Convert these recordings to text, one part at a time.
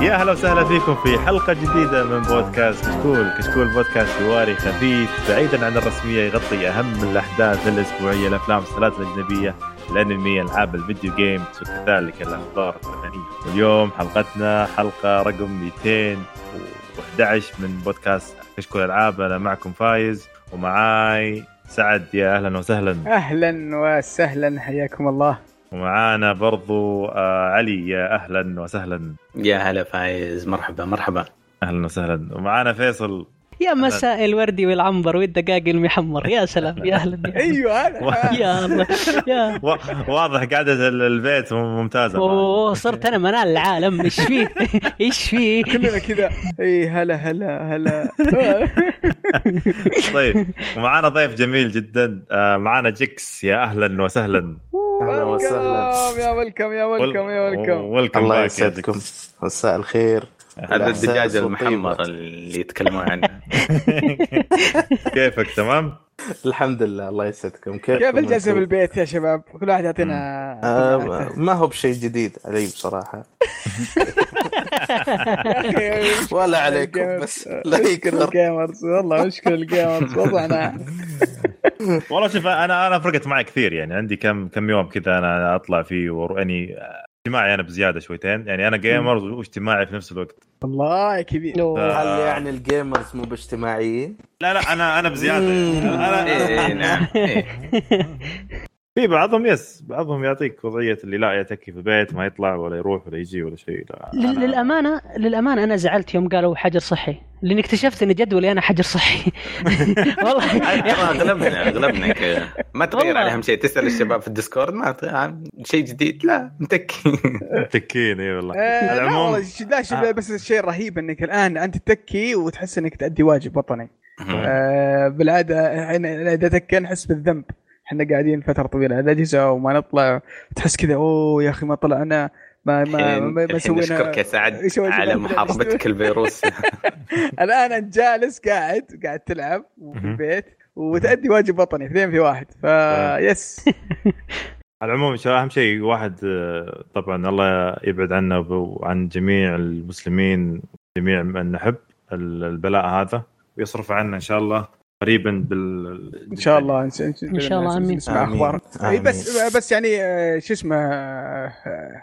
يا هلا وسهلا فيكم في حلقة جديدة من بودكاست كشكول، كشكول بودكاست حواري خفيف بعيدا عن الرسمية يغطي أهم الأحداث الأسبوعية، الأفلام المسلسلات الأجنبية، الأنمي، ألعاب الفيديو games وكذلك الأخبار الفنية. واليوم حلقتنا حلقة رقم 211 من بودكاست كشكول ألعاب، أنا معكم فايز ومعاي سعد. يا أهلا وسهلا. أهلا وسهلا حياكم الله. ومعانا برضو آه علي يا أهلا وسهلا. يا هلا فايز مرحبا مرحبا. أهلا وسهلا. ومعانا فيصل. يا مساء الوردي والعنبر والدقاق المحمر. يا سلام يا أهلا أيوه هذا يا الله يا. وا- واضح قعدة ال- البيت ممتازة أوه صرت أنا منال العالم. إيش فيه؟ إيش فيه؟ كلنا كذا. إي هلا هلا هلا. طيب ومعانا ضيف جميل جدا. آه، معانا جيكس. يا أهلا وسهلا. أهلا وسهلا. يا ويلكم يا ويلكم يا ويلكم. ويلكم الله يسعدكم. مساء الخير. هذا الدجاج. المحمر اللي يتكلمون عنه. كيفك تمام؟ الحمد لله الله يسعدكم. كيف كيف الجلسه في البيت يا شباب؟ كل واحد يعطينا آه ما هو بشيء جديد علي أخي، ولا عليكم. بس لا مشكلة يكثر ال gamers والله مشكلة ال gamers وضعنا. والله شوف أنا أنا فرقت معي كثير يعني. عندي كم كم يوم كذا أنا أطلع فيه يعني اجتماعي أنا بزيادة شويتين يعني أنا gamer واجتماعي في نفس الوقت الله يا كبير أوه. هل يعني ال gamers مو باجتماعيين؟ لا لا أنا أنا بزيادة مم. أنا إيه نعم إيه. في بعضهم yes بعضهم يعطيك وضعية اللي لا يتكي في البيت ما يطلع ولا يروح ولا يجي ولا شيء. لا أنا- للأمانة للأمانة أنا زعلت يوم قالوا حجر صحي لأني اكتشفت إن جدولي أنا حجر صحي. والله. ترى اغلبنا أغلبنا كذا ما تغير. عليهم شيء. تسأل الشباب في الديسكورد ما تغير شيء جديد لا متكي تكين اي والله. آه، لا العموم لا آه. بس الشيء الرهيب إنك الآن أنت تتكي وتحس إنك تأدي واجب وطني. آه، بالعادة إحنا إذا تكي نحس بالذنب. إحنا قاعدين فترة طويلة على الاجهزه وما نطلع. تحس كذا أوه يا أخي ما طلعنا ما ما ما, ما سوينا نشكرك يا سعد على؟ محاربتك الفيروس. الآن انت جالس قاعد قاعد تلعب في. البيت وتأدي واجب وطني اثنين في واحد. فيس على العموم شو أهم شيء؟ واحد طبعا الله يبعد عنا وعن جميع المسلمين جميع من نحب ال- البلاء هذا. ويصرف عنا إن شاء الله. قريبا بال إن شاء الله إن إن شاء الله، آمين. نسمع. أخبار إي آمين. بس بس يعني آه، شو اسمه آه،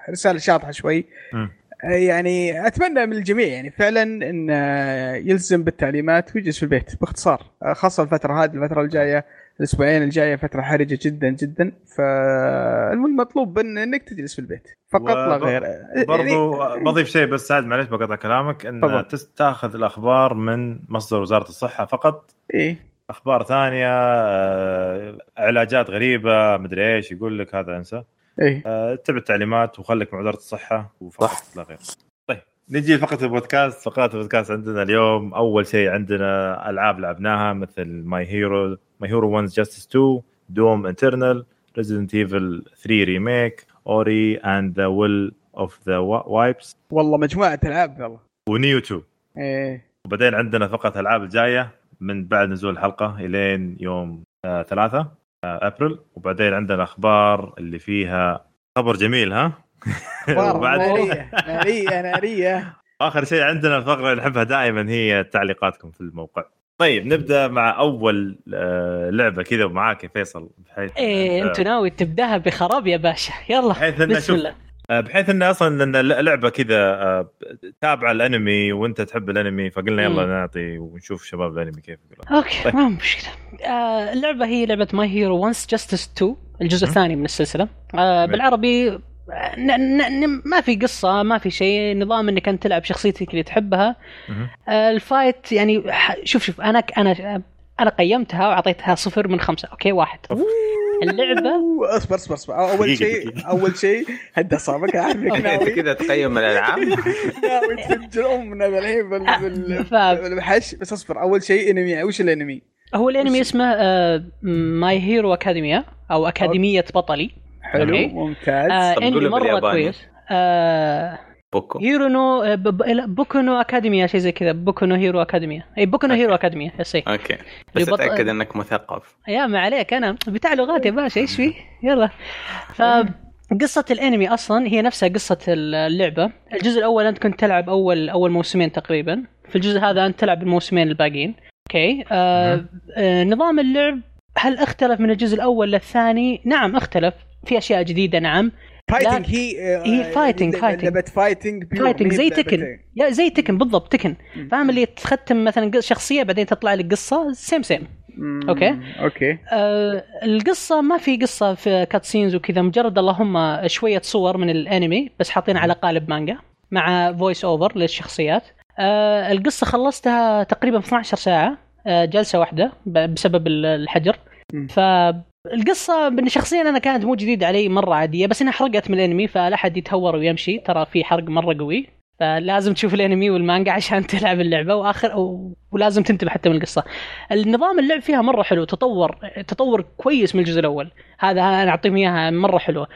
رسالة شاطحة شوي مم. آه، يعني أتمنى من الجميع يعني فعلا إن آه، يلزم بالتعليمات ويجلس في البيت باختصار خاصة الفترة هذه الفترة الجاية الأسبوعين الجاية فترة حرجة جدا جدا فالمطلوب ان إنك تجلس في البيت. فقط لا غير. آه، برضو يعني- بضيف شيء بس سعد معلش بقطع كلامك إن تاخذ الأخبار من مصدر وزارة الصحة فقط. إيه. أخبار ثانية آه، علاجات غريبة مدري إيش يقول لك هذا إنسى. إيه. آه، اتبع التعليمات وخليك مع وزارة الصحة وفقط صح. لا غير. طيب نجي لفقره البودكاست فقرات البودكاست عندنا اليوم أول شيء عندنا ألعاب لعبناها مثل My Hero My Hero One's Justice 2 Doom Eternal Resident Evil 3 Remake Ori and the Will of the Wisps والله مجموعة ألعاب والله ونيو 2 إيه. وبعدين عندنا فقره ألعاب الجاية من بعد نزول الحلقة إلين يوم آه ثلاثة آه أبريل. وبعدين عندنا أخبار اللي فيها خبر جميل ها؟ وبعد نارية نارية نارية. آخر شيء عندنا الفقرة اللي نحبها دائما هي تعليقاتكم في الموقع. طيب نبدأ مع أول آه، لعبة كذا ومعاك يا فيصل بحيث إيه أنت ناوي تبدأها بخراب يا باشا يلا بحيث بسم شوف الله آه، بحيث انه أصلا لأن لعبة كذا آه، تابعة الانمي وأنت تحب الأنمي فقلنا يلا. نعطي ونشوف شباب الأنمي كيف يقولون okay طيب. ما مشكلة اللعبة هي لعبة My Hero One's Justice 2 الجزء. الثاني من السلسلة بالعربي ما في قصة ما في شيء. نظام إنك أنت تلعب شخصيتك اللي تحبها. آه ال fight يعني ح- شوف شوف أنا أنا أنا قيمتها وأعطيتها صفر من خمسة. okay واحد. اللعبة اصبر اصبر اصبر. أول شيء. أول شيء هدى اصابعك اعرفك أنت كذا تقيم الألعاب؟ ناوي تفجر امنا الحين بال- بال- فاهم. بالحش بس اصبر أول شيء أنمي. وش الأنمي؟ هو الأنمي اسمه آه My Hero Academia أو أكاديمية بطلي. حلو. ممتاز. آه طب انمي مرة بالياباني. كويس آه Boku. Hero no آه، ب- ب- لا، Boku no Academia شيء زي كذا. Boku no Hero Academia أي Boku no Hero Academia yes. أوكي. بس بط- أتأكد إنك مثقف. يا ما عليك أنا بتاع لغات يا باشا إيش فيه يلا. ف قصة الأنمي أصلا هي نفسها قصة اللعبة، الجزء الأول أنت كنت تلعب أول أول موسمين تقريبا، في الجزء هذا أنت تلعب الموسمين الباقيين. okay، آه آه نظام اللعب هل اختلف من الجزء الأول للثاني؟ نعم اختلف، في أشياء جديدة نعم، fighting هي هي fighting- fighting. لعبه fighting fighting زي Tekken. يا زي Tekken بالضبط Tekken. فاهم اللي تختم مثلا شخصية بعدين تطلع لك قصة same same okay. okay. آه القصة ما في قصة في cutscenes وكذا مجرد اللهم شوية صور من الانمي بس حاطين على قالب مانجا مع voice over للشخصيات. آه القصة خلصتها تقريبا في 12 ساعة آه جلسة واحدة بسبب ال- الحجر. مم. فالقصة بن شخصيا أنا كانت مو جديدة علي مرة عادية بس إنها حرقت من الأنمي فلا حد يتهور ويمشي. ترى في حرق مرة قوي فلازم تشوف الأنمي والمانجا عشان تلعب اللعبة واخر و- ولازم تنتبه حتى من القصة. النظام اللعب فيها مرة حلو تطور تطور كويس من الجزء الأول. هذا أنا أعطيهم إياها مرة حلوة.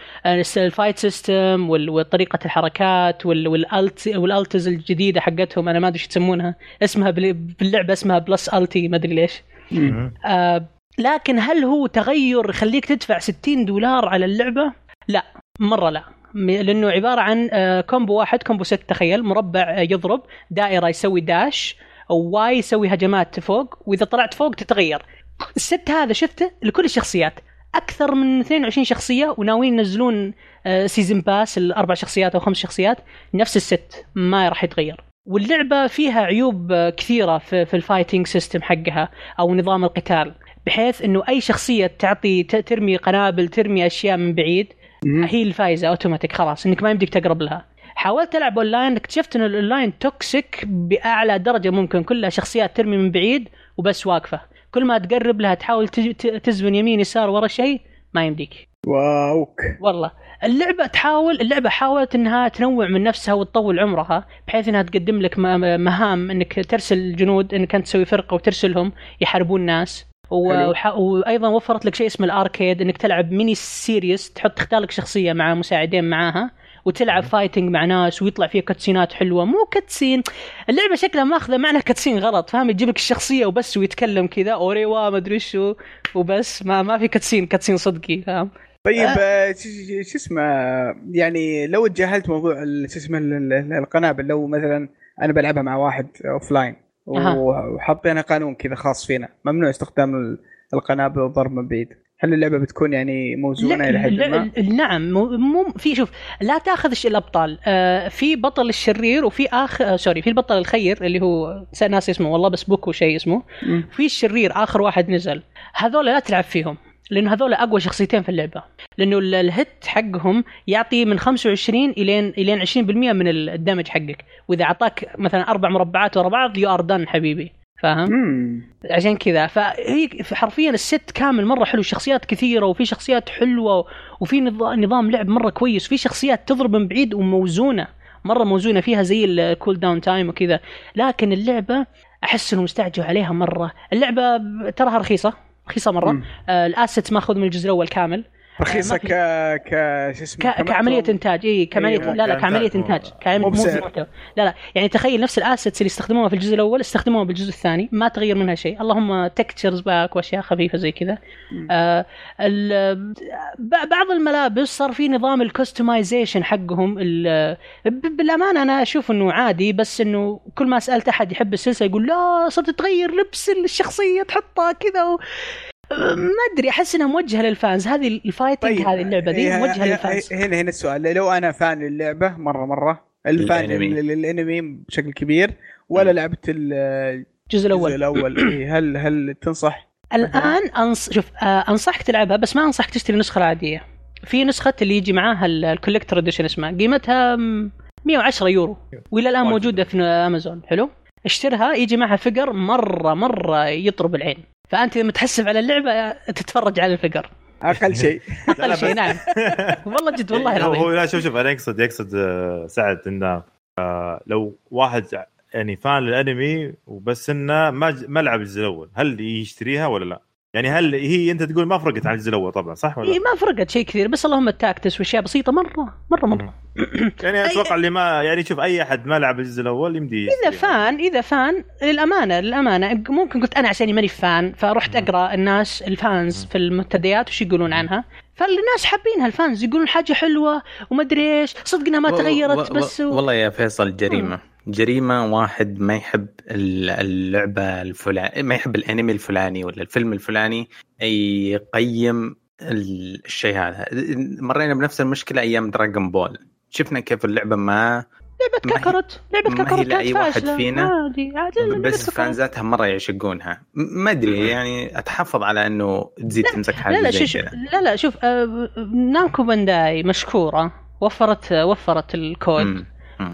ال fight system وال- وطريقة الحركات وال- وال ult وال ults الجديدة حقتهم أنا ما أدري إيش يسمونها. اسمها بال- باللعبة اسمها Plus Ultra ما أدري ليش. آه لكن هل هو تغير يخليك تدفع 60 دولار على اللعبة؟ لا مرة لا. لأنه عبارة عن آه، combo واحد combo set تخيل. مربع آه، يضرب. دائرة يسوي dash. Y يسوي هجمات فوق. وإذا طلعت فوق تتغير. ال set هذا شفته لكل الشخصيات. أكثر من 22 شخصية وناويين ينزلون آه، season pass الأربع شخصيات أو خمس شخصيات. نفس ال set ما راح يتغير. واللعبة فيها عيوب آه، كثيرة في ال fighting system حقها أو نظام القتال. بحيث إنه أي شخصية تعطي ترمي قنابل ترمي أشياء من بعيد هي الفايزة أوتوماتيك خلاص إنك ما يمديك تقرب لها. حاولت ألعب أونلاين اكتشفت إن ال online toxic بأعلى درجة ممكن. كلها شخصيات ترمي من بعيد وبس واقفة. كل ما تقرب لها تحاول تزبن يمين يسار ورا شيء ما يمديك. walk والله. اللعبة تحاول اللعبة حاولت إنها تنوع من نفسها وتطول عمرها بحيث إنها تقدم لك مهام إنك ترسل جنود إنك أنت تسوي فرقة وترسلهم يحاربون ناس. و- وأيضا وفرت لك شيء اسمه ال arcade إنك تلعب mini series تحط تختار لك شخصية مع مساعدين معاها وتلعب fighting مع ناس ويطلع فيها cutscene ات حلوة. مو cutscene اللعبة شكلها ماخذة معنى cutscene غلط فاهم؟ يجيب لك الشخصية وبس ويتكلم كذا ore wa ما أدري شو. وبس ما ما في cutscene cutscene صدقي فاهم؟ طيب آه، ش- شو اسمه يعني لو تجاهلت موضوع شو اسمه ال- ال- القنابل لو مثلا أنا بلعبها مع واحد offline. وحطينا قانون كذا خاص فينا. ممنوع استخدام ال- القنابل والضرب من بعيد هل اللعبة بتكون يعني موزونة إلى حد ما؟ نعم مو مو- في شوف لا تأخذ الأبطال. آه في بطل الشرير وفي آخ آه sorry في البطل الخير اللي هو ناس اسمه والله بس بوكو شيء اسمه. في الشرير آخر واحد نزل. هذول لا تلعب فيهم. لأنه هذول أقوى شخصيتين في اللعبة. لأنه ال- ال hit حقهم يعطي من 25 الين إلين 20% من ال- ال damage حقك. وإذا أعطاك مثلا أربع مربعات ورا بعض you are done حبيبي. فاهم؟ عشان كذا. فهي حرفيا ال cast كامل مرة حلو. شخصيات كثيرة وفي شخصيات حلوة وفي نظ- نظام لعب مرة كويس. في شخصيات تضرب من بعيد وموزونة. مرة موزونة. فيها زي ال cool down time وكذا. لكن اللعبة أحس انهم استعجلوا عليها مرة. اللعبة تراها رخيصة. رخيصة مرة. آه ال assets ماخذ من الجزء الأول كامل رخيصة ك ك شو اسمه ك... كعملية إنتاج. إي كعمليه إيه، لا لا كعملية إنتاج. مو- كعمليه مو مو بسعر. محتوى. لا لا. يعني تخيل نفس ال assets اللي استخدموها في الجزء الأول استخدموها بالجزء الثاني ما تغير منها شيء. اللهم textures pack وأشياء خفيفة زي كذا. آه ال- بعض الملابس صار في نظام ال customization حقهم. ال- بالأمانة أنا أشوف إنه عادي بس إنه كل ما سألت أحد يحب السلسلة يقول لا صرت تغير لبس الشخصية تحطها كذا و... ما أدري أحس إنها موجهة لل fans. هذه ال fighting هذه اللعبة دي موجهة لل fans. هنا هنا السؤال. لو أنا fan للعبة مره مرة ال fan للأنمي. بشكل كبير ولا لعبت ال- الجزء الجزء الأول. الأول إيه، هل هل تنصح؟ الآن أنص... شوف آه أنصحك تلعبها بس ما أنصحك تشتري النسخه العاديه في نسخة اللي يجي معاها ال collector edition اسمها قيمتها م- 110 يورو. وإلى الآن. موجودة في أمازون. حلو؟ اشترها يجي معها figure مرة مرة يطرب العين. فأنت لما تحسب على اللعبة تتفرج على ال figure. أقل شيء. أقل شيء نعم. والله جد والله هو هو العظيم لا شوف شوف أنا يقصد يقصد آه، سعد إنه آه، لو واحد يعني fan للأنمي وبس إنه ما ما لعب الجزء الأول هل يشتريها ولا لا؟ يعني هل هي أنت تقول ما فرقت عن الجزء الأول طبعا صح ولا إيه لا؟ ما فرقت شيء كثير بس اللهم ال textures وأشياء بسيطة مرة مرة مرة. يعني أتوقع اللي ما يعني شوف أي أحد ما لعب الجزء الأول يمدي إذا يشتريها. fan إذا fan للأمانة للأمانة ممكن كنت أنا عشان ماني fan فرحت أقرأ الناس ال fans في المنتديات وش يقولون عنها. فالناس حابينها ال fans يقولون حاجة حلوة وما أدري إيش صدق إنها ما تغيرت بس و- والله يا فيصل جريمة. جريمة واحد ما يحب ال- اللعبة الفلاني ما يحب الأنمي الفلاني ولا الفيلم الفلاني يقيم ال- الشيء هذا. مرينا بنفس المشكلة أيام دراغون بول شفنا كيف اللعبة ما لعبة كاكروت لعبة لأي كانت واحد فاشلة. فينا. عادي عادي بس. fans اتها مرة يعشقونها. ما أدري يعني أتحفظ على إنه تزيد تمسك حاجة لا لا شوف لا لا شوف آه، نامكو بانداي مشكورة. وفرت وفرت الكود. مم.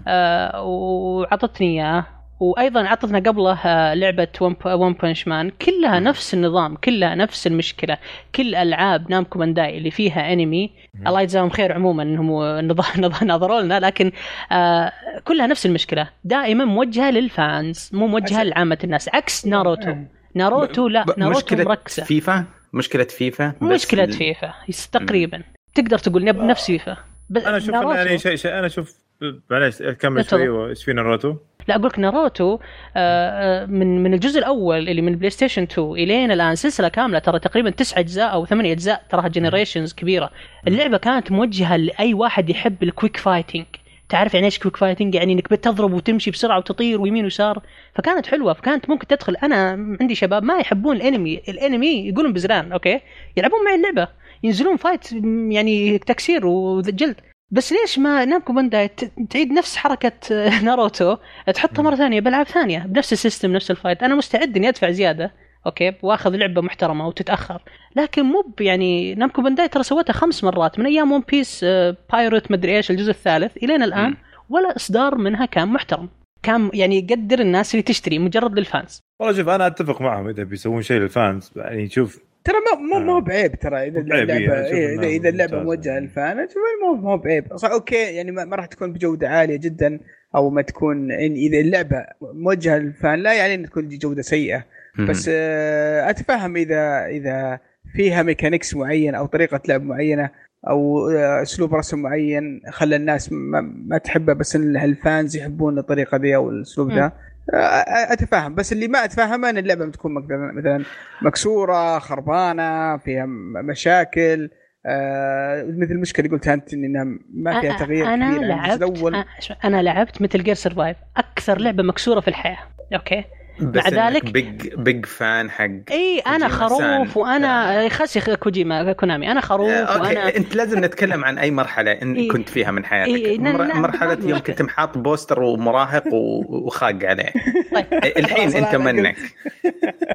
آه، وعطتني إياه. وأيضا عطتنا قبله آه، لعبة One Punch Man كلها. نفس النظام كلها نفس المشكلة. كل ألعاب نامكو بانداي اللي فيها انمي. الله يجزاهم خير عموما إنهم نض- نض- نظروا لنا لكن آه، كلها نفس المشكلة. دائما موجهة لل fans مو موجهة لعامة الناس. عكس ناروتو. ناروتو لا ناروتو مشكلة مركزة. فيفا؟ مشكلة فيفا؟ ال- فيفا تقريبا. تقدر تقول نب- نفس فيفا. بس أنا أشوف يعني شيء شيء أنا أشوف معليش كمل. شوي إيش في ناروتو؟ لا أقول لك ناروتو آه، آه، من من الجزء الأول اللي من بلاي ستيشن 2 الين الآن سلسلة كاملة ترى تقريبا تسع أجزاء أو ثمانية أجزاء تراها generations كبيرة. اللعبة كانت موجهة لأي واحد يحب ال quick fighting تعرف يعني إيش quick fighting يعني إنك بتضرب وتمشي بسرعة وتطير ويمين ويسار. فكانت حلوة فكانت ممكن تدخل. أنا عندي شباب ما يحبون الأنمي الأنمي يقولون بزران okay؟ يلعبون معي اللعبة. ينزلون fight يعني تكسير وجلد بس ليش ما نامكو بانداي تعيد نفس حركة ناروتو؟ تحطها مرة ثانية بألعاب ثانية بنفس ال system نفس ال fight. أنا مستعد إني أدفع زيادة okay؟ وآخذ لعبة محترمة وتتأخر. لكن مو يعني نامكو بانداي ترى سوتها خمس مرات من أيام One Piece Pirate مدري إيش الجزء الثالث إلين الآن. ولا إصدار منها كان محترم. كان يعني يقدر الناس اللي تشتري مجرد لل fans. والله شوف أنا أتفق معهم إذا بيسوون شيء لل fans. يعني شوف ترى مو مو مو آه. بعيب ترى إذا إيه، اللعبه إيه، إنه اذا إذا اللعبة. موجهة لل fan مو مو بعيب صح okay يعني ما, ما راح تكون بجودة عالية جدا أو ما تكون إن إذا اللعبة موجهة لل fan لا يعني إن تكون جودة سيئة. بس آه، أتفهم اذا إذا فيها mechanics معين أو طريقة لعب معينة أو آه، أسلوب رسم معين خلى الناس ما, ما تحبه بس إن ال fans يحبون الطريقة دي أو الأسلوب مم. أتفهم بس اللي ما أتفهمه إن اللعبة بتكون مثلا مكسورة خربانة فيها مشاكل آه مثل المشكلة اللي قلتها أنت إنها ما فيها تغيير أنا كبير لعبت أنا لعبت Metal Gear Survive أكثر لعبة مكسورة في الحياة okay؟ مع ذلك- big big fan حق إي أنا خروف سان. وأنا خسي كوجيما كونامي أنا خروف آه، وأنا أوكي أنت لازم نتكلم عن أي مرحلة إن إيه. كنت فيها من حياتك. إيه، مر- مرحلة يوم. كنت محاط بوستر ومراهق و- وخاق عليه. طيب. الحين أنت منك.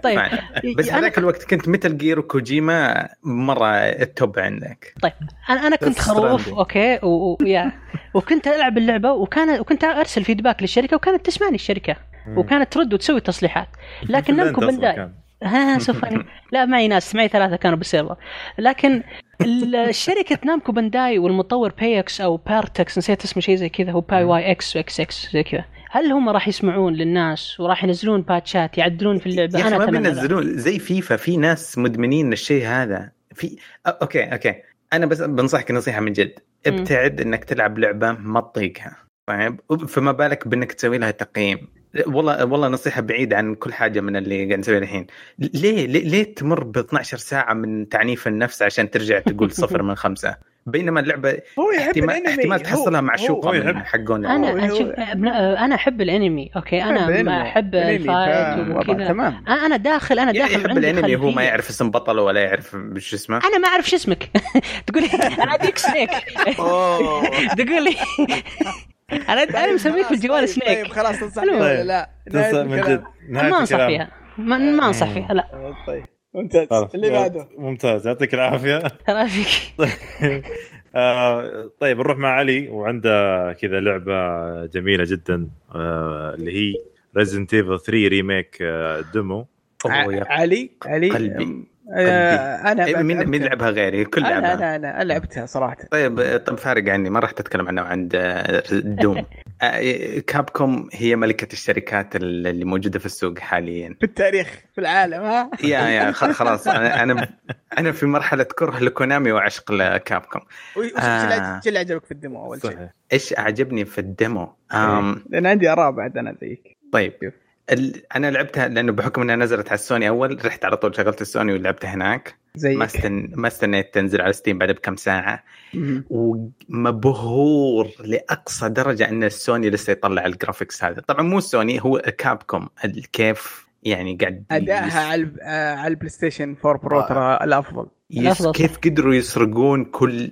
طيب. بس أنا هذاك الوقت كنت مثل جير وكوجيما مرة التوب عندك. طيب. أنا أنا كنت خروف. أوكي و... و... يا. وكنت ألعب اللعبة وكان وكنت أرسل فيدباك للشركة وكانت تسمعني الشركة. وكانت ترد وتسوي تصليحات. لكن نامكو كان. ها سوف. لا معي ناس معي ثلاثة كانوا بالسيرفر لكن شركة نامكو بانداي والمطور بايكس أو بارتكس نسيت اسمه شيء زي كذا هو باي واي إكس واكس إكس زي كذا. هل هم راح يسمعون للناس وراح ينزلون باتشات يعدلون في اللعبة؟ يا أنا ما. بينزلون. زي فيفا في ناس مدمنين الشيء هذا. في أوكي أوكي. أنا بس بنصحك نصيحة من جد. ابتعد إنك تلعب لعبة ما تطيقها طيب فما بالك بإنك تسوي لها تقييم. والله والله نصيحة بعيد عن كل حاجة من اللي قاعد نسويه الحين. ليه ليه, ليه تمر ب 12 ساعة من تعنيف النفس عشان ترجع تقول صفر من خمسة؟ بينما اللعبة هو يحب احتمال الأنمي. احتمال هو- تحصلها معشوقه من يحب- حقون أنا شوف أنا أحب الأنمي أوكي؟ أنا الأنمي. ما احب الفايت وكذا. تمام. أنا أنا داخل أنا داخل يحب الأنمي هو ما. يعرف اسم بطله ولا يعرف شو اسمه؟ أنا ما أعرف شو اسمك. تقول لي أناديك Snake تقول لي أنا أنا مسميك في الجوال طيب Snake خلاص تنصح ولا طيب. لا؟ تنصح من. جد ما أنصح. فيها ما, ما أنصح فيها لا طيب ممتاز. اللي بعده ممتاز يعطيك العافية ترى فيك آه، طيب نروح مع علي وعنده كذا لعبة جميلة جدا آه، اللي هي Resident Evil 3 Remake آه، demo علي علي قلبي. آه، أنا إيه، مين. مين لعبها غيري؟ كل أنا لعبها. أنا أنا لعبتها صراحة. طيب طيب فارق عني ما راح تتكلم عنه عند آه، دوم آه، Capcom هي ملكة الشركات اللي موجودة في السوق حاليا. في التاريخ في العالم ها؟ يا يا خلاص أنا أنا أنا في مرحلة كره ل Konami وعشق ل Capcom. وش آه. اللي- عجبك في ال demo أول شيء؟ إيش أعجبني في ال demo؟ آم، لأن عندي آراء بعد أنا زيك. طيب. أنا لعبتها لأنه بحكم إنها نزلت على السوني أول رحت على طول شغلت السوني ولعبتها هناك. زي ما استن... ما استنيت تنزل على Steam بعد بكم ساعة. ومبهور لأقصى درجة إن السوني لسه يطلع ال graphics هذا. طبعا مو السوني هو Capcom كيف يعني قاعد أدائها على آه، على ال PlayStation 4 Pro. ترى الأفضل. يس... كيف قدروا يسرقون كل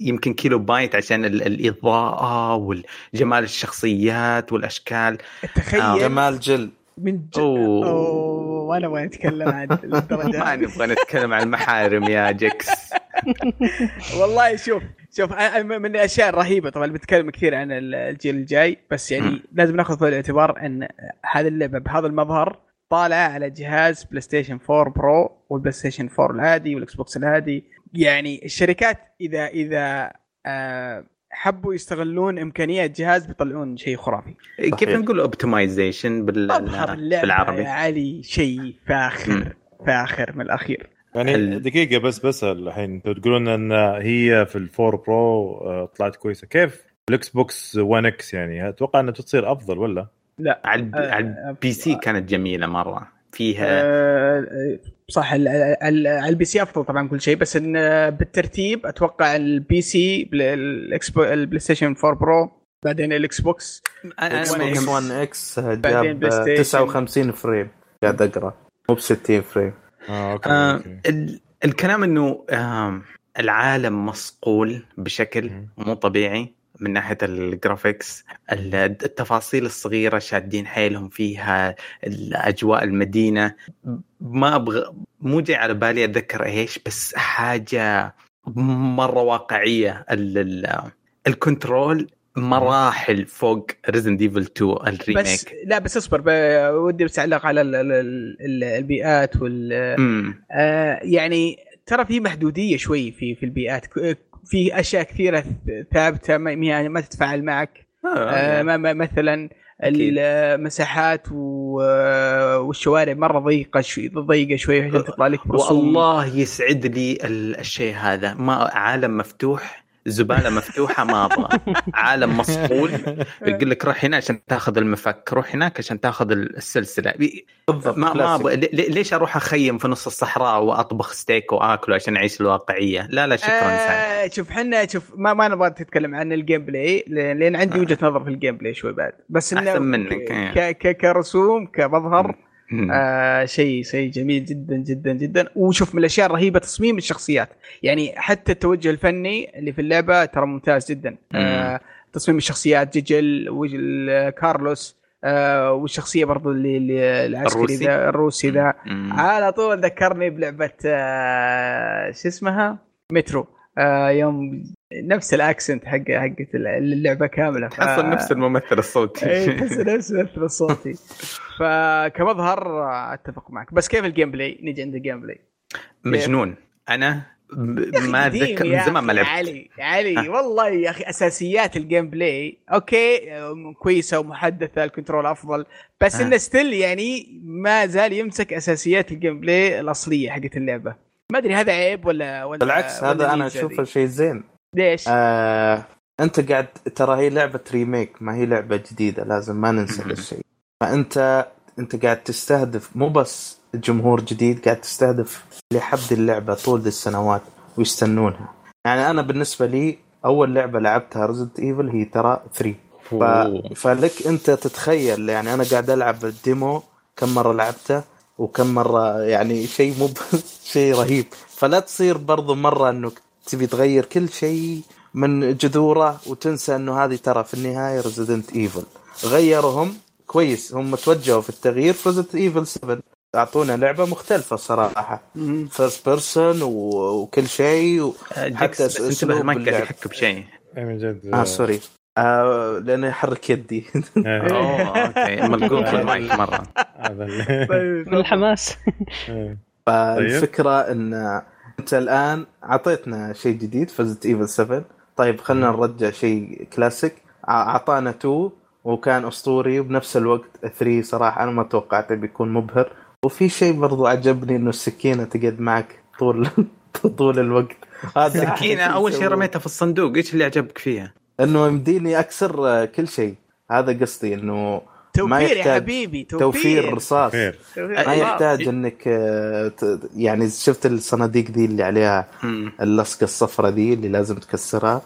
يمكن كيلو بايت عشان ال... الإضاءة والجمال الشخصيات والأشكال. تخيل. جمال Jill. من ج... أوه. أوه ما نبغى نتكلم عن الدرجة. ما. نبغى نتكلم عن المحارم يا جكس والله شوف شوف من الأشياء الرهيبة طبعا بنتكلم كثير عن ال- الجيل الجاي بس يعني. لازم نأخذ في الاعتبار إن هذه اللعبة بهذا المظهر طالعه على جهاز PlayStation 4 Pro وال PlayStation 4 العادي وال Xbox العادي. يعني الشركات إذا إذا آه، حبوا يستغلون امكانيات جهاز بيطلعون شيء خرافي. كيف نقول optimization بال... بالعربي؟ يا علي شيء فاخر فاخر من الأخير. يعني ال- دقيقة بس بسأل الحين أنتم تقولون إن هي في ال four Pro آه، طلعت كويسة. كيف؟ ال Xbox 1 X يعني أتوقع إنها تصير أفضل ولا؟ على الب... آه، على ال PC كانت جميلة مرة فيها آه، صح على ال PC أفضل طبعا كل شيء بس إن آه، بالترتيب أتوقع ال PC ال PlayStation 4 Pro بعدين ال Xbox X وأنا box X. 1 X جاب Station. 59 frame قاعد أقرأ مو ب 60 frame آه okay, آه okay. ال... الكلام إنه آه العالم مصقول بشكل. مو طبيعي من ناحية الجرافيكس ال- التفاصيل الصغيرة شادين حيلهم فيها الأجواء المدينة. ما أبغى مو جاي على بالي أتذكر إيش بس حاجة مرة واقعية. ال... ال... ال control مراحل فوق Resident Evil 2 بس ال remake. لا بس اصبر ودي بس أعلق على ال- ال- ال- البيئات وال آه، يعني ترى في محدودية شوي في في البيئات. في أشياء كثيرة ثابتة ما ما- ما تتفاعل معك آه، ما- ما- مثلا أكيد. المساحات و- والشوارع مرة ضيقة شوي ضيقة شوي عشان تطلع لك. والله يسعد لي ال- الشيء هذا ما عالم مفتوح زبالة مفتوحة ما أبغى عالم مصقول يقول لك روح هنا عشان تاخذ المفك روح هناك عشان تاخذ السلسلة بالضبط ما ما. أبغى لي- ليش أروح أخيم في نص الصحراء وأطبخ ستيك وآكله عشان أعيش الواقعية لا لا شكرا آه شوف حنا شوف ما ما نبغى تتكلم عن ال gameplay لأن عندي آه. وجهة نظر في ال gameplay شوي بعد بس إنه أحسن منك، ك- إيه. ك- ك- كرسوم كمظهر. آه شيء شيء جميل جدا جدا جدا. وشوف من الأشياء الرهيبة تصميم الشخصيات. يعني حتى التوجه الفني اللي في اللعبة ترى ممتاز جدا. آه تصميم الشخصيات جي Jill و Jill Carlos آه والشخصية برضو اللي, اللي العسكري الروسي؟ ذا الروسي ذا. على طول ذكرني بلعبة آه شو اسمها؟ مترو. آه يوم نفس ال accent حق حقت اللعبة كاملة. ف- تحصل نفس الممثل الصوتي. إي تحس نفس الممثل الصوتي. فكمظهر اتفق معك. بس كيف ال gameplay؟ نجي عند الجيم بلاي. مجنون. أنا ما أتذكر من زمان ما لعبت. علي علي ها. والله يا أخي أساسيات ال gameplay okay كويسة ومحدثة ال control أفضل بس. إنه still يعني ما زال يمسك أساسيات ال gameplay الأصلية حقت اللعبة. ما أدري هذا عيب ولا ولا بالعكس ولا هذا أنا أشوفه؟ شيء زين ليش؟ آه، أنت قاعد ترى هي لعبة remake ما هي لعبة جديدة لازم ما ننسى. هالشيء فانت أنت قاعد تستهدف مو بس جمهور جديد قاعد تستهدف اللي حب دي اللعبة طول دي السنوات ويستنونها يعني أنا بالنسبة لي أول لعبة لعبتها Resident Evil هي ترى 3 ف... فلك أنت تتخيل يعني أنا قاعد ألعب ال demo كم مرة لعبته وكم مرة يعني شيء مو شيء رهيب. فلا تصير برضو مرة إنك تبي تغير كل شيء من جذوره وتنسى إنه هذه ترى في النهاية Resident Evil غيرهم كويس. هم توجهوا في التغيير في Resident Evil 7 أعطونا لعبة مختلفة صراحة. first person وكل شيء و... جكس حتى بس انتبه المايك قاعد. يحك بشيء. اي من جد. آه sorry. آه لأنه يحرك يدي. إيه. أوه Okay. ملقوط بالمايك مرة. هذا اللي- طيب. من الحماس. إيه. فالفكرة إن أنت الآن أعطيتنا شيء جديد Resident Evil 7 طيب خلينا نرجع شيء كلاسيك. ع- أعطانا 2 وكان أسطوري وبنفس الوقت 3 صراحة أنا ما توقعت بيكون مبهر. وفي شيء برضو عجبني إنه السكينة تقعد معك طول طول الوقت. هذا سكينه أول شيء رميتها في الصندوق. إيش اللي عجبك فيها؟ إنه يمديني أكسر آه، كل شيء. هذا قصدي إنه توفير يا يحتاج حبيبي توفير. توفير رصاص. توفير. ما يحتاج إنك آه، ت- يعني شفت الصناديق ذي اللي عليها. اللصقة الصفراء ذي اللي لازم تكسرها.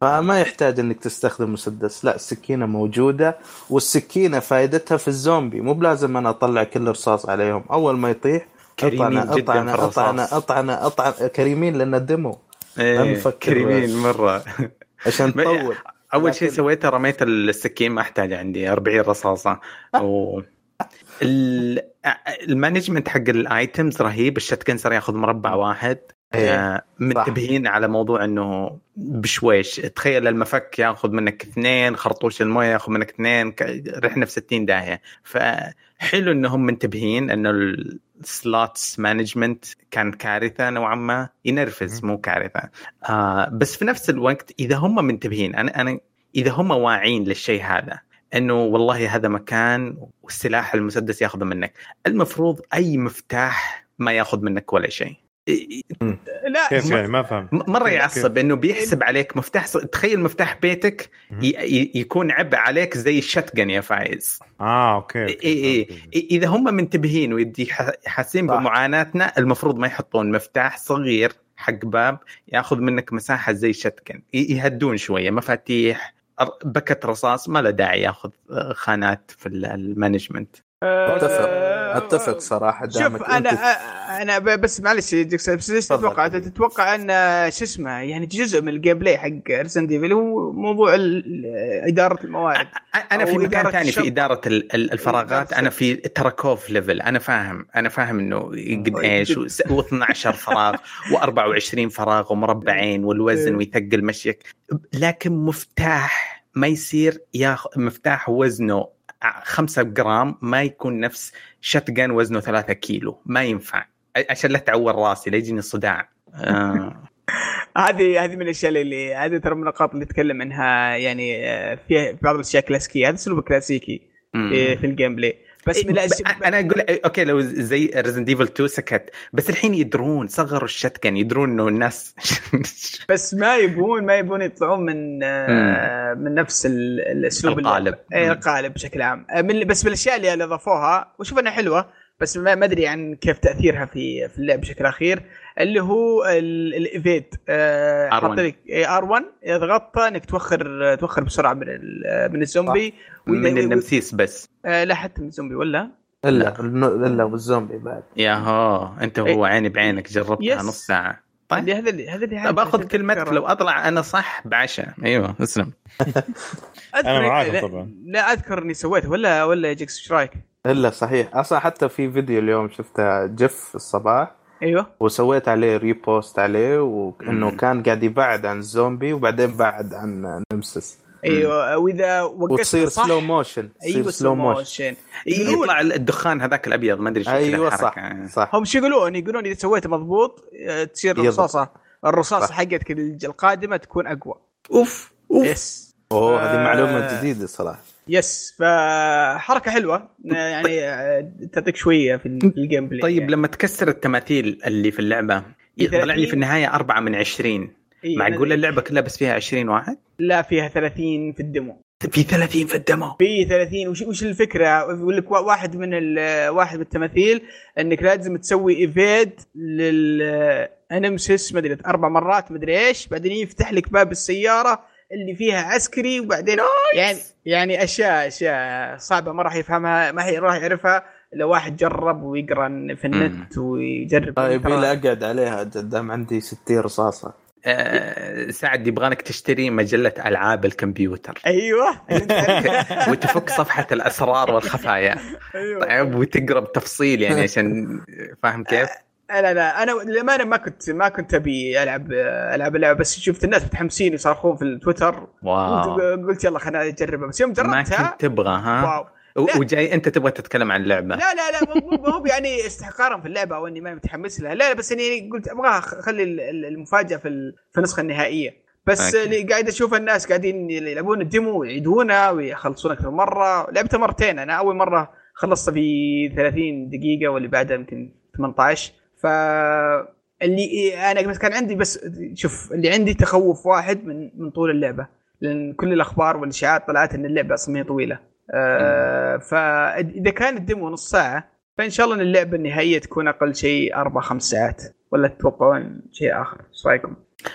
فما يحتاج إنك تستخدم مسدس. لا السكينة موجودة والسكينة فائدتها في الزومبي. مو بلازم أنا أطلع كل رصاص عليهم. أول ما يطيح كريمين أطعنة جداً في الرصاص. أطعنة أطعنة أطعنة كريمين لأن ال demo. إيه كريمين مرة. عشان تطول أول شيء سويته رميت السكين ما أحتاج عندي 40 رصاصة. و ال- ال management حق ال items رهيب ال shotgun صار ياخذ مربع واحد. منتبهين على موضوع إنه بشويش. تخيل المفك ياخذ منك اثنين خرطوش الموية ياخذ منك اثنين رحنا في 60 داهية. فحلو إنهم منتبهين انه ال slots management كان كارثة نوعا ما ينرفز مو كارثة. آه بس في نفس الوقت إذا هم منتبهين أنا أنا إذا هم واعين للشيء هذا إنه والله هذا مكان والسلاح المسدس ياخذه منك. المفروض أي مفتاح ما ياخذ منك ولا شيء. لا كيف يعني؟ ما فهمت. م- مرة يعصب إنه بيحسب عليك مفتاح ص- تخيل مفتاح بيتك يكون عبء عليك زي ال shotgun يا فايز. آه okay إي إي إي- إذا هم منتبهين ويدي ح- حاسين. بمعاناتنا المفروض ما يحطون مفتاح صغير حق باب ياخذ منك مساحة زي ال shotgun يهدون شوية مفاتيح بكت رصاص ما له داعي ياخذ آه، خانات في ال- ال management أتفق. آه، أتفق صراحة دامك شوف أنا أنا بس معلش بس ليش. تتوقع؟ تتوقع أن شو اسمه يعني جزء من ال gameplay حق Resident Evil هو موضوع إدارة الموارد أنا في مكان ثاني. في إدارة ال- ال- الفراغات. أنا في Tarkov level أنا فاهم أنا فاهم إنه قد إيش و12 فراغ و24 فراغ ومربعين والوزن إيه. ويثقل مشيك. لكن مفتاح ما يصير ياخذ مفتاح وزنه 5 جرام ما يكون نفس shotgun وزنه 3 كيلو. ما ينفع. عشان لا تعور راسي لا يجيني صداع. آه. هذه هذه من الأشياء اللي هذه ترى من النقاط اللي نتكلم عنها يعني آه، فيها بعض الأشياء كلاسيكية. هذا أسلوب كلاسيكي في, في ال gameplay بس من إيه، ب- أنا أقول okay لو زي Resident Evil 2 سكت بس الحين يدرون صغروا ال shotgun يدرون إنه الناس بس ما يبون ما يبون يطلعون من آه، من نفس ال- الاسلوب القالب. اي. القالب بشكل عام آه، من بس من الأشياء اللي أضافوها وشوف إنها حلوة بس ما أدري عن كيف تأثيرها في في اللعب بشكل أخير اللي هو ال- ال evade آه، R1. حاط لك R 1 يضغط إنك توخر توخر بسرعة من ال- من الزومبي. من ال Nemesis بس. آه، لا حتى من الزومبي ولا؟ إلا إلا والزومبي بعد. يا هو أنت وهو عيني بعينك جربتها yes. نص ساعة. طيب. هذا اللي هذا اللي طيب آخذ كلمتك لو أطلع أنا صح بعشاء أيوه اسلم. معاكم لا- طبعاً. لا أذكر إني سويته ولا ولا جيكس إيش رأيك؟ إلا صحيح. أصلا حتى في فيديو اليوم شفته GIF الصباح. أيوه. وسويت عليه repost عليه وإنه. كان قاعد يبعد عن الزومبي وبعدين بعد عن Nemesis أيوه. وإذا وقفت وتصير صح slow motion أيوه slow motion motion يقولون يطلع الدخان هذاك الأبيض ما أدري شو كذا أيوه صح. صح. هم شو يقولون؟ يقولون إذا سويته مضبوط آه، تصير. الرصاصة. الرصاصة. حقتك القادمة تكون أقوى. أوف أوف. Yes أوه هذه آه. معلومة جديدة صراحة. Yes فحركة حلوة. يعني تعطيك شوية في ال- في ال gameplay طيب يعني. لما تكسر التماثيل اللي في اللعبة يطلع لي 30. في النهاية أربعة من عشرين. إيه، معقول اللعبة كلها بس فيها 20 واحد؟ لا فيها 30 في ال demo في 30 في ال demo في 30 وش وش الفكرة؟ يقول لك وا- واحد من واحد من التماثيل إنك لازم تسوي evade لل Nemesis ما أدري أربع مرات ما أدري إيش. بعدين يفتح لك باب السيارة. اللي فيها عسكري وبعدين يعني يعني اشياء أشياء صعبة ما راح يفهمها ما هي راح يعرفها إلا واحد جرب ويقرأ في النت ويجرب. طيب ترى- إلى أقعد عليها قدام عندي 60 رصاصة. آه، سعد يبغانك تشتري مجلة ألعاب الكمبيوتر. أيوه. وتفك صفحة الأسرار والخفايا. أيوه. طيب وتقرأ بتفصيل يعني عشان فاهم كيف؟ لا لا أنا للأمانة ما كنت ما كنت أبي ألعب ألعب اللعبة بس شفت الناس متحمسين يصرخون في ال Twitter. Wow. قلت يلا خلينا أجربها بس يوم ما جربتها كنت تبغى ها؟ Wow. لا. وجاي أنت تبغى تتكلم عن اللعبة. لا لا لا مو مو- يعني استحقارا في اللعبة أو إني ما متحمس لها. لا لا بس إني قلت أبغاها خ- خلي ال- ال- المفاجأة في ال- في النسخة النهائية. بس. اللي قاعد أشوف الناس قاعدين يلعبون ال demo ويعيدونها ويخلصون أكثر مرة. لعبتها مرتين أنا أول مرة خلصتها في 30 دقيقة واللي بعدها يمكن 18 ف اللي أنا بس كان عندي بس شوف اللي عندي تخوف واحد من من طول اللعبة لأن كل الأخبار والاشاعات طلعت إن اللعبة أصلا هي طويلة. آه فإذا كان الديمو نص ساعة فإن شاء الله إن اللعبة النهائية تكون أقل شيء أربع خمس ساعات ولا تتوقعون شيء آخر؟ إيش رأيكم؟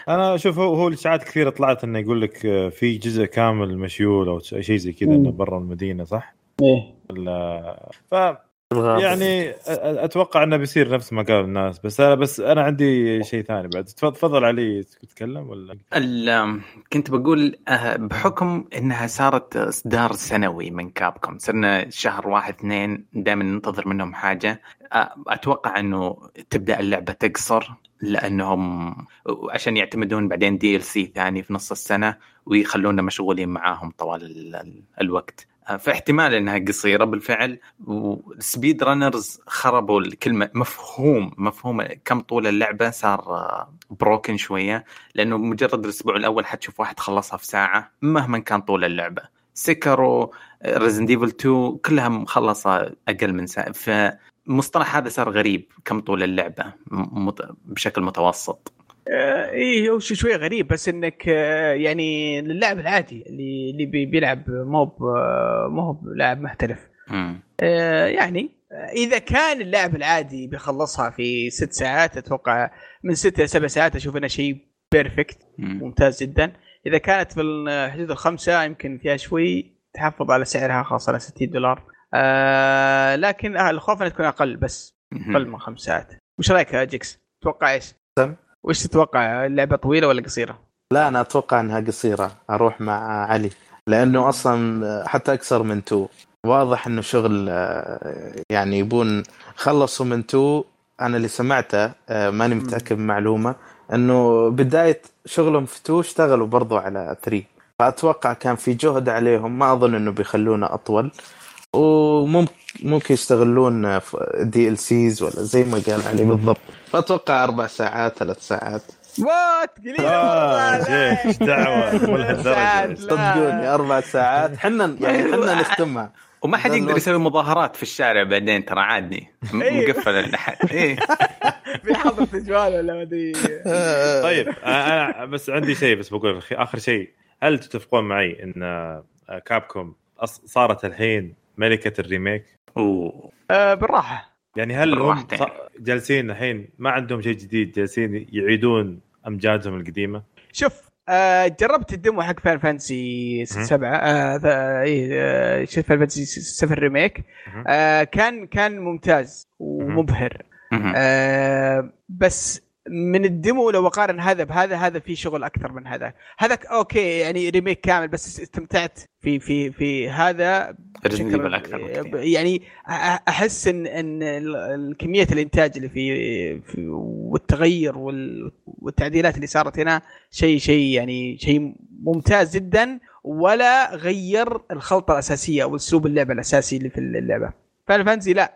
أنا أشوف هو هو ساعات كثيرة طلعت إنه يقول لك آه، في جزء كامل مشيول أو شيء زي كذا إنه برا المدينة صح؟ إيه. ولا يعني أتوقع إنه بيصير نفس ما قال الناس بس أنا بس أنا عندي شيء ثاني بعد. تفضل علي تتكلم ولا؟ ال- كنت بقول آه، بحكم إنها صارت إصدار سنوي من كابكوم صرنا شهر واحد اثنين دائما ننتظر منهم حاجة. أتوقع إنه تبدأ اللعبة تقصر لأنهم عشان يعتمدون بعدين دي ال سي ثاني في نص السنة ويخلونا مشغولين معاهم طوال ال- ال- الوقت. فاحتمال إنها قصيرة بالفعل وال speed runners خربوا الكلمة. مفهوم مفهوم كم طول اللعبة صار broken شوية لأنه مجرد الأسبوع الأول حتشوف واحد خلصها في ساعة مهما كان طول اللعبة. سكرو Resident Evil 2 كلها مخلصة أقل من ساعة فالمصطلح هذا صار غريب كم طول اللعبة بشكل متوسط. آه، إيه هو شي- شوي غريب بس إنك آه، يعني للاعب العادي اللي اللي بي- بيلعب مو ب- مو ب- لاعب محترف. آه، يعني آه، إذا كان اللاعب العادي بيخلصها في ست ساعات أتوقع من ست إلى سبع ساعات أشوف انه شيء perfect مم. ممتاز جدا إذا كانت في ال- حدود الخمسة يمكن فيها شوي تحفظ على سعرها خاصة على 60 دولار آه لكن آه، الخوف إنها تكون أقل بس أقل من خمس ساعات وش رأيك يا جيكس؟ تتوقع إيش؟ سم. وش تتوقع اللعبة طويلة ولا قصيرة؟ لا أنا أتوقع إنها قصيرة. أروح مع علي. لأنه أصلا حتى أكثر من two. واضح إنه شغل آه، يعني يبون خلصوا من two. أنا اللي سمعته آه، ماني متأكد من معلومة إنه بداية شغلهم في two اشتغلوا برضو على 3 فأتوقع كان في جهد عليهم. ما أظن إنه بيخلونه أطول. وممكن ممكن يستغلون DLCs ولا زي ما قال علي بالضبط. فاتوقع أربع ساعات ثلاث ساعات. What قليل. آه، دعوة؟ مو لهالدرجة. صدقوني أربع ساعات. حنا يعني حنا نستمع. وما حد يقدر. يسوي مظاهرات في الشارع بعدين ترى عادي. م- إيه. مقفل الاحد إيه. في حظر تجوال ولا ما أدري. طيب أنا بس عندي شيء بس بقول آخر شيء. هل تتفقون معي إن آه، Capcom صارت الحين ملكة ال remake أوه. آه بالراحة يعني هل هم جالسين الحين ما عندهم شيء جديد جالسين يعيدون أمجادهم القديمة شوف آه جربت ال demo حق Final Fantasy مم. 7 آه Final Fantasy 7 remake. آه كان كان ممتاز ومبهر. آه بس من ال demo لو اقارن هذا بهذا هذا في شغل أكثر من هذا. هذا okay يعني remake كامل بس استمتعت في في في هذا بشكل- بكثير. يعني. أ- أحس إن إن كميه الإنتاج اللي في, في والتغير وال- والتعديلات اللي صارت هنا شيء شيء يعني شيء ممتاز جدا ولا غير الخلطة الأساسية أو أسلوب اللعبه الأساسي اللي في اللعبة. Final Fantasy لا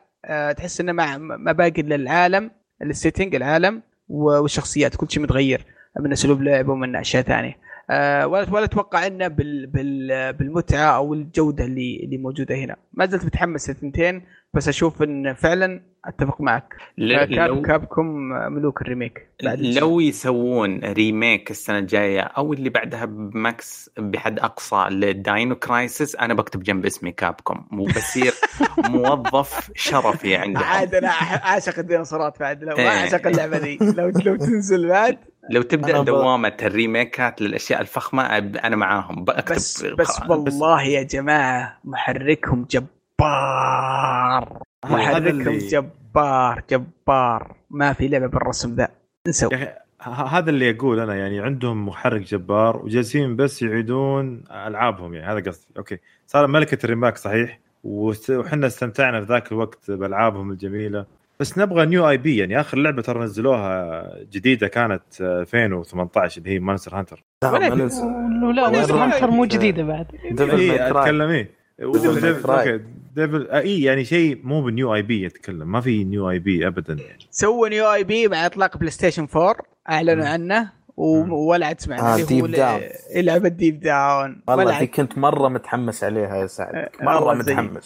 تحس إنه ما ما باقي إلا العالم ال setting العالم. والشخصيات كل شيء متغير من أسلوب لعب ومن اشياء ثانية. ولا ولا أتوقع إنه بال بال بالمتعة أو الجودة اللي اللي موجودة هنا. ما زلت متحمس للثنتين بس أشوف إن فعلا أتفق معك. آه، كاب لو Capcom ملوك ال remake لو يسوون remake السنة الجاية أو اللي بعدها ب max بحد أقصى ل Dino Crisis أنا بكتب جنب اسمي Capcom وبصير موظف شرفي عندهم عاد أنا أعشق الديناصورات بعد لو ما إيه. أعشق اللعبة ذي لو لو تنزل بعد. لو تبدأ أنا ب- دوامة الريميكات للأشياء الفخمة أب- أنا معاهم. بكتب بس بس والله يا جماعة محركهم جبار. هذا محركهم اللي- جبار جبار. ما في لعبة بالرسم ذا. انسوا يا أخي ه- هذا اللي أقول أنا يعني عندهم محرك جبار وجالسين بس يعيدون ألعابهم يعني هذا قصدي. أوكي. صار ملكة ال remake صحيح وحنا استمتعنا في ذاك الوقت بألعابهم الجميلة. بس نبغى new IP يعني آخر لعبة ترى نزلوها جديدة كانت آه، 2018 اللي هي Monster Hunter لا ولا ما في- ننسى لا وين Monster Hunter مو؟ جديدة بعد. اي Cry أتكلم. Okay. Devil May يعني شيء مو ب new IP يتكلم. ما في new IP ابدا. يعني سووا new IP مع إطلاق PlayStation 4 اعلنوا عنه. ولا عاد سمعنا. آه، Down. ال- لعبه Deep Down والله دي كنت مرة متحمس عليها يا سعد. آه، مرة. متحمس.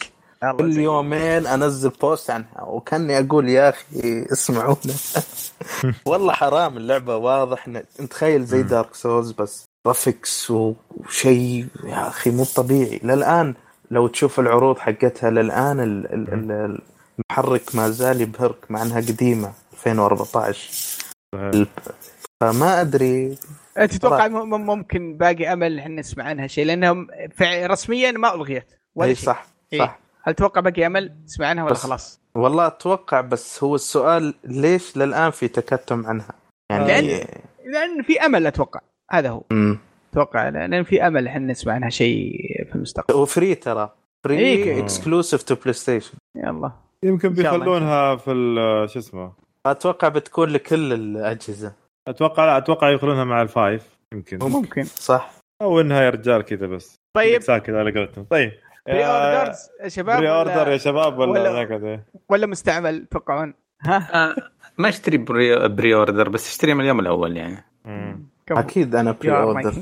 كل. يومين أنزل post عنها وكاني أقول يا أخي اسمعونا. والله حرام اللعبة واضح إن- تخيل زي Dark Souls بس graphics وشيء يا أخي مو طبيعي. للآن لو تشوف العروض حقتها للآن ال- ال- ال- المحرك ما زال يبهرك مع إنها قديمة 2014 ال- فما أدري. أنت تتوقع ممكن باقي أمل إحنا نسمع عنها شيء؟ لانها رسميا ما ألغيت ولا إي. صح إيه. صح. هل تتوقع باقي أمل؟ نسمع عنها ولا خلاص؟ والله أتوقع بس هو السؤال ليش للآن في تكتم عنها؟ يعني لأن- لأن في أمل أتوقع هذا هو. مم. أتوقع لأن في أمل إحنا نسمع عنها شيء في المستقبل. و free ترى. إيه. free exclusive to PlayStation يلا. يمكن. بيخلونها في ال- شو اسمه؟ أتوقع بتكون لكل الأجهزة. أتوقع لا أتوقع يخلونها مع ال five يمكن. ممكن. صح. أو إنها يا رجال كذا بس. طيب. ساكت على قولتهم. طيب. pre-orders يا شباب pre-order ولا, يا شباب ولا ولا- ولا مستعمل تتوقعون؟ ها؟ آه، ما اشتري pre, pre-order بس اشتري من اليوم الأول يعني؟ أكيد أنا pre-order.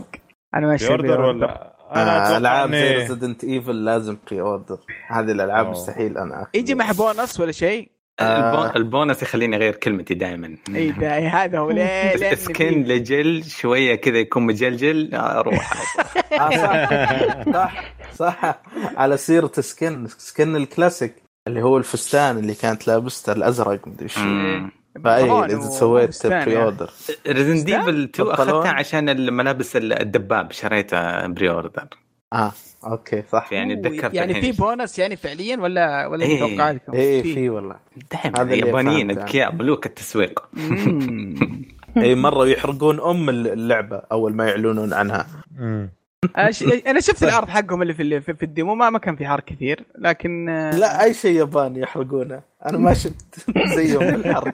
أنا ماشي pre-order ولا أنا آه، ألعاب زي Resident Evil لازم pre-order هذه الألعاب. مستحيل أنا يجي مع بونص ولا شيء؟ آه. البو- البونس يخليني أغير كلمتي دائما. إي هذا هو ليه ليه skin لجل شوية كذا يكون مجلجل أروح. آه صح. صح. صح. على سيرة skin skin ال classic اللي هو الفستان اللي كانت لابسته الأزرق مدري شو. مم. فأي إذا سويت pre. order. Resident Evil 2 بنطلون. اخذتها عشان الملابس الدباب شريتها pre-order آه okay صح يعني أوه، تذكرت يعني في. بونص يعني فعليا ولا ولا إيه. توقعاتكم؟ إيه في والله دائما اللي اليابانيين. أذكياء ملوك التسويق. أي مرة يحرقون أم اللعبة أول ما يعلنون عنها مم. أنا شفت العرض حقهم اللي في في في ال demo ما ما كان في حرق كثير لكن آه، لا أي شيء ياباني يحرقونه. أنا ما شفت زيهم في الحرق.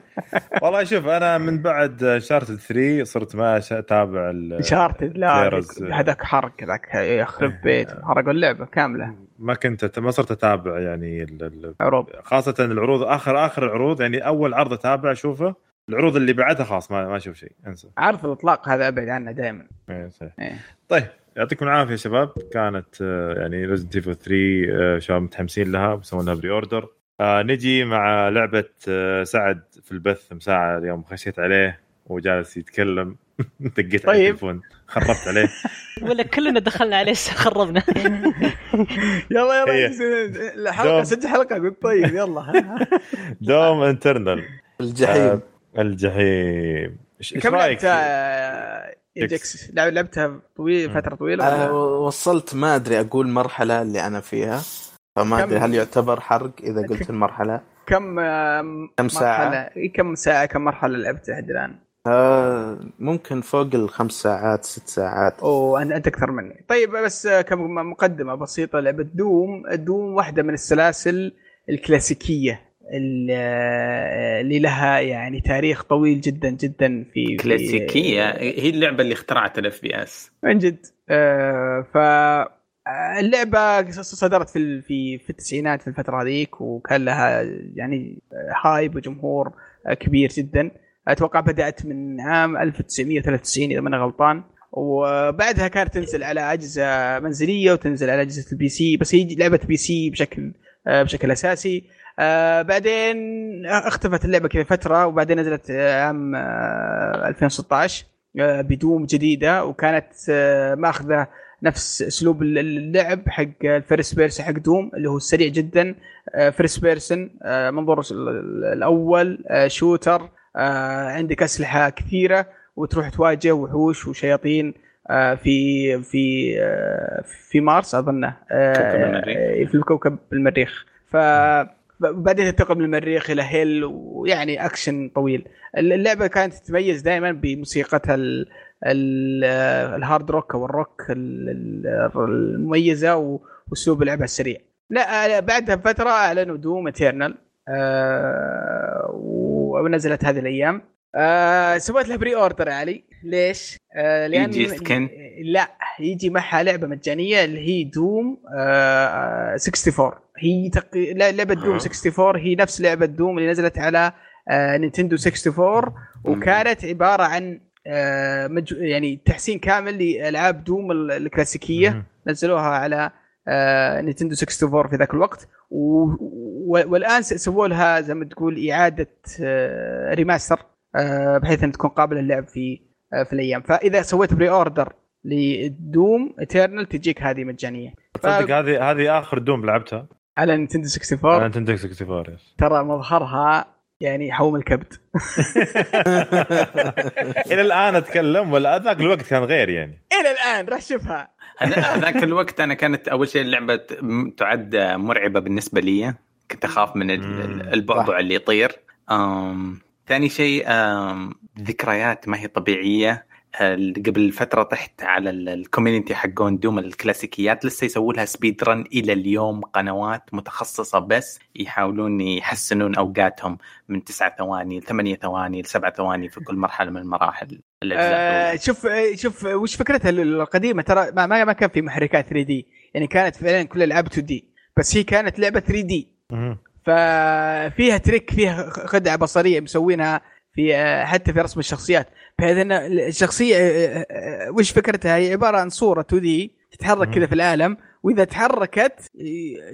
والله شوف أنا من بعد Uncharted 3 صرت ما أتابع ال- Uncharted لا. هذاك حرق ذاك يخرب بيت. حرقوا اللعبة كاملة. ما كنت ما صرت أتابع يعني ال- ال- عروض خاصة العروض اخر آخر العروض يعني أول عرض أتابع أشوفه العروض اللي بعدها خلاص ما ما أشوف شيء أنسى. عرض الإطلاق هذا أبعد عنه دائما إيه، صحيح. إيه. طيب. يعطيكم العافية يا شباب. كانت آه، يعني Resident Evil 3 آه، شباب متحمسين لها بيسوون لها pre-order آه نجي مع لعبة آه، سعد في البث من ساعة اليوم. خشيت عليه وجالس يتكلم. دقيت على طيب. التليفون. خربت عليه. ولا كلنا دخلنا عليه خربنا. يلا. يلا الحلقة دوم. سجل حلقة قلت طيب يلا. دوم انترنال الجحيم. الجحيم. إيش رأيك؟ لعب لعبتها طويل فترة طويلة. أنا ولا؟ وصلت ما أدري أقول مرحلة اللي أنا فيها فما كم- أدري هل يعتبر حرق إذا قلت المرحلة. كم كم إيه، كم ساعة كم مرحلة لعبتها لحد الآن؟ آه ممكن فوق الخمس ساعات ست ساعات. أوه انت أنت أكثر مني. طيب بس آه، كم مقدمة بسيطة لعبة دوم. دوم واحدة من السلاسل الكلاسيكية. ال- اللي لها يعني تاريخ طويل جدا جدا في في- كلاسيكية. هي اللعبة اللي اخترعت ال FPS من جد. آه، ف آه، اللعبه صدرت في في في التسعينات في الفترة هذيك وكان لها يعني hype وجمهور كبير جدا. أتوقع بدأت من عام 1993 إذا ماني غلطان. وبعدها كانت تنزل على أجهزة منزلية وتنزل على أجهزة ال PC بس هي لعبة PC بشكل آه، بشكل أساسي. آه، بعدين اختفت اللعبة كذا فترة وبعدين نزلت آه، عام آه، 2016 آه، بدوم جديدة وكانت آه، ماخذة نفس أسلوب اللعب حق ال first person حق دوم اللي هو سريع جدا first person منظور ال- الأول آه، shooter آه، عندك أسلحة كثيرة وتروح تواجه وحوش وشياطين آه، في في آه، في مارس أظنه آه، كوكب المريخ. في الكوكب المريخ ف بعدين تنتقل من المريخ إلى hell ويعني أكشن طويل. اللعبة كانت تتميز دائما بموسيقتها ال- ال- ال hard rock أو الروك ال- ال- المميزة وأسلوب لعبها السريع. لا بعدها بفترة أعلنوا دوم إترنال آه ونزلت هذه الأيام. آه سويت لها pre-order يا علي. ليش؟ آه لأن يجي skin؟ لا يجي معها لعبة مجانية اللي هي دوم آه 64 هي تق... لعبة دوم آه. 64 هي نفس لعبة دوم اللي نزلت على آه نينتندو 64 وكانت عبارة عن آه مج... يعني تحسين كامل لألعاب دوم ال- الكلاسيكية مم. نزلوها على آه نينتندو 64 في ذاك الوقت. و... و... والآن سووا لها زي ما تقول إعادة آه remaster آه بحيث إن تكون قابلة للعب في آه في الأيام. فإذا سويت pre-order لدوم اترنال تجيك هذه مجانية. تصدق هذه هذه آخر دوم لعبتها. على نينتندو على 64 نينتندو 64 yes. ترى مظهرها يعني حوم الكبد. إلى الآن أتكلم ولا ذاك الوقت كان غير يعني. إلى الآن راح شوفها. هذاك الوقت أنا كانت أول شيء اللعبة تعد مرعبة بالنسبة لي كنت أخاف من البعبع اللي يطير. أم ثاني شيء أم ذكريات ما هي طبيعية. قبل فترة طحت على ال- ال community حقون دوم الكلاسيكيات لسه يسووا لها speedrun إلى اليوم قنوات متخصصة بس يحاولون يحسنون أوقاتهم من تسعة ثواني لثمانية ثواني لسبع ثواني في كل مرحلة من المراحل آه الأولى. شوف آه، شوف آه، وش فكرتها ال- القديمة ترى ما, ما ما كان في محركات 3 دي يعني كانت فعلا كل الألعاب 2 دي بس هي كانت لعبة 3 دي. ففيها تريك فيها خدعة بصرية مسوينها في آه، حتى في رسم الشخصيات. بحيث إن الشخصية آه، آه، وش فكرتها؟ هي عبارة عن صورة 2 دي تتحرك. كذا في العالم وإذا تحركت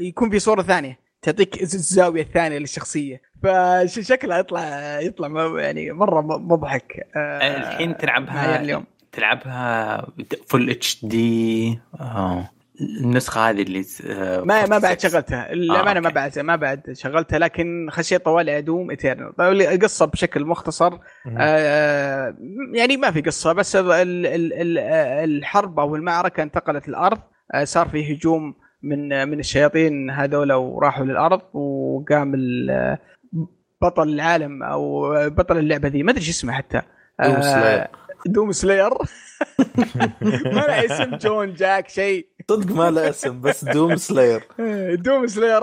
يكون في صورة ثانية تعطيك الز- الزاوية الثانية للشخصية. فشكلها يطلع يطلع يعني مرة م- مضحك. الحين تلعبها اليوم. تلعبها full HD النسخة هذه اللي آه، ما ما بعد 64. شغلتها للامانه ما أوكي. بعد ما بعد شغلتها لكن خشيت طوالي دوم ايترنال القصة بشكل مختصر. آه يعني ما في قصة بس ال ال ال الحرب أو المعركة انتقلت الأرض آه صار في هجوم من من الشياطين هذول وراحوا للأرض وقام بطل العالم أو بطل اللعبة ذي ما أدري شو اسمه حتى دوم سلاير. دوم سلاير ما له اسم جون جاك شيء صدق ما له اسم بس دوم سلاير دوم سلاير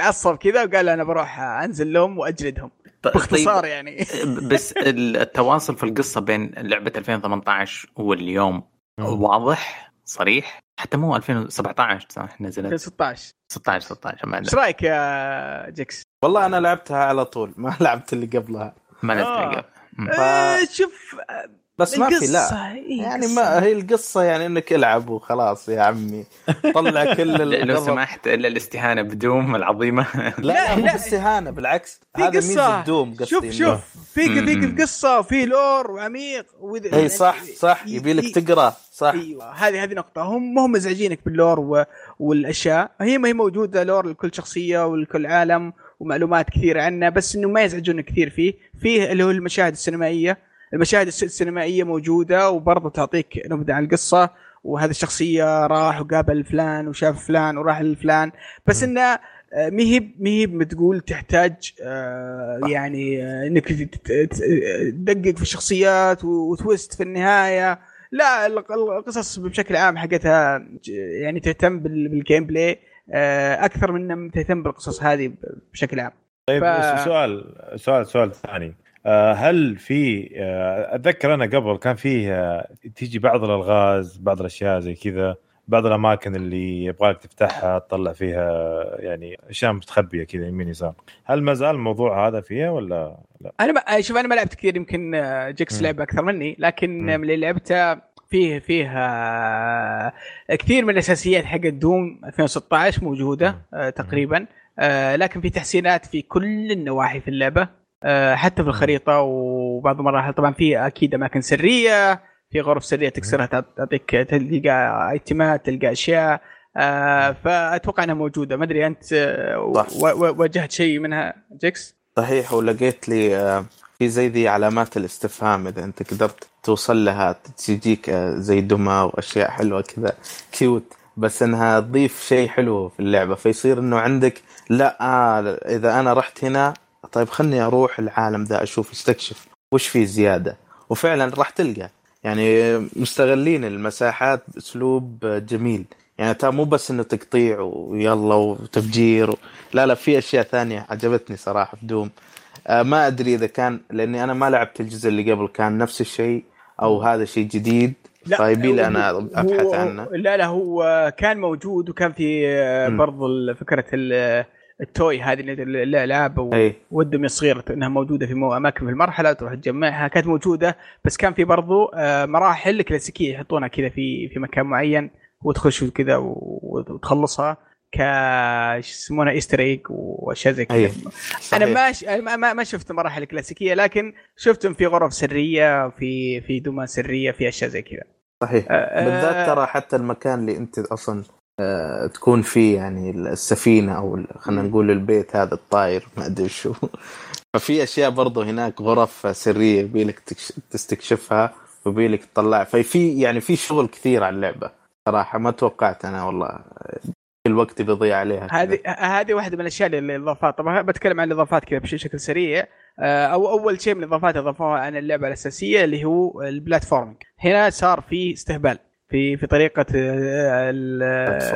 عصب كذا وقال أنا بروح أنزل لهم وأجلدهم ط- باختصار طيب، يعني بس التواصل في القصة بين لعبة 2018 واليوم. واضح صريح حتى مو 2017 صح نزلت 2016 16 16 ما إيش رأيك يا جيكس؟ والله أنا لعبتها على طول ما لعبت اللي قبلها ما نزلت آه. قبل. مم. ف- آه شوف بس ما في لا. إيه، يعني. ما هي القصة يعني إنك العب وخلاص يا عمي. طلع كل لو سمحت إلا الاستهانة بدوم العظيمة. لا لا،. باستهانه بالعكس. في هذا. ميزة دوم قصدي شوف شوف. في. ذيك القصة وفي lore وعميق إي صح صح. يبي لك تقرأ صح. أيوه هذه هذه نقطة. هم ما هم مزعجينك بال lore و... والأشياء. هي ما هي موجودة lore لكل شخصية ولكل عالم ومعلومات كثيرة عنه بس إنه ما يزعجونك كثير فيه. فيه اللي هو المشاهد السينمائية. المشاهد الس- السينمائية موجودة وبرضه تعطيك نبذة عن القصة. وهذه الشخصية راح وقابل فلان وشاف فلان وراح لفلان. بس. إنه آه، مهي مهي بتقول تحتاج آه، يعني آه، إنك تدقق في الشخصيات وتويست في النهاية. لا الق- القصص بشكل عام حقتها يعني تهتم بال- بال gameplay أكثر من تهتم بالقصص هذه بشكل عام. طيب ف- سؤال سؤال سؤال ثاني. هل في آه، أتذكر أنا قبل كان فيه آه، تيجي بعض الألغاز بعض الأشياء زي كذا بعض الأماكن اللي يبغاك تفتحها تطلع فيها يعني أشياء مستخبيه كذا يمين يسار هل ما زال الموضوع هذا فيها ولا لا؟ أنا ما شوف أنا ما لعبت كثير يمكن آه، جيكس. لعب أكثر مني لكن مم. من اللي لعبته فيه فيه آه، كثير من الأساسيات حق الدوم 2016 موجودة آه، تقريبا آه، لكن في تحسينات في كل النواحي في اللعبة آه، حتى في الخريطة وبعض المراحل طبعا في أكيد أماكن سرية في غرف سرية تكسرها تعط- تعطيك تلقى ايتمات تلقى أشياء آه، فأتوقع إنها موجودة. ما أدري أنت آه، واجهت شيء منها جيكس؟ صحيح ولقيت لي آه، في زي ذي علامات الاستفهام إذا أنت قدرت توصل لها تجيك آه، زي دمى وأشياء حلوة كذا cute بس إنها تضيف شيء حلو في اللعبة فيصير إنه عندك لا آه إذا أنا رحت هنا طيب خلني أروح العالم ذا أشوف أستكشف وش في زيادة. وفعلا راح تلقى. يعني مستغلين المساحات بأسلوب جميل. يعني تا مو بس إنه تقطيع ويلا وتفجير و... لا لا في أشياء ثانية عجبتني صراحة في دوم آه ما أدري إذا كان لأني أنا ما لعبت الجزء اللي قبل كان نفس الشيء أو هذا شيء جديد. فيبي لي أنا هو- أبحث عنه. لا لا هو كان موجود وكان في آه،. برضو فكرة ال- التوي هذه اللي- الألعاب والدميه صغيره إنها موجودة في أماكن في المرحلة تروح تجمعها. كانت موجودة بس كان في برضو آه، مراحل كلاسيكية يحطونها كذا في في مكان معين وتخش كذا وتخلصها ك شو يسمونها ايستر ايج وأشياء زي كذا. أنا ما ش... ما ما شفت المراحل الكلاسيكيه لكن شفتهم في غرف سرية في في دمى سرية في أشياء زي كذا. صحيح. آه، بالذات ترى حتى المكان اللي أنت أصلا آه، تكون فيه يعني السفينة أو خلينا نقول البيت هذا الطاير ما أدري شو. ففي أشياء برضو هناك غرف سرية يبيلك تكش- تستكشفها ويبيلك تطلع. ففي يعني في شغل كثير على اللعبة صراحة ما توقعت أنا والله. كل وقتي بيضيع عليها. هذه هذه واحدة من الأشياء اللي الإضافات. طبعا بتكلم عن الإضافات كذا بشكل سريع. آه، أو أول شيء من الإضافات إضافوها عن اللعبة الأساسية اللي هو ال platforming. هنا صار في استهبال. في في طريقة آه، ال-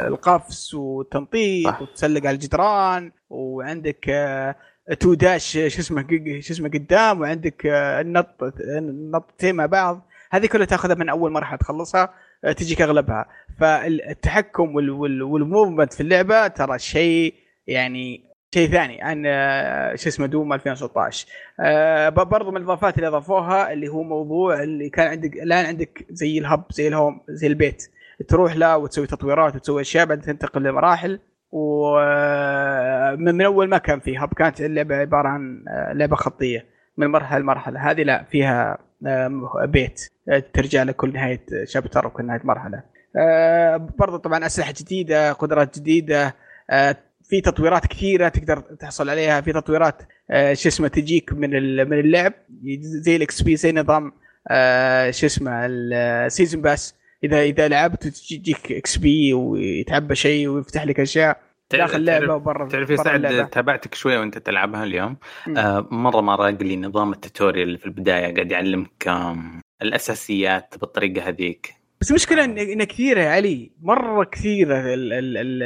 القفز والتنطيط. وتسلق على الجدران وعندك آه، two dash شو اسمه شو اسمه قدام وعندك آه، النط النطتين مع بعض. هذه كلها تاخذها من أول مرحلة تخلصها تجيك أغلبها. فالتحكم وال- وال- والموفمنت في اللعبة ترى شيء يعني شيء ثاني عن آه، شو اسمه دوم 2016 آه، برضو من الإضافات اللي أضافوها اللي هو موضوع اللي كان عندك الآن عندك زي الهب زي الهوم زي البيت. تروح له وتسوي تطويرات وتسوي أشياء بعدين تنتقل لمراحل. ومن من أول ما كان في hub كانت اللعبة عبارة عن آه، لعبة خطية. من مرحلة لمرحلة. هذه لا فيها آه، بيت. آه، ترجع لكل نهاية chapter وكل نهاية مرحلة. آه، برضو طبعا أسلحة جديدة قدرات جديدة. آه، في تطويرات كثيرة تقدر تحصل عليها في تطويرات آه، شو اسمه تجيك من من اللعب. زي ال XP زي نظام آه، شو اسمه ال season pass إذا إذا لعبت تجيك XP ويتعبى شيء ويفتح لك أشياء. داخل اللعبة وبرا تعرف يا سعد. تابعتك شوية وأنت تلعبها اليوم؟ مم. آه مرة ما راق لي نظام ال tutorial اللي في البداية قاعد يعلمك الأساسيات بالطريقة هذيك. بس المشكلة إن إن كثيرة يا علي. مرة كثيرة ال ال ال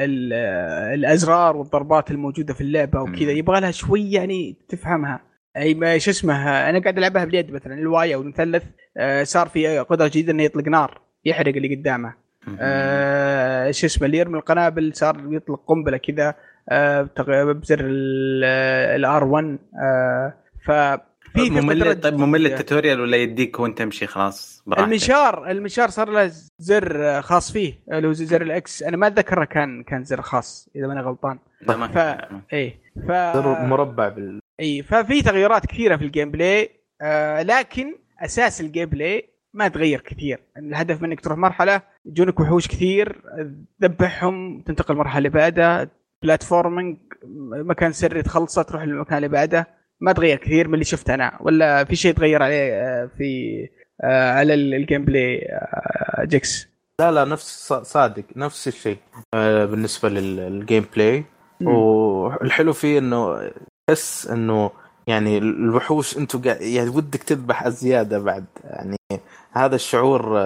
ال الأزرار والضربات الموجودة في اللعبة وكذا. يبغى لها شوي يعني تفهمها. أي ما شو اسمه أنا قاعد ألعبها باليد مثلا ال Y أو المثلث آه، صار في قدرة جديدة إنه يطلق نار يحرق اللي قدامه. آه، شو اسمه اللي يرمي القنابل صار يطلق قنبلة كذا آه، بزر ال R 1 ففي في ممل طيب ممل. ال tutorial ولا يديك وانت تمشي خلاص براحتك؟ المنشار المنشار صار له زر خاص فيه اللي هو زر ال X أنا ما أتذكره كان كان زر خاص إذا ماني غلطان. لا ما ف اي ف صار مربع بال إي ففي تغيرات كثيرة في ال gameplay. آه لكن أساس ال gameplay ما تغير كثير. الهدف منك تروح مرحلة يجونك وحوش كثير تذبحهم تنتقل المرحله اللي بعدها platforming مكان سري تخلصه تروح للمكان اللي بعده. ما تغير كثير من اللي شفته أنا ولا في شيء تغير عليه آه، في آه، على ال- ال gameplay آه، جيكس لا لا نفس صادق نفس الشيء بالنسبة لل- لل gameplay والحلو فيه إنه تحس إنه يعني الوحوش أنتم قاعد يعني ودك تذبح الزياده بعد يعني هذا الشعور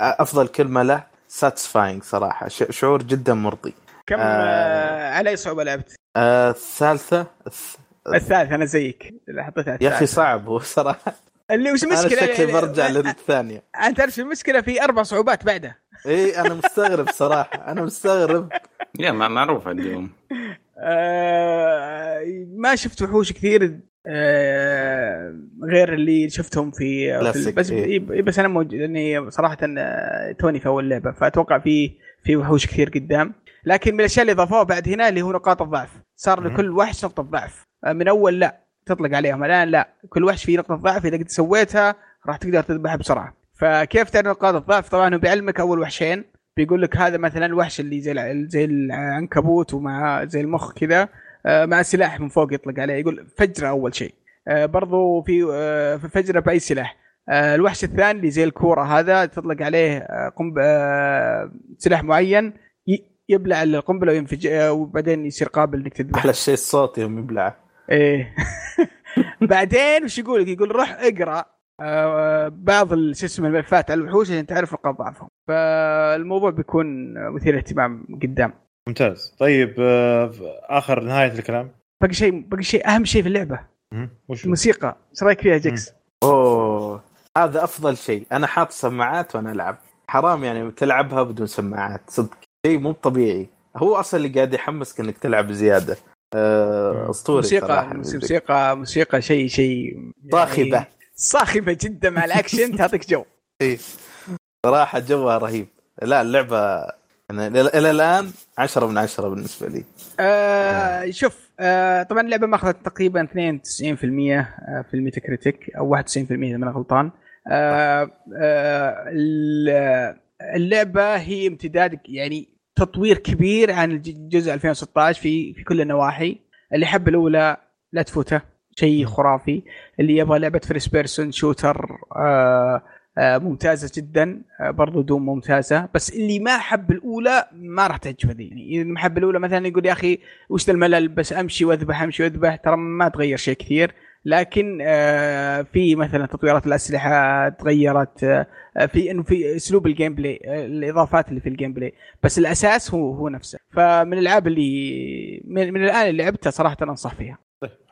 أفضل كلمة له ساتسفاينج صراحة شعور جدا مرضي كم آه. على أي صعوبة لعبت؟ آه، الثالثة الث- الثالث أنا زيك. اللي حطيتها يا أخي. صعب هو صراحة. اللي وش أنا المشكلة؟ شكلي برجع للثانية. أنت تعرف شو المشكلة؟ في أربع صعوبات بعده. إي أنا مستغرب صراحة. أنا مستغرب. يا ما- معروفه اليوم آه ما شفت وحوش كثير آه غير اللي شفتهم في, في بس إيه. بس أنا موجود لأني صراحة آه، توني في أول لعبة فأتوقع في في وحوش كثير قدام. لكن من الأشياء اللي اضافوها بعد هنا اللي هو نقاط الضعف. صار. لكل وحش نقطة ضعف. من أول لا تطلق عليهم. الآن لا كل وحش فيه نقطة ضعف إذا قد سويتها راح تقدر تذبحه بسرعة. فكيف تعرف نقاط الضعف؟ طبعا هو بيعلمك أول وحشين بيقول لك هذا مثلا الوحش اللي زي زي العنكبوت ومع زي المخ كذا آه، مع سلاح من فوق يطلق عليه يقول فجرة أول شيء. آه، برضو في آه، في فجرة بأي سلاح. آه، الوحش الثاني اللي زي الكورة هذا تطلق عليه آه، قنب آه، سلاح معين يبلع القنبلة وينفج آه، وبعدين يصير قابل إنك تذبح أحلى شيء الصوت يوم يبلعه. إيه. بعدين وش يقول؟ لك؟ يقول روح اقرأ آه، بعض شو اسمه الملفات على الوحوش عشان تعرف نقاط ضعفهم. فالموضوع بيكون مثير اهتمام قدام. ممتاز. طيب آه، آخر نهاية الكلام. باقي شيء باقي شيء أهم شيء في اللعبة. وش؟ الموسيقى. إيش رأيك فيها جيكس؟ أوه هذا أفضل شيء. أنا حاط سماعات وأنا ألعب. حرام يعني تلعبها بدون سماعات صدق. شيء مو طبيعي. هو أصلا اللي قاعد يحمسك إنك تلعب زيادة. أسطوري موسيقى صراحة موسيقى موسيقى شيء شيء صاخبة. يعني صاخبة جدا مع الأكشن تعطيك جو. إيه. صراحة جوها رهيب. لا اللعبة أنا إلى إلى الآن 10 من 10 بالنسبة لي. آه شوف آه طبعا اللعبة ماخذت تقريبا 92% آه، في ال Metacritic أو 91% إذا ما أنا غلطان. آه آه ال- اللعبة هي امتداد يعني تطوير كبير عن الج- جزء 2016 في في كل النواحي. اللي حب الأولى لا تفوته. شيء خرافي. اللي يبغى لعبة first person shooter آه آه ممتازة جدا. آه برضو Doom ممتازة. بس اللي ما حب الأولى ما راح تعجبه ذي يعني اللي ما حب الأولى مثلا يقول يا أخي وش الملل؟ بس أمشي وأذبح أمشي وأذبح. ترى ما تغير شيء كثير. لكن آه في مثلا تطويرات الأسلحة تغيرت آه في إنه في أسلوب ال gameplay آه، الإضافات اللي في ال gameplay بس الأساس هو هو نفسه. فمن الألعاب اللي من, من الآن اللي لعبتها صراحة أنصح فيها.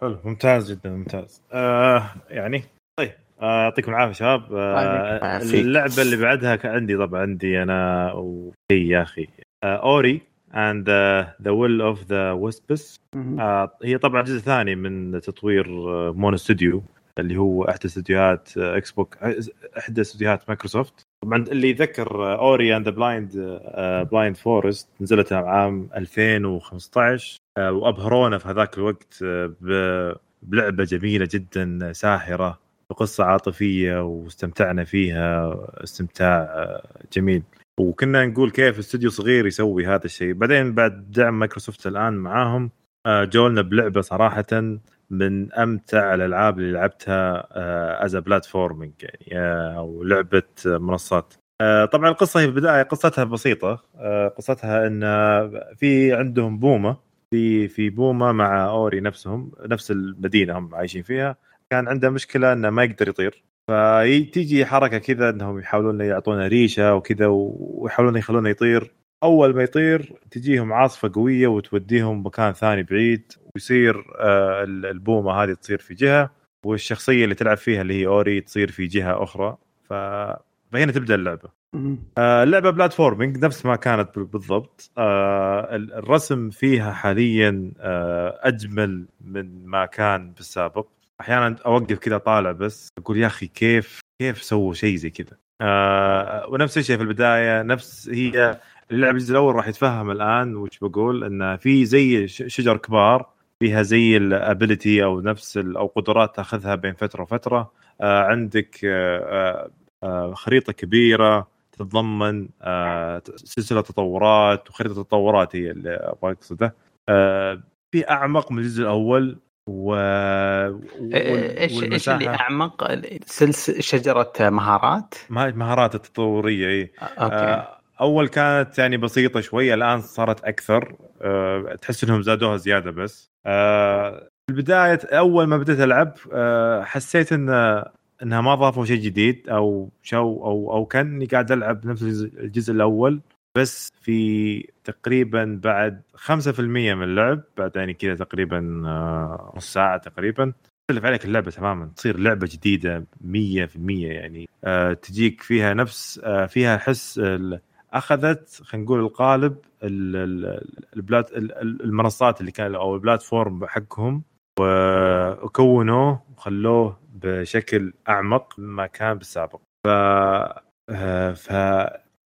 حلو. ممتاز جدا ممتاز. آه يعني طيب آه، يعطيكم العافية شباب. آه. اللعبة اللي بعدها كان عندي طبعا عندي أنا وفي يا أخي. آه Ori. and the Will of the Wisps آه هي طبعا جزء ثاني من تطوير آه، Moon Studio اللي هو إحدى استديوهات آه، Xbox إحدى استديوهات مايكروسوفت طبعا اللي يذكر Ori and Blind Blind Forest نزلت عام 2015 آه، وابهرونا في هذاك الوقت آه، بلعبة جميلة جدا ساحرة وقصه عاطفية واستمتعنا فيها استمتاع آه، جميل. وكنا نقول كيف استوديو صغير يسوي هذا الشيء. بعدين بعد دعم مايكروسوفت الآن معاهم. آه، جولنا بلعبة صراحة من أمتع الألعاب اللي لعبتها as platforming يعني آه، أو لعبه آه، منصات. آه، طبعا القصة هي في البداية قصتها بسيطة. آه، قصتها إن آه، في عندهم بومة. في في بومة مع Ori نفسهم نفس المدينة هم عايشين فيها. كان عنده مشكلة إنه ما يقدر يطير. فتيجي حركة كذا إنهم يحاولون يعطونه ريشة وكذا ويحاولون يخلونه يطير. أول ما يطير تجيهم عاصفة قوية وتوديهم مكان ثاني بعيد ويصير آه، ال- البومة هذه تصير في جهة والشخصية اللي تلعب فيها اللي هي أوري تصير في جهة أخرى. ف فهنا تبدأ اللعبة. آه، اللعبة بلاتفورمينج نفس ما كانت بال- بالضبط. آه، ال- الرسم فيها حاليا أجمل من ما كان بالسابق. أحيانا أوقف كذا طالع بس أقول يا أخي كيف كيف سووا شيء زي كذا؟ آه، ونفس الشيء في البداية نفس هي اللعبه الجزء الأول راح يتفهم الآن وش بقول انه في زي شجر كبار فيها زي ال ability أو نفس أو قدرات تأخذها بين فترة وفترة. آه، عندك آه، آه، خريطة كبيرة تتضمن آه، سلسلة تطورات وخريطة تطورات هي اللي أبغى أقصده. آه، في أعمق من الجزء الأول و وال- إيش إيش اللي أعمق؟ سلس شجرة مهارات؟ مهارات التطورية اي okay. آه، أول كانت يعني بسيطة شوية الآن صارت أكثر. آه، تحس إنهم زادوها زيادة بس. آه، في البداية أول ما بديت ألعب حسيت ان إنها ما ضافوا شيء جديد أو شو أو أو كأني قاعد ألعب نفس الجزء الأول. بس في تقريبا بعد 5% من اللعب بعد يعني كذا تقريبا آه، نص ساعة تقريبا تختلف عليك اللعبة تماما تصير لعبة جديدة 100% يعني. آه، تجيك فيها نفس آه، فيها حس أخذت خلينا نقول القالب ال- ال- البلات ال- ال- المنصات اللي كان أو البلاتفورم حقهم وكونوه وخلوه بشكل أعمق مما كان بالسابق. ف ف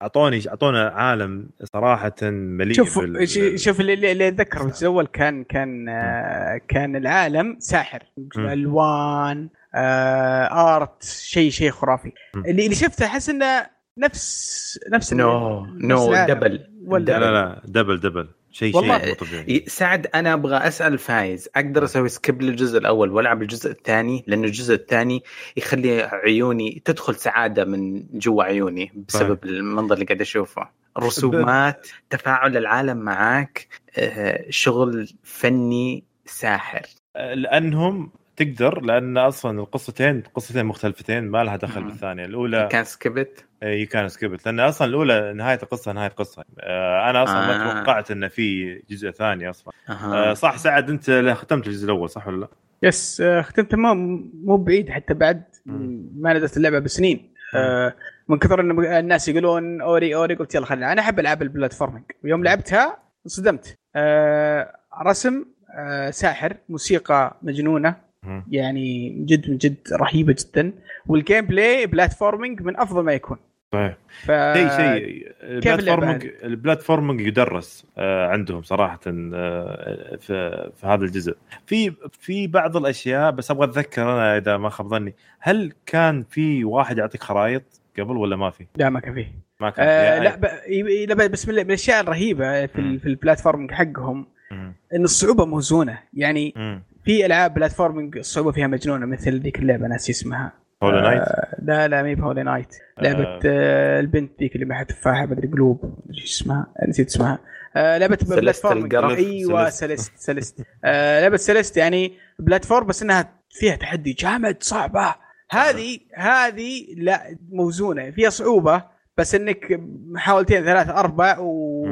اعطوني أعطونا عالم صراحة مليء شوف بال- شوف اللي- اللي اللي اتذكر في الجزء الأول كان كان آه، كان العالم ساحر. ألوان آه، آرت شيء شيء خرافي. اللي اللي شفته أحس إنه نفس نفس نو نفس نو. دبل ولا لا لا دبل دبل شيء والله. شيء مو طبيعي. سعد أنا أبغى أسأل فايز. أقدر أسوي skip للجزء الأول وألعب الجزء الثاني؟ لأنه الجزء الثاني يخلي عيوني تدخل سعادة من جوا عيوني بسبب المنظر اللي قاعد أشوفه. الرسومات تفاعل العالم معاك آه، شغل فني ساحر. لأنهم تقدر لأن أصلا القصتين قصتين مختلفتين ما لها دخل مم. بالثانية. الأولى can skip it؟ you can skip it. لأن أصلا الأولى نهاية القصة نهاية قصة. آه، أنا أصلا ما آه. توقعت انه في جزء ثاني أصلا. آه،. صح سعد أنت ختمت الجزء الأول صح ولا لا؟ yes آه، ختمت. ما مو بعيد حتى بعد. ما نزلت اللعبة بسنين. آه، من كثر إن الناس يقولون Ori Ori قلت يلا خلينا أنا أحب ألعاب ال platforming. ويوم لعبتها انصدمت. آه، رسم آه، ساحر موسيقى مجنونة. يعني جد من جد رهيبة جدا. وال gameplay platforming من أفضل ما يكون. صحيح. ف شيء شيء ال platforming ال platforming يدرس آه، عندهم صراحة آه، في في هذا الجزء. في في بعض الأشياء بس أبغى أتذكر أنا إذا ما خاب ظني. هل كان في واحد يعطيك خرائط قبل ولا ما في؟ لا ما كان فيه ما كان آه فيها لا ب... لا بس من الأشياء الرهيبة في, في ال platforming حقهم. إن الصعوبة موزونة. يعني. في ألعاب platforming الصعوبه فيها مجنونة مثل ذيك اللعبة ناسي اسمها. Hollow Knight آه لا لا مي ب Hollow Knight. لعبة آه. آه البنت ذيك اللي معها تفاحه مدري قلوب إيش اسمها؟ نسيت اسمها. آه لعبة platforming. أيوه Celeste Celeste آه لعبة Celeste يعني platform بس إنها فيها تحدي جامد صعبة. هذه هذه لا موزونة. فيها صعوبة بس إنك محاولتين ثلاث أربع و...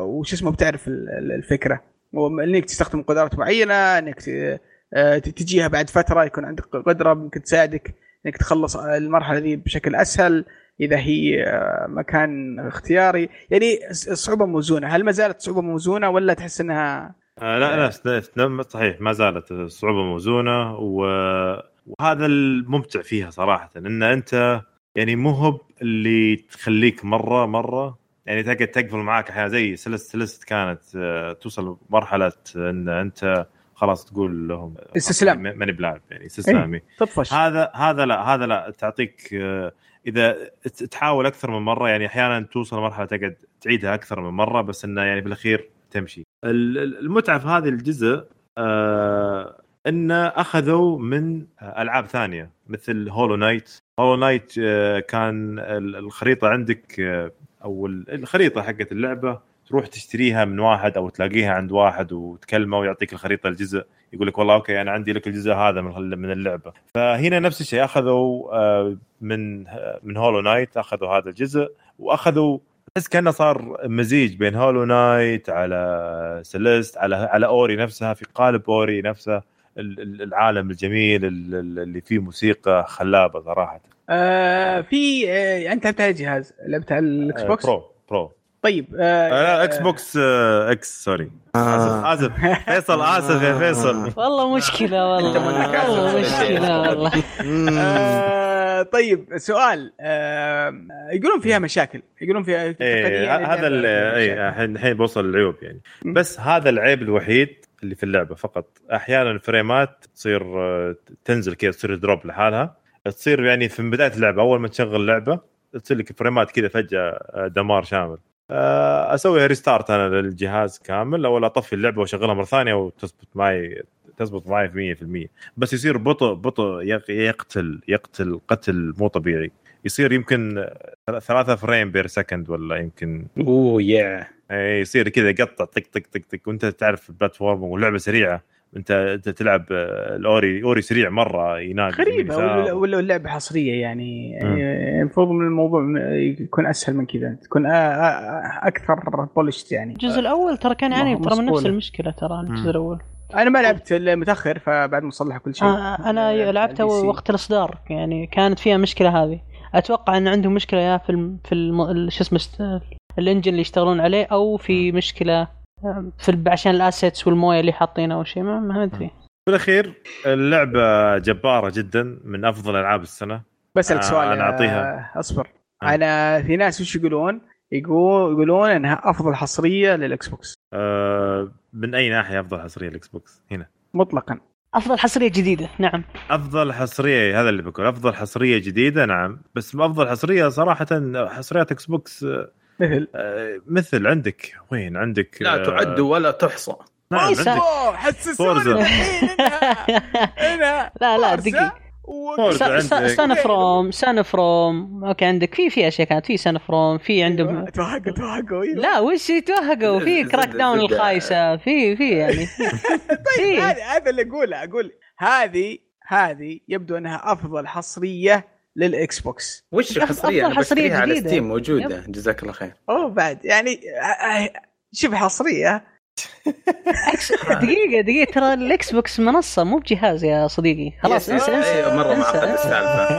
وش اسمه بتعرف ال- ال- الفكرة. وانك تستخدم قدرات معينة انك آه، تجيها بعد فترة يكون عندك قدرة ممكن تساعدك انك تخلص المرحلة دي بشكل أسهل إذا هي آه، مكان اختياري. يعني الصعوبه موزونة. هل ما زالت صعوبة موزونة ولا تحس إنها؟ آه لا لا س- صحيح ما زالت الصعوبه موزونة و... وهذا الممتع فيها صراحة إن أنت يعني مو هو اللي تخليك مرة مرة يعني تقعد تقفل معاك أحيانا زي سلست سلست كانت آه، توصل مرحله إن أنت خلاص تقول لهم استسلام. ما- ماني بلاعب يعني استسلامي. تطفش هذا هذا لا هذا لا تعطيك آه، إذا تحاول أكثر من مرة يعني أحيانا توصل مرحله تقعد تعيدها أكثر من مرة بس إنه يعني بالأخير تمشي. ال- ال- المتعة في هذا الجزء آه انه أخذوا من ألعاب ثانية مثل Hollow Knight Hollow Knight كان ال- الخريطة عندك أو ال- الخريطة حقت اللعبة تروح تشتريها من واحد أو تلاقيها عند واحد وتكلمه ويعطيك الخريطة الجزء يقول لك والله okay أنا عندي لك الجزء هذا من اللعبة. فهنا نفس الشيء أخذوا آه، من آه، من Hollow Knight أخذوا هذا الجزء وأخذوا تحس كأنه صار مزيج بين Hollow Knight على Celeste على على Ori نفسها في قالب Ori نفسه. العالم الجميل ال- ال- اللي فيه موسيقى خلابة صراحة. آه في آه أنت لعبت على جهاز لعبت على ال Xbox؟ pro pro. طيب آه آه، لا إكس بوكس آه، X sorry. اسف آه. آسف فيصل آسف يا فيصل. والله مشكلة والله. والله مشكلة والله. آه طيب سؤال آه يقولون فيها مشاكل. يقولون فيها إيه هذا إيه مشاكل. الحين الحين بوصل العيوب يعني. بس هذا العيب الوحيد اللي في اللعبة. فقط أحيانا الفريمات تصير آه، تنزل كذا تصير drop لحالها. تصير يعني في بداية اللعبة أول ما تشغل اللعبه تصير لك فريمات كذا فجأة آه، دمار شامل. آه، اسويها restart أنا للجهاز كامل. أو أطفي اللعبة وأشغلها مرة ثانية وتزبط معي تزبط معي في 100% بس يصير بطء بطء يق- يقتل يقتل قتل مو طبيعي. يصير يمكن ثلاثة frame per second ولا يمكن. أوه يا يصير كذا يقطع طق طق طق طق وأنت تعرف ال platform واللعبه سريعة أنت أنت تلعب آه، ال Ori Ori سريع مرة ينادي غريبة يمين ولا اللعبة حصرية يعني. يعني المفروض من الموضوع يكون أسهل من كذا تكون أكثر polished يعني الجزء الأول ترى كان هو ترى من نفس. المشكلة ترى الجزء. الأول أنا ما لعبت الا متاخر فبعد ما صلح كل شيء آه، أنا لعبته على ال PC. وقت الإصدار يعني كانت فيها مشكلة هذه أتوقع إن عندهم مشكلة يا في الم... في الم... ال- شو اسمه ال engine اللي يشتغلون عليه أو في مشكلة آه، في الب- عشان ال assets والموية اللي حاطينها أو شيء ما, ما أدري. في الأخير اللعبة جبارة جدا من أفضل ألعاب السنة. بسألك آه، سؤال أنا أنا أعطيها. أصبر. آه. أنا في ناس وش يقولون؟ يقول يقولون إنها أفضل حصرية لل Xbox آه، من أي ناحية أفضل حصرية ال Xbox هنا. مطلقا. أفضل حصرية جديدة نعم. أفضل حصرية هذا اللي بقول. أفضل حصرية جديدة نعم. بس أفضل حصرية صراحة حصريات Xbox آه، مثل آه، مثل عندك وين عندك؟ لا آه، تعد ولا تحصى. نعم حسسوني. انها إنها لا لا فورزا. سان عندك. سان فروم سان فروم. أوكي عندك. في في أشياء كانت. في سان فروم. في عندهم توهقوا توهقوا. لا وش يتوهقوا في كراك داون الخايسة. في في يعني. طيب هذا اللي أقوله أقول هذه هذه يبدو أنها أفضل حصرية للإكس بوكس. وش الحصرية؟ أنا بشتريها على. ستيم موجودة. جزاك الله خير. أوه بعد. يعني آه، آه، شبه حصرية. دقيقة دقيقة ترى الإكس بوكس منصة مو بجهاز يا صديقي. خلاص انسى يس- انسى أيوة، مرة انسى. معقد السالفة.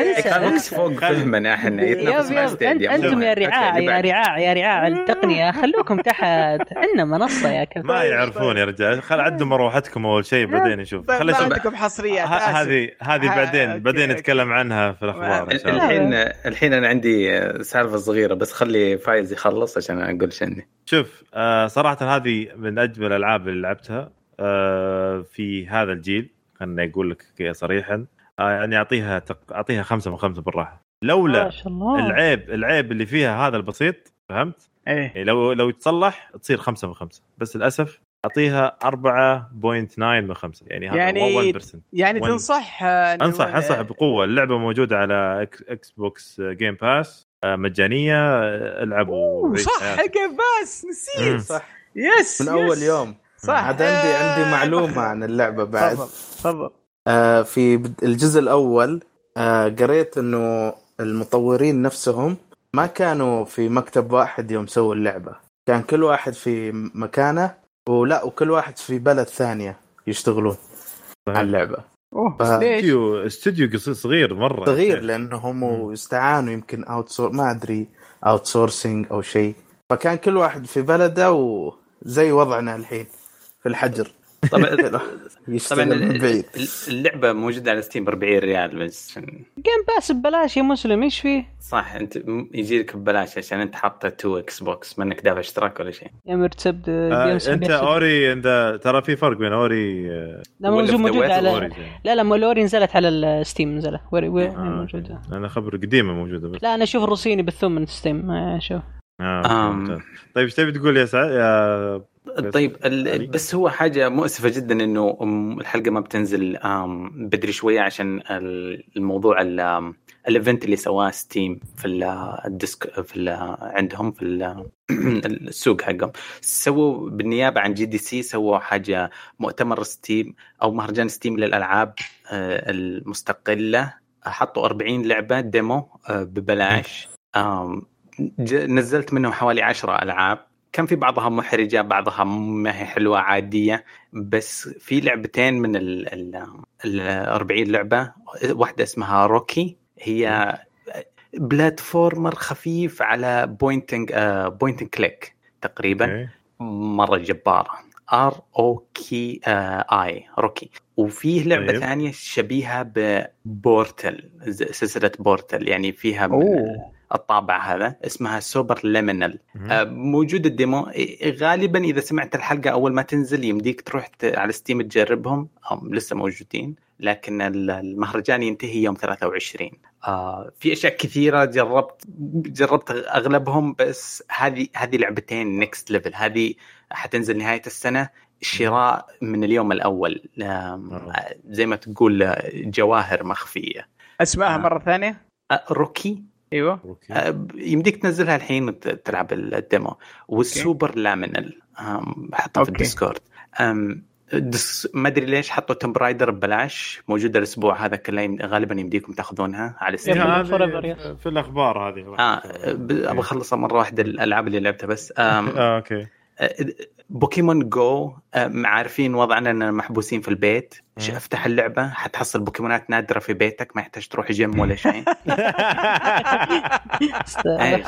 انسى إكس بوكس انسى. فوق فهمنا إحنا يتنافس أنت- أنتم يا رعاع يا. رعاع يا رعاع التقنية. خلوكم تحت. عندنا منصة يا كلب. ما يعرفون يا رجال. خل عدوا مروحتكم أول شيء بعدين نشوف. خل ما أشوف- عندكم حصريات. هذه هذه بعدين بعدين. نتكلم عنها في الأخبار إن شاء الله. الحين الحين أنا عندي سالفة صغيرة بس خلي فايز يخلص عشان أقول شني شوف آه صراحة هذه من أجمل الألعاب اللي لعبتها آه في هذا الجيل خليني أقول لك صريحا. آه يعني أعطيها تق... أعطيها خمسة من خمسة بالراحة. لولا ما شاء الله. العيب العيب اللي فيها هذا البسيط فهمت؟ إيه. يعني لو لو يتصلح تصير خمسة من خمسة. بس للأسف أعطيها 4.9 من خمسة. يعني هذا يعني 1% يعني تنصح آه، أنصح أنصح بقوة. اللعبة موجودة على إكس بوكس Game Pass مجانية ألعبوا صح. ال Game Pass. نسيت صح. yes من أول yes. يوم. صح. عاد عندي عندي معلومة. عن اللعبة بعد. تفضل تفضل. آه في الجزء الأول آه قريت إنه المطورين نفسهم ما كانوا في مكتب واحد يوم سووا اللعبة. كان كل واحد في مكانه ولا وكل واحد في بلد ثانية يشتغلون. على اللعبة. أوه ف- ليش؟ استوديو استوديو قصير صغير مرة. صغير لأنهم استعانوا يمكن out ما أدري outsourcing أو شيء. فكان كل واحد في بلده وزي وضعنا الحين في الحجر. طبعا طبعا اللعبة موجودة على ستيم ب 40 ريال بس. Game Pass ببلاش يا مسلم إيش فيه؟ صح أنت يجي لك ببلاش عشان أنت حاطه 2 إكس بوكس ما إنك دافع اشتراك ولا شيء. يا مرتب آه أنت أوري أنت ترى في فرق بين Ori لا موجود على. لا لا ل Ori نزلت على الستيم نزلت. وين آه، موجودة؟ أنا خبر قديمة موجودة بس. لا أنا أشوف الروسيين يبثون من ستيم آه، شوف. آه. ممتاز. طيب إيش تبي تقول يا سعد يا طيب. ال... بس هو حاجة مؤسفة جدا إنه أم، الحلقة ما بتنزل أم، بدري شوية عشان ال- الموضوع ال- أم، ال event اللي سواه ستيم في ال- ال desk في ال- عندهم في ال- السوق حقهم سووا بالنيابة عن GDC سووا حاجة مؤتمر ستيم أو مهرجان ستيم للألعاب آه، المستقلة حطوا 40 لعبة demo آه، ببلاش أم، نزلت منهم حوالي 10 ألعاب. كان في بعضها محرجة بعضها ما هي حلوة عادية. بس في لعبتين من ال ال ال 40 لعبة. واحدة اسمها Röki. هي platformer خفيف على pointing pointing click تقريبا. مرة جبارة. R O K I Röki. وفيه لعبة طيب. ثانية شبيهة ب Portal سلسلة Portal. يعني فيها أوه. الطابع هذا اسمها Superliminal. آه، موجود ال demo. غالبا إذا سمعت الحلقة أول ما تنزل يمديك تروح على ستيم تجربهم. هم لسه موجودين لكن ال- المهرجان ينتهي يوم 23 آه في أشياء كثيرة جربت جربت أغلبهم بس هذه هذه لعبتين next level هذه حتنزل نهاية السنة شراء من اليوم الأول. آه. زي ما تقول آه، جواهر مخفية. أسمعها آه. مرة ثانية. آه، Röki. أيوه. أوكي. آه، يمديك تنزلها الحين وتلعب ال demo. وال Superliminal حطها في. ال Discord. دس ما أدري ليش حطوا Tomb Raider ببلاش. موجودة الأسبوع هذا كله يم- غالبا يمديكم تأخذونها على إيه، ستيم forever, في- الأخبار هذه. آه ب- أبغى أخلصها مرة واحدة الألعاب اللي لعبتها بس. آم، آه أوكي. آه، Pokémon Go آم، عارفين وضعنا إننا محبوسين في البيت. أفتح اللعبة حتحصل بوكيمونات نادرة في بيتك ما يحتاج تروح جيم ولا شيء. إيش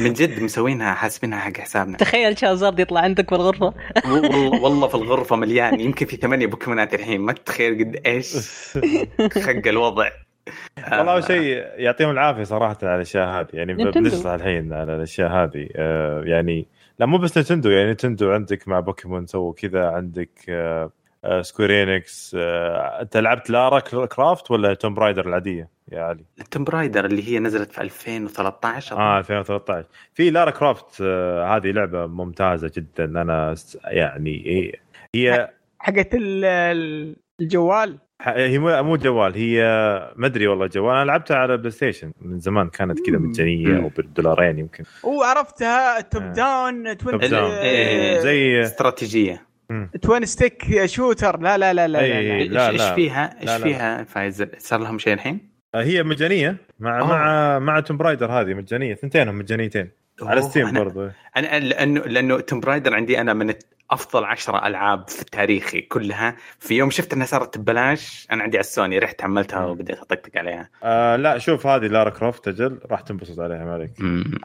من جد مسوينها حاسبينها حق حسابنا. تخيل Charizard يطلع عندك بالغرفه والله والله في الغرفة مليان يمكن في ثمانية بوكيمونات الحين ما تتخيل قد إيش خق الوضع. والله آه، أول شيء يعطيهم العافية صراحة على الأشياء هذه يعني. بنشرح الحين على الأشياء هذه. آه يعني لا مو بس نتندو يعني نتندو عندك مع بوكيمون سووا كذا عندك آه آه سكويرينكس آه أنت لعبت لارا كرافت ولا توم برايدر العادية يا علي؟ توم برايدر اللي هي نزلت في 2013 آه 2013 في لارا كرافت آه هذه لعبة ممتازة جدا أنا يعني إيه هي حقت ال- ال- الجوال. هي مو مو جوال هي ما أدري والله جوال أنا لعبتها على بلاي ستيشن من زمان كانت كذا. مجانيه. أو بدولارين يمكن وعرفتها توب آه. داون twin top down. إيه. زي استراتيجية twin stick shooter لا لا لا لا, لا. لا. إيش لا، إيش لا. فيها إيش لا، لا. فيها فايز صار لهم شيء الحين؟ آه، هي مجانية مع آه. مع مع Tomb Raider هذه مجانية ثنتينهم مجانيتين. على ستيم أنا- برضه أنا لأنه لأنه Tomb Raider عندي أنا من أفضل عشرة ألعاب في تاريخي كلها. في يوم شفت إنها صارت ببلاش أنا عندي على السوني رحت حملتها. وبديت أطقطق عليها. آه لا شوف هذه Lara Croft أجل راح تنبسط عليها ما عليك.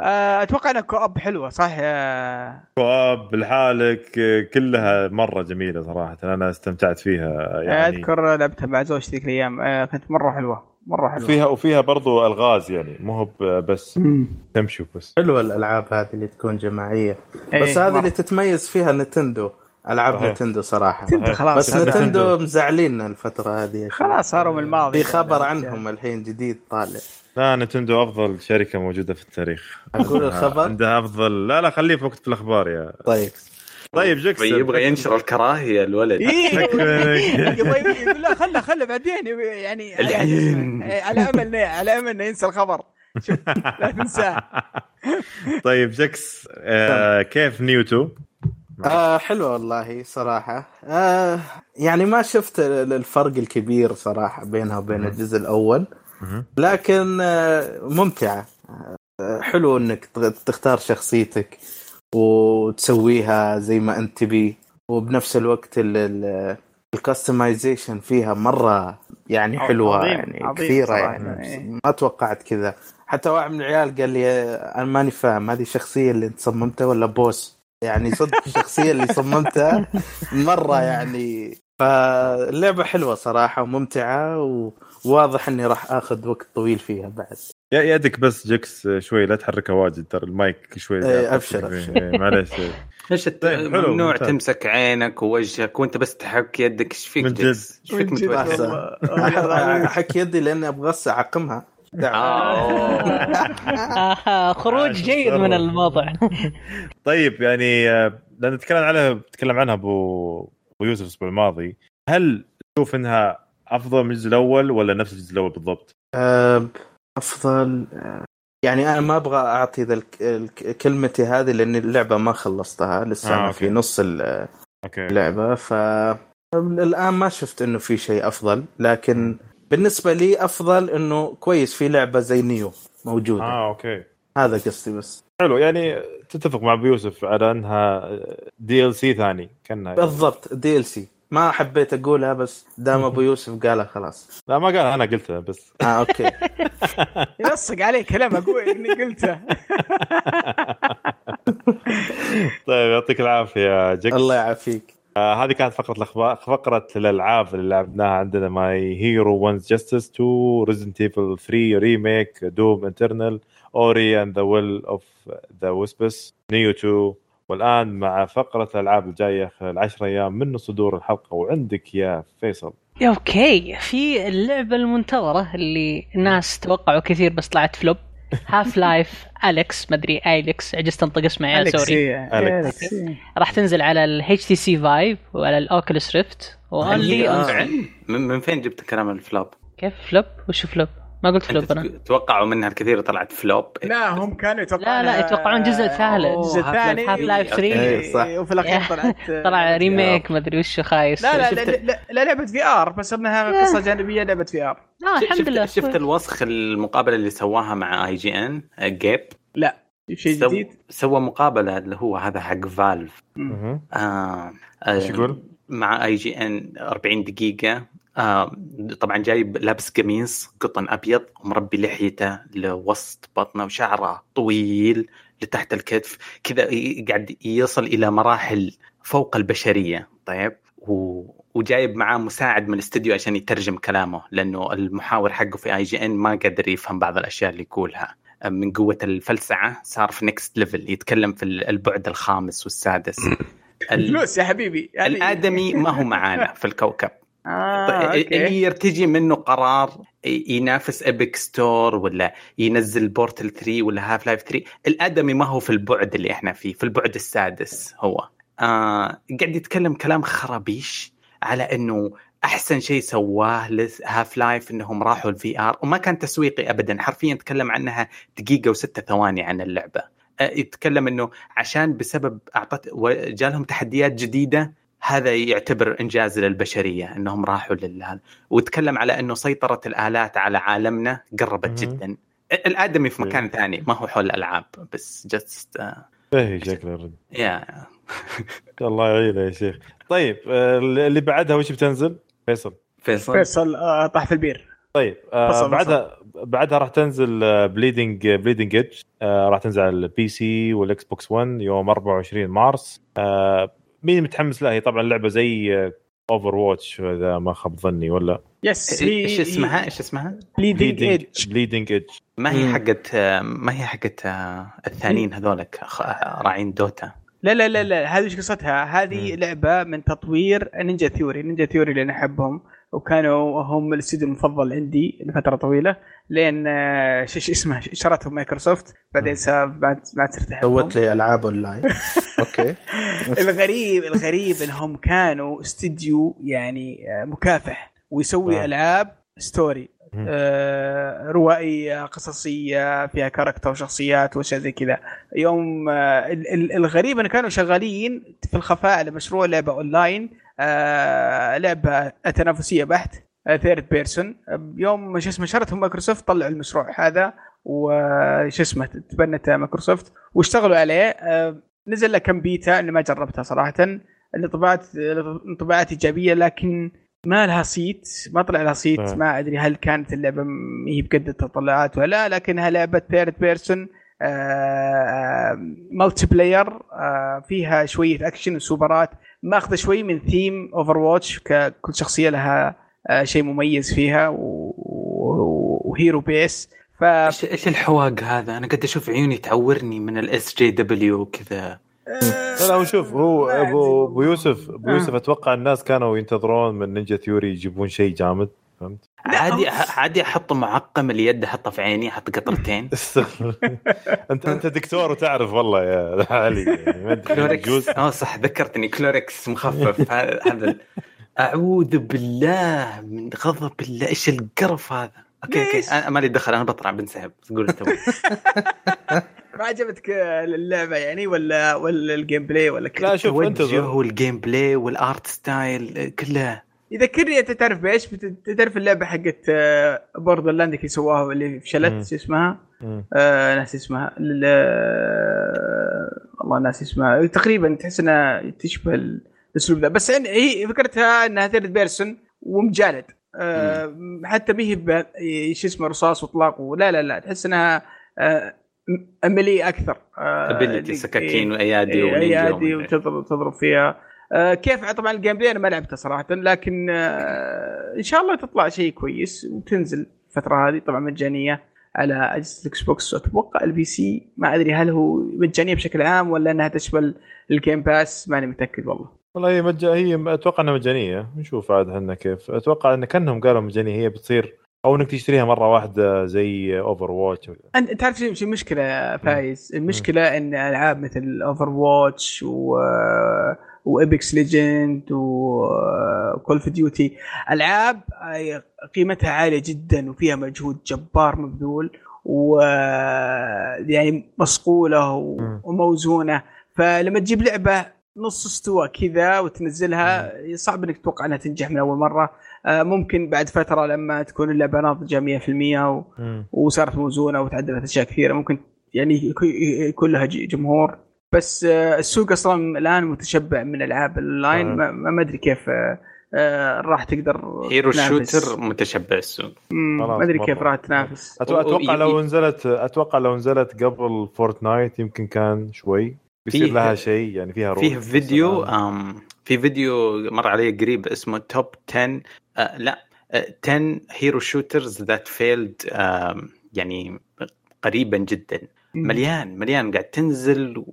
آه، أتوقع إنها co-op حلوة صح؟ يا co-op لحالك آه، كلها مرة جميلة صراحة أنا استمتعت فيها يعني. أذكر لعبتها مع زوجتي ذيك الأيام آه، كانت مرة حلوة. مرة حلوة. فيها وفيها برضو ألغاز يعني مو هو بس مم. تمشي بس حلوة الألعاب هذه اللي تكون جماعية. إيه، بس هذه. اللي تتميز فيها نتندو ألعاب صحيح. نتندو صراحة. نتندو خلاص. بس نتندو. مزعلين الفترة هذه. خلاص صاروا من الماضي. في خبر عنهم الحين جديد طالع. لا نتندو أفضل شركة موجودة في التاريخ. أقول الخبر؟ عندها افضل لا لا خليه في وقت في الأخبار يا طيب. طيب جكس يبغى ينشر الكراهية الولد. يقول لا خله خله بعدين يعني الحين. إيه، على أمل على أمل إنه ينسى الخبر. شوف لا تنساه طيب جكس آه كيف نيوتو؟ آه حلوة والله صراحة. آه يعني ما شفت ال- الفرق الكبير صراحة بينها وبين. الجزء الأول. مهم. لكن آه ممتعة. آه حلو إنك تختار شخصيتك. وتسويها زي ما أنت تبي. وبنفس الوقت ال customization فيها مرة يعني حلوة عظيم، يعني عظيم كثيرة صراحة، يعني. إيه. ما توقعت كذا. حتى واحد من العيال قال لي أنا ماني فاهم هذه الشخصية اللي أنت صممتها ولا بوس يعني صدق الشخصية اللي صممتها مرة يعني. فاللعبة حلوة صراحة وممتعة وواضح إني راح آخذ وقت طويل فيها بعد. يا يدك بس جاكس آه، شوي لا تحركها واجد ترى المايك شوي أبشر، أبشر. إيه، معليش إيش طيب، ممنوع. تمسك عينك ووجهك وأنت بس تحك يدك إيش فيك من جد. جلس؟ إيش فيك. أحك يدي لأني أبغى اعقمها آه. آه خروج جيد. من الموضوع طيب يعني آه، لأن نتكلم عنها تكلم عنها أبو أبو يوسف الأسبوع الماضي هل تشوف إنها أفضل من الجزء الأول ولا نفس الجزء الأول بالضبط؟ أفضل يعني أنا ما أبغى أعطي ذا كلمتي هذه لأن اللعبة ما خلصتها لسه آه، okay. في نص اللعبة. ف الآن ما شفت إنه في شيء أفضل لكن بالنسبة لي أفضل إنه كويس في لعبة زي Nioh موجودة. آه okay. هذا قصدي بس. حلو يعني تتفق مع أبو يوسف على أنها DLC ثاني كأنها بالضبط DLC ما حبيت أقولها بس دام أبو يوسف قالها خلاص. لا ما قال أنا قلتها بس. آه okay. يلصق عليه كلام أقول إني قلته طيب يعطيك العافية يا جكس الله يعافيك. آه هذه كانت فقرة الأخبار فقرة الألعاب اللي لعبناها عندنا My Hero One's Justice 2 Resident Evil 3 Remake Doom Eternal Ori and the Will of the Wisps Nioh 2 والآن مع فقرة الألعاب الجاية خلال 10 أيام من صدور الحلقة وعندك يا فيصل. okay في اللعبة المنتظرة اللي الناس توقعوا كثير بس طلعت flop. Half-Life Alyx مدري Alyx عجزت أنطق اسمها يا sorry. إيه. راح تنزل على ال HTC Vive وعلى ال Oculus Rift من, من فين جبت كلام ال flop؟ كيف؟ flop؟ وش flop؟ ما قلت flop أنا أنت توقعوا منها الكثير طلعت flop؟ لا هم كانوا يتوقعون لا، لا، يتوقعون الجزء الثالث. الجزء أوه، الثاني Half-Life 3. إيه، صح. وفي الأخير طلعت. طلع remake مدري وش خايس. لا لا, لا, لا, لا لعبة VR بس إنها قصة جانبية لعبة VR آه الحمد لله شفت الوسخ المقابلة اللي سواها مع IGN جيب لا شيء جديد. سوى مقابلة اللي هو هذا حق Valve مم. آه إيش آه، يقول؟ مع IGN 40 دقيقة. آه طبعا جايب لابس قميص قطن أبيض ومربي لحيته لوسط بطنه وشعره طويل لتحت الكتف كذا قاعد يصل إلى مراحل فوق البشرية. طيب و... وجايب معاه مساعد من الاستديو عشان يترجم كلامه لأنه المحاور حقه في IGN ما قدر يفهم بعض الأشياء اللي يقولها. من قوة الفلسفة صار في next level يتكلم في البعد الخامس والسادس. ال- فلوس يا حبيبي يعني الآدمي ما هو معانا في الكوكب. آه طيب، اللي okay يرتجي منه قرار ينافس Epic Store ولا ينزل Portal 3 ولا Half-Life 3 الأدمي ما هو في البعد اللي إحنا فيه في البعد السادس هو. آه قاعد يتكلم كلام خرابيش على إنه أحسن شيء سواه هاف لايف إنهم راحوا الفي ار وما كان تسويقي ابدا. حرفيا تكلم عنها دقيقة وستة ثواني عن اللعبة. آه، يتكلم إنه عشان بسبب اعطت جالهم تحديات جديدة هذا يعتبر إنجاز للبشرية إنهم راحوا لل وتكلم على إنه سيطره الآلات على عالمنا قربت. جدا. الآدمي في مكان ثاني ما هو حول الألعاب بس just إيه شكله الرد يا الله يعينه يا شيخ. طيب آه، اللي بعدها وش بتنزل؟ فيصل. فيصل. فيصل آه، طاح في البير. طيب آه بعدها بعدها راح تنزل Bleeding Bleeding Edge راح تنزل على ال PC وال Xbox 1 يوم 24 مارس. آه مين متحمس لها هي طبعا لعبة زي Overwatch إذا ما خاب ظني ولا yes هي إيش اسمها إيش اسمها؟ Bleeding Edge Bleeding Edge ما هي. حقت ما هي حقت آه، الثانيين هذولك خ- راعين Dota لا لا لا لا هذه إيش قصتها؟ هذه. لعبة من تطوير Ninja Theory، Ninja Theory اللي أنا أحبهم وكانوا هم الاستوديو المفضل عندي لفترة طويلة لين آه، شو اسمه شرتهم مايكروسوفت بعدين بعد ما ترتاح سوت لي ألعاب online. okay. الغريب الغريب إنهم كانوا استديو يعني آه، مكافح ويسوي آه. ألعاب story. آه، روائية قصصية فيها character وشخصيات وأشياء زي كذا. يوم آه، ال- ال- الغريب إن كانوا شغالين في الخفاء على مشروع لعبة أونلاين آه، لعبة تنافسية بحت third person يوم شو اسمه شرتهم مايكروسوفت طلعوا المشروع هذا وش اسمه تبنت مايكروسوفت واشتغلوا عليه. آه، نزل له كم بيتا اللي ما جربتها صراحة. الانطباعات انطباعات إيجابية لكن ما لها صيت ما طلع لها صيت. آه. ما أدري هل كانت اللعبة هي بقد التطلعات ولا لا لكنها لعبة ثيرد بيرسون مالتي بلاير آه، فيها شوية اكشن وسوبرات. ماخذه شوي من ثيم اوفر واتش كل شخصية لها آه، شيء مميز فيها وهيرو بيس ف إيش إيش الحواق هذا؟ أنا قد أشوف عيوني تعورني من الاس جي دبليو وكذا لا هو شوف هو ما ابو. أبو يوسف أبو آه. يوسف أتوقع الناس كانوا ينتظرون من Ninja Theory يجيبون شيء جامد فهمت؟ عادي عادي أحط معقم اليد احطه في عيني أحط قطرتين. استغفر أنت أنت دكتور وتعرف والله يا علي يعني ما أدري كلوركس يجوز آه صح ذكرتني كلوركس مخفف. هذا أعوذ بالله من غضب الله. إيش القرف هذا؟ okay okay؟ أنا مالي دخل أنا بطلع بنسحب. قول أنت ما عجبتك اللعبة يعني ولا ولا ال gameplay ولا كذا لا شوف انتظر وال gameplay وال art style كله؟ يذكرني أنت تعرف بإيش؟ تعرف اللعبة حقت Borderland اللي سواها اللي. فشلت شو اسمها؟ آه ناس اسمها آه، الله ناس اسمها تقريبا تحس إنها تشبه الأسلوب ذا بس يعني هي فكرتها إنها third person ومجالد آه حتى ما هي شو اسمه رصاص واطلاق ولا لا لا تحس إنها آه عمليه أكثر آه ability سكاكين وأيادي إيه، أيادي. وتضرب تضرب فيها آه كيف طبعا ال gameplay أنا ما لعبته صراحة لكن آه إن شاء الله تطلع شيء كويس وتنزل الفترة هذه طبعا مجانية على أجهزة ال Xbox واتوقع ال PC ما أدري هل هو مجانية بشكل عام ولا إنها تشمل ال Game Pass ماني متأكد والله. والله هي مج... هي أتوقع إنها مجانية. نشوف عاد إحنا كيف. أتوقع إن كأنهم قالوا مجانية هي بتصير أو إنك تشتريها مرة واحدة زي Overwatch انت تعرف شو المشكلة فايز؟ المشكلة إن ألعاب مثل Overwatch و و Apex Legend و Call of Duty ألعاب قيمتها عالية جدا وفيها مجهود جبار مبذول و يعني مصقولة. وموزونة. فلما تجيب لعبة نص استوى كذا وتنزلها صعب إنك تتوقع إنها تنجح من أول مرة. آه، ممكن بعد فترة لما تكون اللعبة ناضجة 100% و... وصارت موزونة وتعدلت أشياء كثيرة ممكن يعني يكون- لها جمهور. بس آه، السوق أصلا الآن متشبع من ألعاب الاونلاين آه. ما ما ادري كيف آه، آه، راح تقدر hero تنافس. shooter متشبع السوق. ما أدري. كيف راح تنافس. أتوقع لو نزلت أتوقع لو نزلت قبل Fortnite يمكن كان شوي بيصير لها شيء يعني فيها روح فيه فيديو آم في فيديو مر علي قريب اسمه top 10 آه لا آه 10 hero shooters that failed يعني قريبا جدا. مليان مليان. قاعد تنزل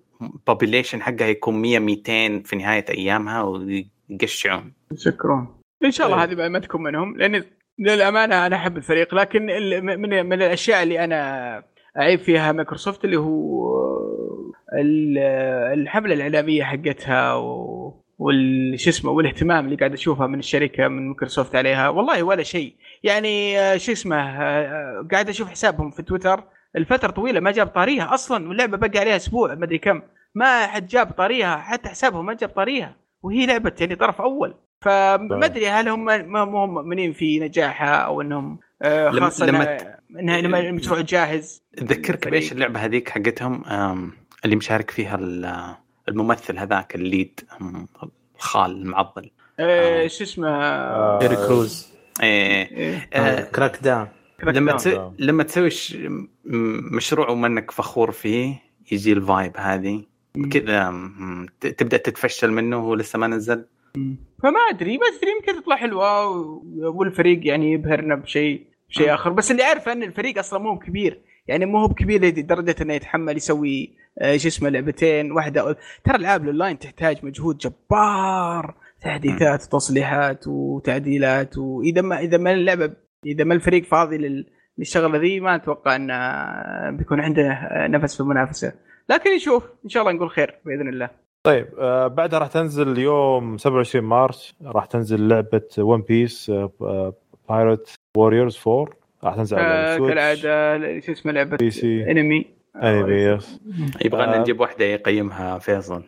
population حقها يكون 100 200 في نهاية أيامها ويقشعون. شكرا إن شاء الله إيه. هذه ما تكون منهم لأن للأمانة أنا أحب الفريق لكن ال- من من الأشياء اللي أنا أعيب فيها مايكروسوفت اللي هو ال- الحملة الإعلامية حقتها و وال شو اسمه والاهتمام اللي قاعد أشوفها من الشركة من مايكروسوفت عليها. والله ولا شيء. يعني آه، شو اسمه آه، قاعد أشوف حسابهم في تويتر. الفترة طويلة ما جاب طاريها. أصلا واللعبه بقى عليها أسبوع ما أدري كم. ما حد جاب طاريها حتى حسابهم ما جاب طاريها. وهي لعبة يعني طرف أول. فما أدري هل هم ما هم مؤمنين في نجاحها أو إنهم آه، لما- خاصة لما انها إنها المشروع جاهز. تذكرك. بإيش اللعبة هذيك حقتهم؟ اللي مشارك فيها ال- الممثل هذاك ال lead الخال المعضل. آه، آه. شو اسمه؟ آه، Terry Crews. إيه. إيه، آه، Crackdown. لما كراك تسوي لما تسوي مشروع ومنك فخور فيه يجي ال vibe هذه. كذا تبدأ تتفشل منه وهو لسه ما نزل؟ فما أدري ما ادري يمكن تطلع حلوة والفريق يعني يبهرنا بشيء بشيء آخر. بس اللي عارف إن الفريق أصلا مو كبير. يعني مو هو بكبير لدرجة إنه يتحمل يسوي آه، شو اسمه لعبتين واحدة ترى العاب الأونلاين تحتاج مجهود جبار. تحديثات وتصليحات وتعديلات واذا ما إذا ما اللعبه إذا ما الفريق فاضي لل- للشغلة ذي ما أتوقع انه بيكون عنده نفس في المنافسة. لكن نشوف إن شاء الله نقول خير بإذن الله. طيب آه بعدها راح تنزل يوم 27 مارس راح تنزل لعبة One Piece Pirate Warriors 4 راح تنزل على آه، كالعادة شو اسمه لعبة؟ PC انمي انمي yes يبغانا آه. نجيب واحدة يقيمها فيصل.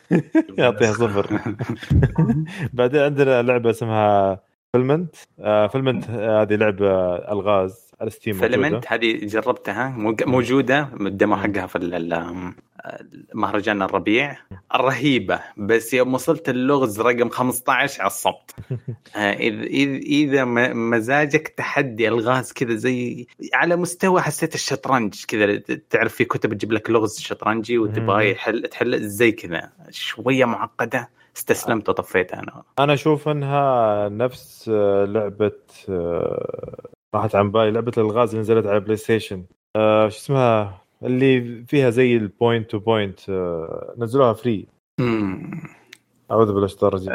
يعطيها صفر. بعدين عندنا لعبة اسمها Filament؟ آه Filament هذه لعبة ألغاز على Steam. Filament هذه جربتها مو- موجودة ال demo حقها في مهرجان الربيع. رهيبه بس يوم وصلت اللغز رقم 15 عصبت آه، إذا اذا مزاجك تحدي ألغاز كذا زي على مستوى حسيت الشطرنج كذا تعرف في كتب تجيب لك لغز شطرنجي وتبغى يحل تحل زي كذا شوية معقدة. استسلمت وطفيتها أنا. أنا أشوف أنها نفس آه، لعبة آه، راحت عن بالي لعبة الألغاز اللي نزلت على PlayStation آه، شو اسمها؟ اللي فيها زي ال point to point نزلوها free. أعوذ بالله الشيطان الرجيم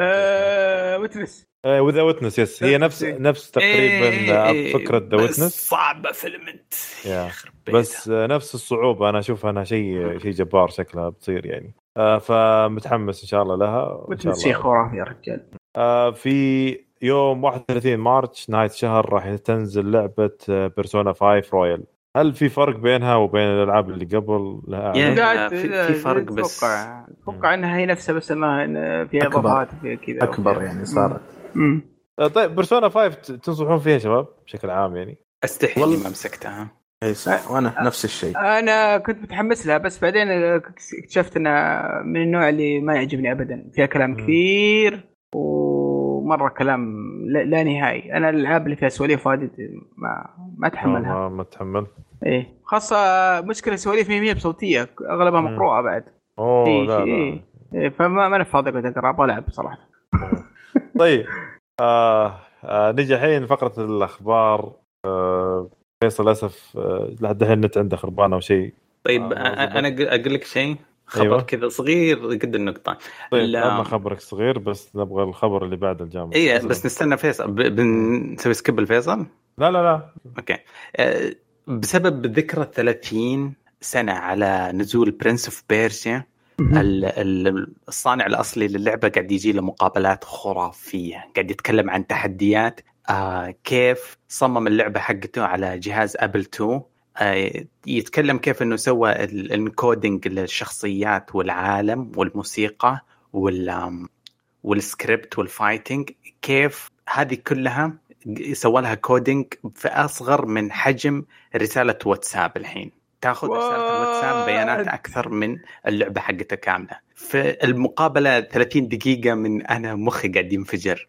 Witness و The Witness yes هي نفس نفس تقريبا آه، إيه، فكرة ذا بس Witness صعبة Filament بيتها. بس نفس الصعوبة أنا أشوفها أنها شيء شيء جبار شكلها بتصير يعني. فمتحمس إن شاء الله لها شيء الله. خرافي يا رجال. آه، في يوم 31 مارس نهايه الشهر راح تنزل لعبة Persona 5 Royal هل في فرق بينها وبين الألعاب اللي قبل؟ لا. لا، في- في فرق بس. أتوقع أتوقع إنها هي نفسها بس إنها إن فيها. اضافات وفيها كذا أكبر يعني صارت. مم. آه، طيب بيرسونا 5 ت- تنصحون فيها شباب؟ بشكل عام يعني. أستحي ما مسكتها. اي صح. وأنا نفس الشيء. أنا كنت متحمس لها بس بعدين اكتشفت انها من النوع اللي ما يعجبني ابدا. فيها كلام مم. كثير ومرة كلام لا, نهائي. أنا الألعاب اللي فيها سواليف واجد ما ما أتحملها. ما, ما تحمل. إيه. خاصة مشكلة سواليف ما هي بصوتية أغلبها. مقروءة بعد. أوه إيه، لا لا. إيه. إيه، فما ما أنا فاضي أقعد أقرأ أبغى ألعب صراحة. طيب. آه آه نجي الحين فقره الأخبار. آه فيصل للأسف آه لحد الحين النت عنده خربان أو شيء. طيب آه، أنا أقول لك شيء خبر أيوة. كذا صغير قد النقطة. طيب لا. ما خبرك صغير بس نبغى الخبر اللي بعد الجامعة. اي بس نستنى فيصل. بنسوي skip لفيصل لا لا لا. okay. آه، بسبب ذكرى 30 سنة على نزول Prince of Persia ال- ال- الصانع الأصلي للعبة قاعد يجي له مقابلات خرافية قاعد يتكلم عن تحديات آه كيف صمم اللعبة حقته على جهاز Apple 2 آه يتكلم كيف إنه سوى ال- ال encoding للشخصيات والعالم والموسيقى وال وال script وال fighting كيف هذه كلها سوى لها coding في أصغر من حجم رسالة واتساب الحين. تاخذ رسالة الواتساب بيانات أكثر من اللعبة حقتها كاملة. في المقابلة 30 دقيقة من أنا مخي قاعد ينفجر.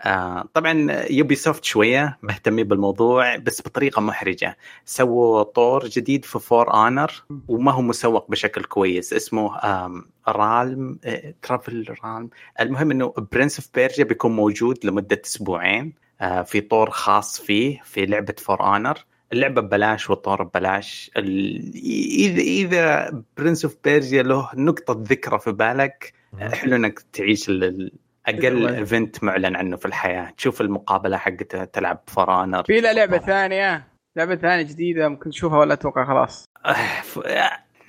آه طبعا Ubisoft شوية مهتمين بالموضوع بس بطريقة محرجة. سووا طور جديد في For Honor وما هو مسوق بشكل كويس. اسمه realm آه travel realm المهم إنه Prince of Persia بيكون موجود لمدة أسبوعين آه في طور خاص فيه في لعبة For Honor اللعبة ببلاش والطور ببلاش. إذا إذا Prince of Persia له نقطة ذكرى في بالك حلو إنك تعيش أقل. event معلن عنه في الحياة تشوف المقابلة حقته تلعب For Honor في لا لعبة ثانية لعبة ثانية جديدة ممكن تشوفها ولا أتوقع خلاص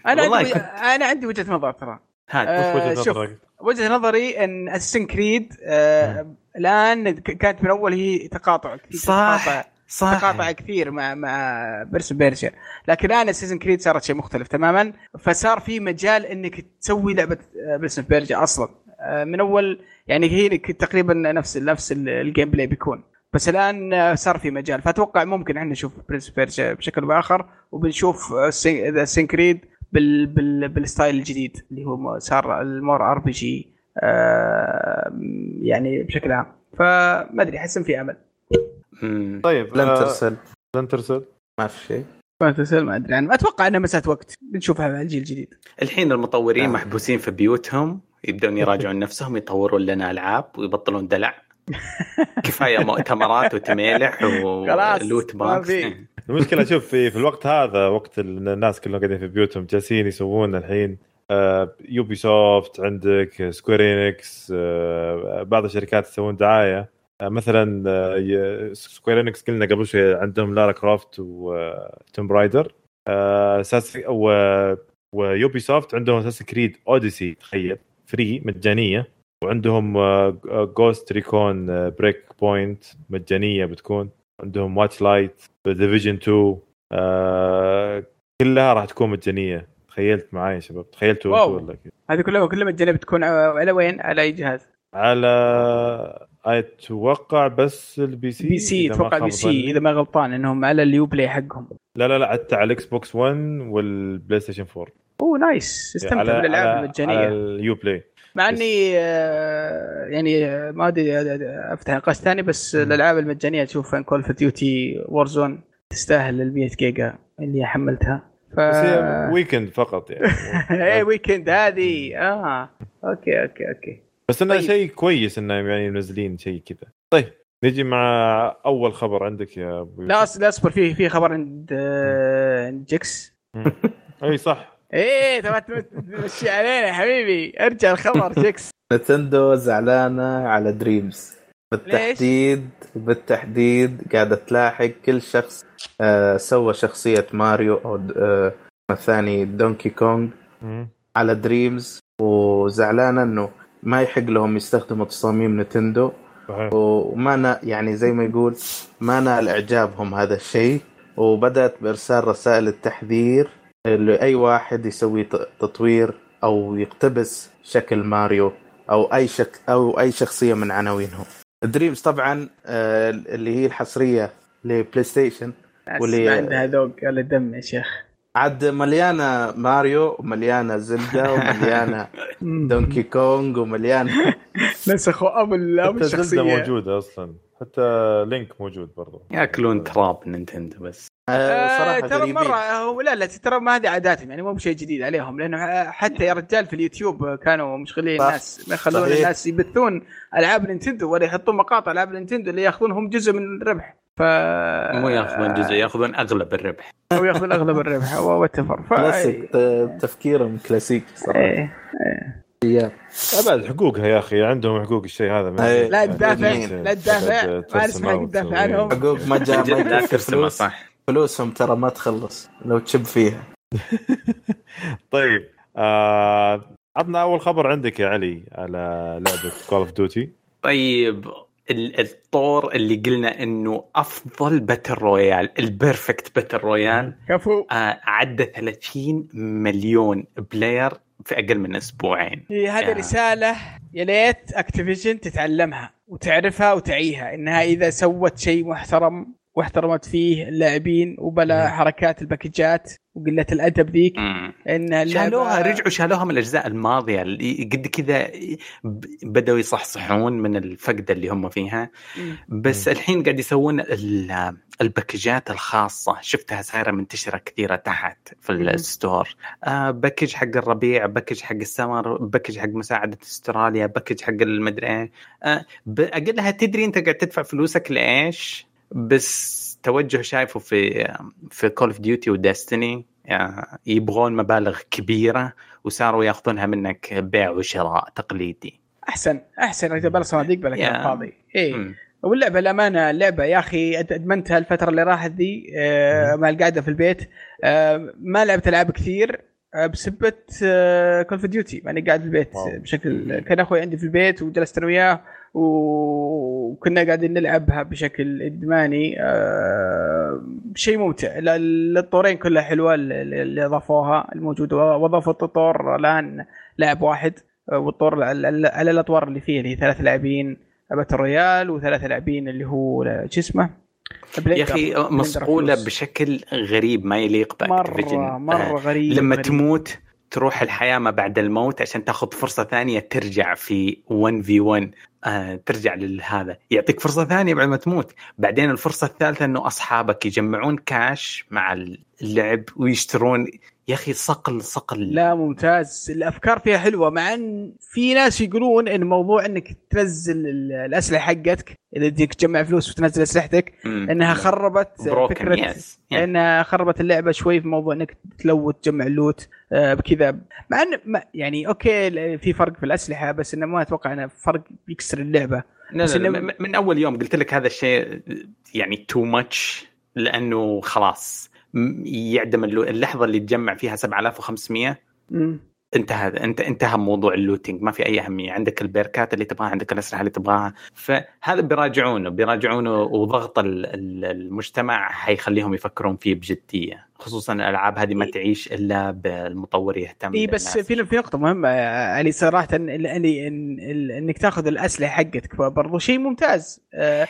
أنا عندي كنت- أنا عندي وجهة نظر ترى هات آه، شوف. نظرك؟ وجهة نظري إن Assassin's Creed آه الآن كانت من اول هي تقاطع كثير صح. تقاطع صح تقاطع كثير مع مع Prince Persia لكن الآن Assassin's Creed صارت شيء مختلف تماما فصار في مجال إنك تسوي لعبة Prince Persia أصلا آه، من أول يعني هي تقريبا نفس نفس ال- ال gameplay بيكون. بس الآن صار في مجال. فأتوقع ممكن إحنا نشوف Prince Persia بشكل بآخر وبنشوف Assassin's Creed بال بال بال style الجديد اللي هو صار ال more RPG يعني بشكل عام. فما أدري أحس في أمل. طيب Splinter آه، Cell. Splinter Cell. ما في شيء. ف Splinter Cell ما أدري عنه. أتوقع انها مساله وقت. بنشوفها مع الجيل الجديد. الحين المطورين آه. محبوسين في بيوتهم. يبدون يراجعون نفسهم يطورون لنا ألعاب ويبطلون دلع. كفاية مؤتمرات وتميلح ولوت في. المشكلة شوف في في الوقت هذا وقت ال- الناس كلهم قاعدين في بيوتهم جالسين يسوون الحين آه، Ubisoft عندك Square Enix آه، بعض الشركات يسوون دعاية. آه، مثلا آه، ي- Square Enix قلنا قبل شوي عندهم Lara Croft و Tomb Raider أساس و- و Ubisoft عندهم Assassin's Creed Odyssey تخيل. free مجانية وعندهم Ghost Recon Breakpoint مجانية بتكون عندهم Watch لايت Division 2 آه، كلها راح تكون مجانية تخيلت معاي يا شباب تخيلتوا. أنتوا ولا؟ هذه كلها كلها مجانية بتكون على وين؟ على أي جهاز؟ على أتوقع بس ال PC PC أتوقع PC. إذا ما غلطان إنهم على ال Uplay حقهم لا لا لا حتى على ال Xbox 1 وال PlayStation 4 أوه nice. استمتع بالألعاب المجانية. على ال Uplay. مع إني آه، يعني آه، ما أدري آه، أفتح نقاش ثاني بس. الألعاب المجانية تشوف ان Call of Duty Warzone تستاهل ال 100 جيجا اللي حملتها. ف بس هي weekend فقط يعني. اي weekend هذه. آه. okay okay okay. بس إنه طيب. شيء كويس إنه يعني منزلين شيء كذا. طيب نجي مع أول خبر عندك يا أبو لا لا أصبر في في خبر عند آه، عند جيكس. أي صح. إيه تبغى تمشي علينا يا حبيبي. ارجع الخبر جيكس. Nintendo زعلانة على Dreams. بالتحديد بالتحديد قاعدة تلاحق كل شخص آه سوى شخصية ماريو أو آه الثاني Donkey Kong مم. على Dreams. وزعلانة إنه ما يحق لهم يستخدموا تصاميم Nintendo. صحيح. وما نا يعني زي ما يقول ما نال إعجابهم هذا الشيء. وبدأت بإرسال رسائل التحذير. لاي واحد يسوي تطوير أو يقتبس شكل ماريو أو أي شك أو أي شخصية من عناوينهم. Dreams طبعا آه، اللي هي الحصرية ل PlayStation واللي عندها ذوق ولا دم يا شيخ. عاد مليانة ماريو ومليانة Zelda ومليانة Donkey Kong ومليانة نسخوا أبو الشخصية. موجودة أصلا. حتى Link موجود برضو. ياكلون تراب Nintendo بس. آه، آه، ترى. مرة هو لا لا ترى ما هذه عاداتهم يعني مو بشيء جديد عليهم لأنه حتى يا رجال في اليوتيوب كانوا مشغلين. الناس ما يخلون. الناس يبثون ألعاب Nintendo ولا يحطون مقاطع ألعاب Nintendo اللي ياخذون هم جزء من الربح ف مو ياخذون جزء ياخذون أغلب الربح أو ياخذون أغلب الربح whatever classic ت- تفكيرهم كلاسيك صراحة إيه. إيه. ابد حقوقها يا أخي عندهم حقوق الشيء هذا ما- إيه. لا تدافع؟ لا تدافع ما نسمع ترسم تدافع. عنهم حقوق ما جاء ما صح فلوسهم ترى ما تخلص لو تشب فيها. طيب آه عطنا أول خبر عندك يا علي على لعبة Call of Duty طيب ال- الطور اللي قلنا إنه أفضل battle royale ال perfect battle royale كفو. آه عدى 30 مليون player في أقل من أسبوعين. هي هذه يا. رسالة يا ليت Activision تتعلمها وتعرفها وتعيها إنها إذا سوت شيء محترم واحترمت فيه اللاعبين وبلا حركات الباكجات وقلة الأدب ذيك. مم. إن شالوها رجعوا شالوها من الأجزاء الماضية اللي قد كذا ب- بدأوا يصحصحون من الفقدة اللي هم فيها. مم. بس الحين قاعد يسوون ال- الباكجات الخاصة. شفتها صايرة منتشرة كثيرة تحت في مم. ال store. آه package حق الربيع package حق السمر package حق مساعدة استراليا package حق المدري إيه. آه ب- أقلها تدري أنت قاعد تدفع فلوسك لإيش؟ بس توجه شايفه في في Call of Duty و Destiny يبغون مبالغ كبيرة وصاروا ياخذونها منك بيع وشراء تقليدي. أحسن أحسن. إذا بلا صناديق بلا كلام. فاضي مم. واللعبة الأمانة اللعبه يا أخي أدمنتها الفترة اللي راحت ذي آه، مع القعدة في البيت. آه، ما لعبت ألعاب كثير آه، بسبة Call of Duty ماني قاعد في البيت. wow. بشكل كان أخوي عندي في البيت وجلست أنا وياه. وكنا قاعدين نلعبها بشكل إدماني آه، شيء ممتع الطورين كلها حلوة اللي أضافوها الموجوده وأضافوا الطور الآن لاعب واحد آه، والطور على الأطوار اللي فيه اللي هي ثلاث لاعبين battle royale وثلاث لاعبين اللي هو شو اسمه يا أخي مصقولة. بشكل غريب ما يليق بأكتيفيجن مرة مرة آه، غريب لما غريب. تموت تروح الحياة ما بعد الموت عشان تاخذ فرصة ثانية ترجع في 1 في 1 آه ترجع لهذا. يعطيك فرصة ثانية بعد ما تموت. بعدين الفرصة الثالثة إنه أصحابك يجمعون كاش مع اللعب ويشترون يا أخي صقل صقل لا ممتاز الأفكار فيها حلوة مع إن في ناس يقولون إن موضوع إنك تنزل ال- الأسلحة حقتك إذا بدك تجمع فلوس وتنزل أسلحتك. إنها خربت فكرة yes. Yeah. إنها خربت اللعبة شوي في موضوع إنك تلوت تجمع ال loot آه، بكذا مع إن يعني أوكي في فرق في الأسلحة بس إنه ما أتوقع إنه فرق يكسر اللعبة لا بس لا, لا من- أول يوم قلت لك هذا الشيء يعني too much لأنه خلاص يعدم اللحظة اللي تجمع فيها 7500 مم. انتهى انت انتهى موضوع ال looting ما في أي أهمية عندك البيركات اللي تبغاها عندك الأسلحة اللي تبغاها فهذا بيراجعونه بيراجعونه وضغط ال- ال- المجتمع حيخليهم يفكرون فيه بجدية خصوصا الألعاب هذه ما. تعيش إلا بالمطور يهتم إي بس. في في نقطة مهمة يا علي صراحة إن- إن- إنك تاخذ الأسلحة حقتك برضو شيء ممتاز آه،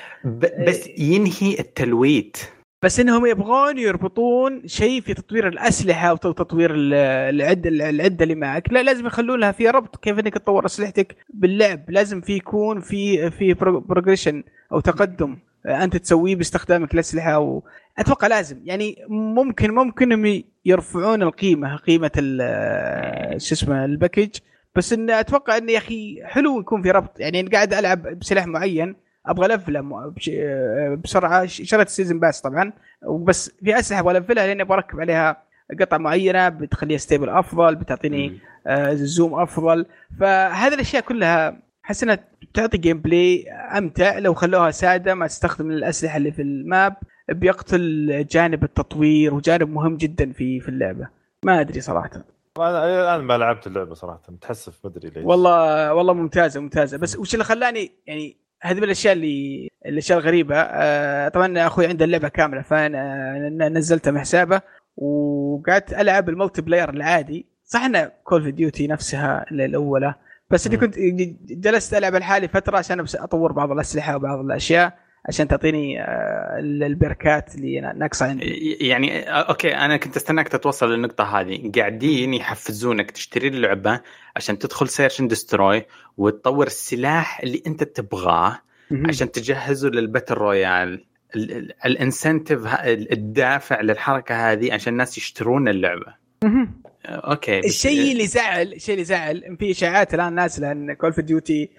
بس ينهي التلويت بس إنهم يبغون يربطون شيء في تطوير الأسلحة وتطوير ال- العدة العدة اللي معك. لا لازم يخلون لها في ربط كيف إنك تطور أسلحتك باللعب. لازم في يكون في في progression أو تقدم أنت تسويه باستخدامك الأسلحة و... أتوقع لازم. يعني ممكن ممكن إنهم يرفعون القيمة قيمة ال- شو اسمه ال package. بس إن أتوقع انه يا أخي حلو يكون في ربط. يعني قاعد ألعب بسلاح معين أبغى الفله بسرعة شريت ال season pass طبعا. وبس في اسلحه أبغى الفلها لأني بركب عليها قطع معينة بتخليها stable أفضل بتعطيني آه، zoom أفضل. فهذه الأشياء كلها أحس إنها بتعطي gameplay أمتع. لو خلوها سادة ما تستخدم الأسلحة اللي في ال map بيقتل جانب التطوير وجانب مهم جدا في في اللعبة. ما أدري صراحة. أنا الان ما لعبت اللعبة صراحة. متحسف ما أدري ليش. والله والله ممتازة ممتازة. بس وش اللي خلاني يعني هذه من الأشياء اللي الأشياء الغريبة. آه طبعا أخوي عنده اللعبة كاملة فأنا نزلتها من حسابه وقعدت ألعب ال multiplayer العادي. صح إنه Call Duty نفسها ال- الأولى بس إني مم. كنت جلست ألعب لحالي فترة عشان أطور بعض الأسلحة وبعض الأشياء عشان تعطيني آه ال- البركات اللي ناقصة عندي. يعني أوكي أنا كنت أستناك تتوصل للنقطة هذه. قاعدين يحفزونك تشتري اللعبة عشان تدخل search destroy وتطور السلاح اللي أنت تبغاه. عشان تجهزه لل battle royale ال- ال- ال incentive الدافع للحركة هذه عشان الناس يشترون اللعبة مهم. أوكي الشيء اللي زعل الشيء اللي زعل في إشاعات الآن نازله ان Call of Duty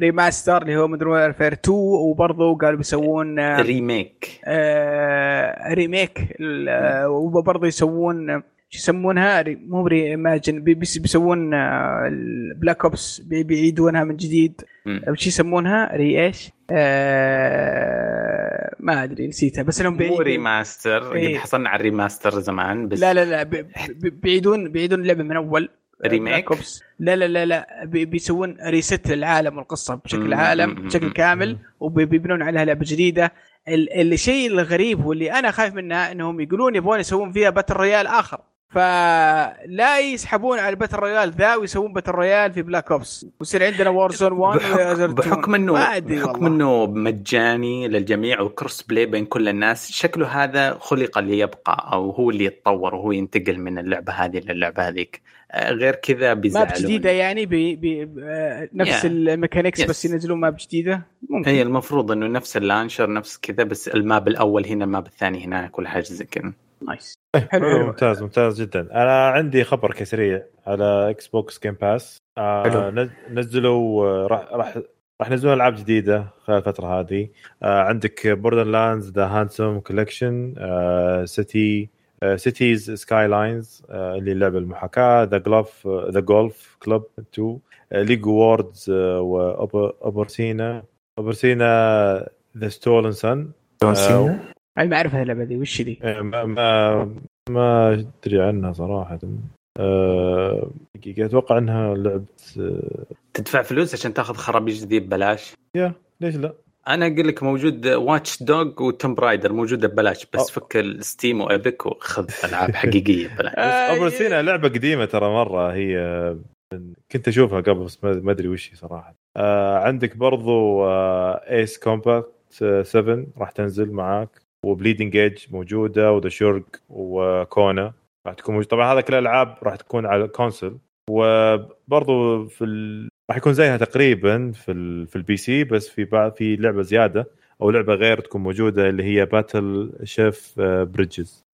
remaster اللي هو Modern Warfare 2 وبرضه قالوا بيسوون آه، ريميك آه، ريميك آه، وبرضه يسوون آه، يسمونها مو re-imagine بيسوون ال Black Ops بيعيدونها من جديد. شو يسمونها؟ re إيش؟ آه، ما أدري نسيتها. بس إنهم مو remaster إيه. قد حصلنا على ال remaster زمان بس لا لا لا بي- بي- بيعيدون بيعيدون اللعبة من أول. remake؟ Ops. لا لا لا لا. بي- بيسوون reset للعالم والقصة بشكل عالم بشكل كامل وبيبنون عليها لعبة جديدة. ال- الشيء الغريب واللي أنا خايف منها إنهم يقولون يبغون يسوون فيها battle royale آخر. فلا يسحبون على ال battle royale ذا ويسوون battle royale في Black Ops ويصير عندنا Warzone 1 بحكم, بحكم انه بحكم إنه مجاني للجميع و crossplay بين كل الناس شكله هذا خلق ليبقى أو هو اللي يتطور وهو ينتقل من اللعبة هذه للعبه هذيك. آه، غير كذا بيزعلون. بجديدة يعني بي بي آه، نفس Yeah. ال mechanics Yes. بس ينزلون ما بجديدة؟ ممكن. هي المفروض إنه نفس ال launcher نفس كذا بس ال map الأول هنا ال map الثاني هناك كل حاجة زي كذا. nice حلو, ممتاز ممتاز جدا. أنا عندي خبر كسريع على Xbox Game Pass آه حلو. نز- نزلوا آه، راح راح راح ينزلون ألعاب جديدة خلال الفترة هذه. آه عندك Borderlands The Handsome Collection City Cities Skylines اللي لعبه المحاكاة The Glove The Golf Club 2 ليج ووردز واوبرسينا اوبرسينا ذا ستولن سن أنا ما أعرف اللعبة دي وش دي؟ ما ما ما أدري عنها صراحة. أه دقيقة أتوقع إنها لعبة أه تدفع فلوس عشان تاخذ خرابيج ذي ببلاش؟ يا ليش لا؟ أنا أقول لك موجود واتش دوج وتوم برايدر موجودة ببلاش بس أو. فك الستيم وايبك وخذ ألعاب حقيقية ببلاش. آه، اوبرسينا لعبة قديمة ترى مرة هي كنت أشوفها قبل بس ما ما أدري وش هي صراحة. آه عندك برضو آه Ace Combat 7 راح تنزل معاك. و Bleeding Edge موجودة و The Surge و Kona راح تكون موجودة. طبعا هذا كل الألعاب راح تكون على ال console وبرضو في ال... راح يكون زيها تقريبا في ال... في ال PC بس في بعض في لعبة زيادة أو لعبة غير تكون موجودة اللي هي Battle Chef Brigade.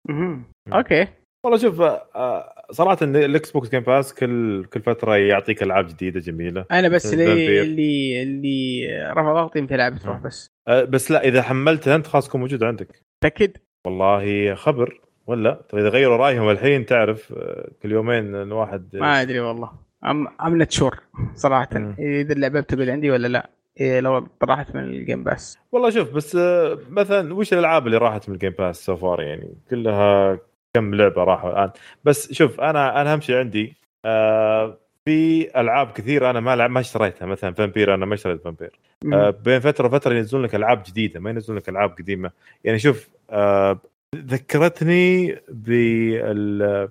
أوكي. والله شوف آه، صراحة ال Xbox Game Pass كل كل فترة يعطيك ألعاب جديدة جميلة. أنا بس اللي. اللي اللي رفع ضغطي في لعبه روح بس. آه، بس لا إذا حملتها انت خلاص تكون موجود عندك. متاكد والله خبر. ولا؟ ترى إذا غيروا رأيهم الحين تعرف آه، كل يومين الواحد ما أدري والله. I'm I'm sure صراحة. مم. إذا اللعبة بتقعد عندي ولا لا. إيه لو طلعت من الجيم باس والله شوف بس آه، مثلا وش الألعاب اللي راحت من ال Game Pass so far يعني؟ كلها كم لعبة راحوا الآن. بس شوف أنا أنا أهم شيء عندي آه في ألعاب كثير أنا ما ما اشتريتها. مثلا Vampyr أنا ما اشتريت Vampyr. آه بين فترة وفترة ينزلون لك ألعاب جديدة ما ينزلون لك ألعاب قديمة. يعني شوف آه ذكرتني بال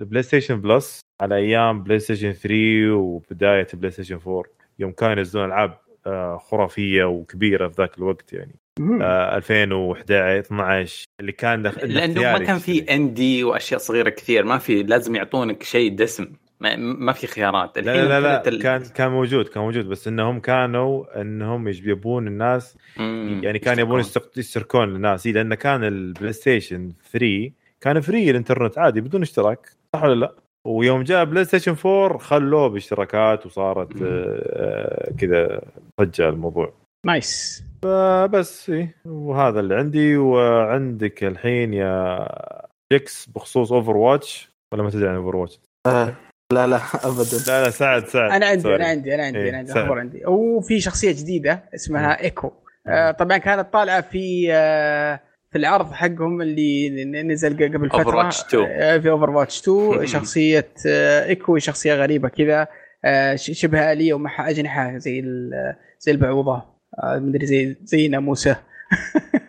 ال PlayStation Plus على أيام PlayStation 3 وبداية PlayStation 4 يوم كانوا ينزلون ألعاب آه، خرافية وكبيرة في ذاك الوقت يعني. آه 2011 12 اللي كان دخ... لأنه ما كان في تشتري. indie وأشياء صغيرة كثير ما في لازم يعطونك شيء دسم ما, ما في خيارات لا لا لا, لا ال- كان كان موجود كان موجود بس إنهم كانوا إنهم يبون الناس مم. يعني كانوا يبون يشتركون الناس إيه، لأن كان ال PlayStation 3 كان free الإنترنت عادي بدون اشتراك صح ولا لا؟ ويوم جاء PlayStation 4 خلوه باشتراكات وصارت مم. آه، كذا ضجه الموضوع nice. فبس إيه. وهذا اللي عندي. وعندك الحين يا جيكس بخصوص Overwatch ولا ما تدري عن Overwatch؟ آه، لا لا ابدا. لا لا سعد سعد أنا عندي sorry. أنا عندي أنا عندي إيه، أنا عندي. أخبار عندي. وفي شخصية جديدة اسمها ايكو آه طبعا كانت طالعة في آه في العرض حقهم اللي نزل قبل فترة. Overwatch 2. آه، في Overwatch 2 شخصية آه، ايكو شخصية غريبة كذا. آه، ش- شبه اليه ومعها أجنحة زي ال- زي البعوضة. آه، مدري زي زي ناموسه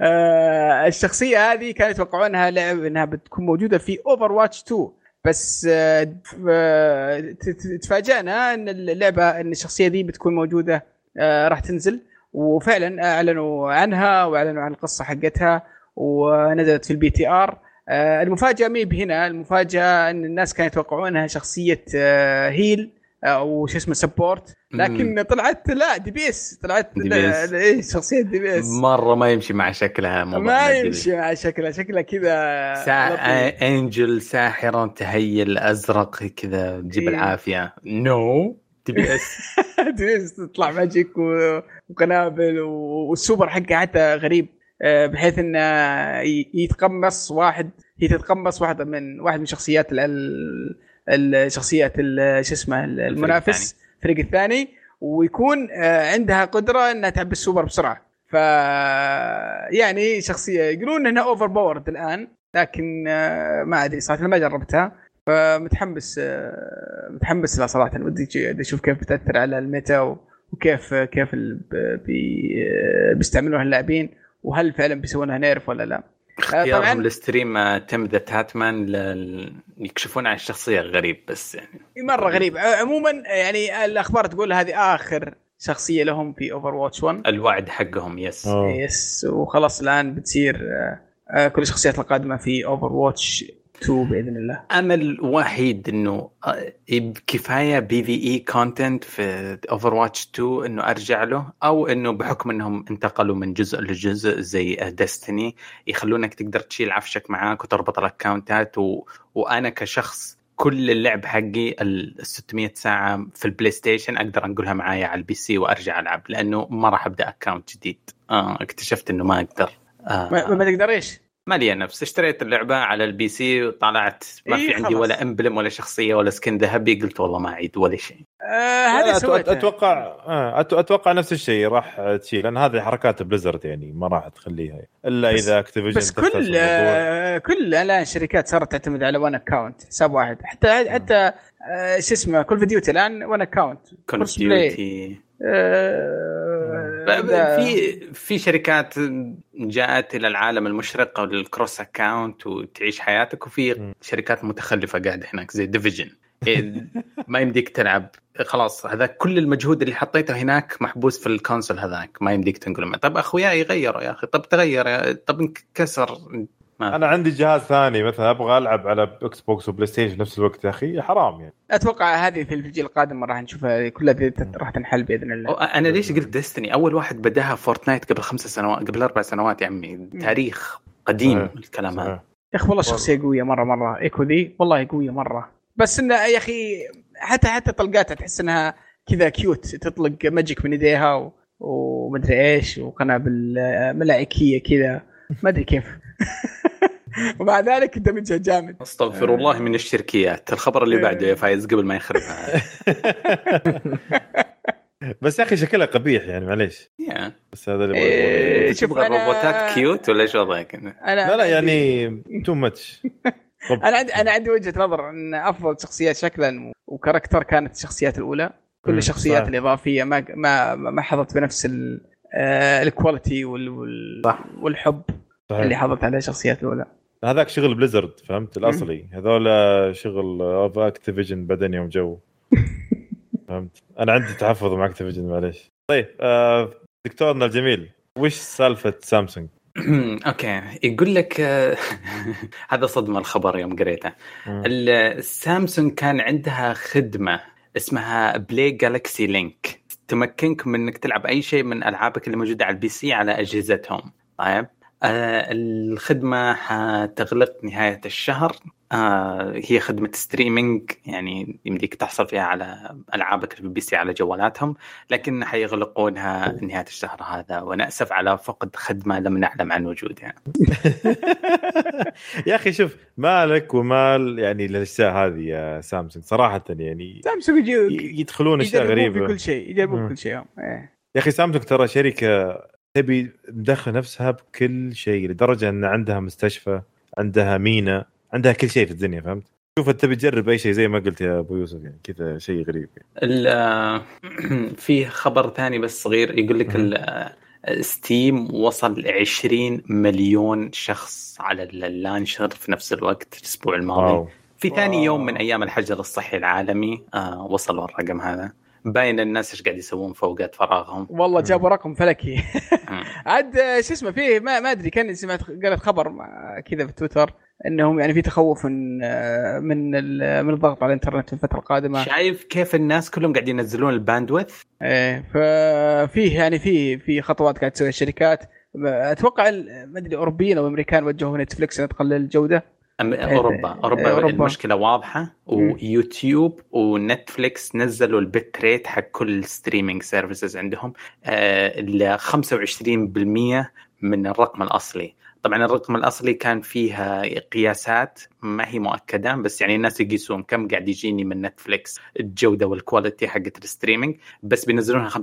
آه، الشخصية هذه كانوا يتوقعونها لعب إنها بتكون موجودة في Overwatch 2 بس آه، آه، ت- ت- تفاجأنا إن اللعبة إن الشخصية دي بتكون موجودة آه، راح تنزل. وفعلا أعلنوا عنها وأعلنوا عن القصة حقتها ونزلت في ال PTR آه، المفاجأة مي بهنا. المفاجأة إن الناس كانوا يتوقعونها شخصية آه، heal. أو شو اسمه support لكن طلعت لا DPS طلعت دي. إيه شخصية DPS مرة ما يمشي مع شكلها ما. يمشي مع شكلها. شكلها كذا سا... angel ساحرة ت heal أزرق كذا تجيب إيه. العافية. no DPS تريس تطلع magic و- وقنابل و- والسوبر حقه حتى غريب. آه، بحيث إنه يتقمص واحد هي تتقمص واحدة من واحد من شخصيات ال- شو اسمه ال- المنافس الفريق الثاني ويكون آه، عندها قدرة إنها تعبي السوبر بسرعة. ف يعني شخصية يقولون إنها overpowered الآن لكن آه، ما أدري صراحة ما جربتها. فمتحمس آه، متحمس لها صراحة. ودي أشوف كيف بتأثر على ال meta وكيف كيف ال- ب- بي بيستعملوها اللاعبين وهل فعلا بيسوونها nerf ولا لا. اختيارهم طبعاً. ل streamer آه، TimTheTatman لل... يكشفون عن الشخصيه غريب بس يعني مرة غريب ع- عموما يعني الأخبار تقول هذه آخر شخصية لهم في Overwatch 1 الوعد حقهم yes أوه. yes وخلاص الآن بتصير آه، آه، كل الشخصيات القادمة في Overwatch 2 بإذن الله. امل وحيد إنه آه، كفايه PvE content في Overwatch 2 إنه أرجع له أو إنه بحكم إنهم انتقلوا من جزء لجزء زي Destiny يخلونك تقدر تشيل عفشك معاك وتربط ال account ات و... وأنا كشخص كل اللعب حقي ال 600 ساعة في ال PlayStation أقدر أنقلها معايا على ال PC وأرجع ألعب لأنه ما راح أبدأ account جديد. آه اكتشفت إنه ما أقدر. آه. ما, ما تقدر إيش؟ ما لي نفس اشتريت اللعبة على ال PC وطلعت ما إيه في عندي خلاص. ولا emblem ولا شخصية ولا skin ذهبي قلت والله ما أعيد ولا شيء. آه هذا سويته أتوقع آه، أتوقع نفس الشيء راح تشيل لأن هذه حركات Blizzard يعني ما راح تخليها. إلا بس- إذا Activision بس كل آه كل الآن الشركات صارت تعتمد على one account حساب واحد. حتى حتى آه شو اسمه Call of Duty الآن one account Call. Duty آه في في شركات جاءت إلى العالم المشرق أو لل cross account وتعيش حياتك وفي. شركات متخلفة قاعدة هناك زي Division ما يمديك تلعب. خلاص هذا كل المجهود اللي حطيته هناك محبوس في ال console هذاك ما يمديك تنقله. طب أخوياي غيروا يا أخي طب تغير يا طب انكسر ما أنا عندي جهاز ثاني مثلا أبغى ألعب على Xbox و PlayStation في نفس الوقت يا أخي حرام يعني. أتوقع هذه في الجيل القادم راح نشوفها كلها راح تنحل بإذن الله. أنا ليش قلت Destiny أول واحد بدأها Fortnite قبل خمس سنوات قبل أربع سنوات يا عمي تاريخ قديم صحيح. الكلام هذا. يا أخي والله شخصية قوية مرة مرة. إيكو ذي؟ والله قوية مرة. بس إنه يا أخي حتى حتى طلقاتها تحس إنها كذا cute تطلق magic من يديها و... ومدري إيش وقنابل ملائكية كذا. ما أدري كيف. ومع ذلك دمجها جامد. أستغفر الله من الشركيات. الخبر اللي بعده يا فايز قبل ما يخربها. بس يا أخي شكلها قبيح يعني معليش. يا. بس هذا اللي إيه، تبغى الروبوتات cute ولا إيش وضعك؟ أنا لا لا يعني too much أنا عندي أنا عندي وجهة نظر إن أفضل شخصيات شكلا و character كانت الشخصيات الأولى. كل الشخصيات صح. الإضافية ما ما ما حظت بنفس ال- آه، ال quality وال وال صح. والحب اللي حظت عليه الشخصيات الأولى. هذاك شغل Blizzard فهمت؟ الأصلي. هذول شغل of Activision بعدين يوم جو. فهمت؟ أنا عندي تحفظ مع Activision معليش. طيب آه دكتورنا الجميل وش سالفة سامسونج؟ okay. يقول لك آه، هذا صدمة الخبر يوم قريته. مم. السامسونج كان عندها خدمة اسمها PlayGalaxy Link تمكنك من إنك تلعب أي شيء من ألعابك اللي موجودة على ال PC على أجهزتهم. طيب؟ آه الخدمة حتغلق نهاية الشهر. آه هي خدمة streaming يعني يمديك تحصل فيها على ألعابك في ال PC على جوالاتهم لكن حيغلقونها نهاية الشهر هذا. وأنا أسف على فقد خدمة لم نعلم عن وجودها. يا أخي شوف مالك ومال يعني الأجزاء هذه يا سامسونج صراحة يعني سامسونج يدخلون أشياء يجربون غريبة. في كل شيء يجربون. في كل شيء. إيه. يا أخي سامسونج ترى شركة تبي مدخل نفسها بكل شيء لدرجة إن عندها مستشفى عندها مينا عندها كل شيء في الدنيا فهمت؟ شوف أنت تبي تجرب أي شيء زي ما قلت يا أبو يوسف يعني كذا شيء غريب يعني. ال- في خبر ثاني بس صغير يقول لك ال- Steam وصل 20 مليون شخص على ال launcher في نفس الوقت الأسبوع الماضي wow في ثاني wow. يوم من أيام الحجر الصحي العالمي آه وصلوا الرقم هذا باين الناس إيش قاعد يسوون في اوقات فراغهم. والله جابوا رقم فلكي. عاد آه، شو اسمه فيه ما, ما أدري كان سمعت قرأت خبر مع- كذا في تويتر إنهم يعني في تخوف من آه، من من الضغط على الإنترنت في الفترة القادمة. شايف كيف الناس كلهم قاعدين ينزلون ال bandwidth إيه ففيه يعني في في خطوات قاعد تسويها الشركات. أتوقع ما أدري أوروبيين أو أمريكان وجهوا نتفلكس إنها تقلل الجودة. أم- أوروبا. أوروبا أوروبا. المشكلة واضحة ويوتيوب ونتفليكس نزلوا ال bit rate حق كل ال streaming services عندهم آه، ل 25% من الرقم الأصلي. طبعا الرقم الأصلي كان فيها قياسات ما هي مؤكدة بس يعني الناس يقيسون كم قاعد يجيني من نتفليكس الجودة وال quality حقت ال streaming بس بينزلونها 25%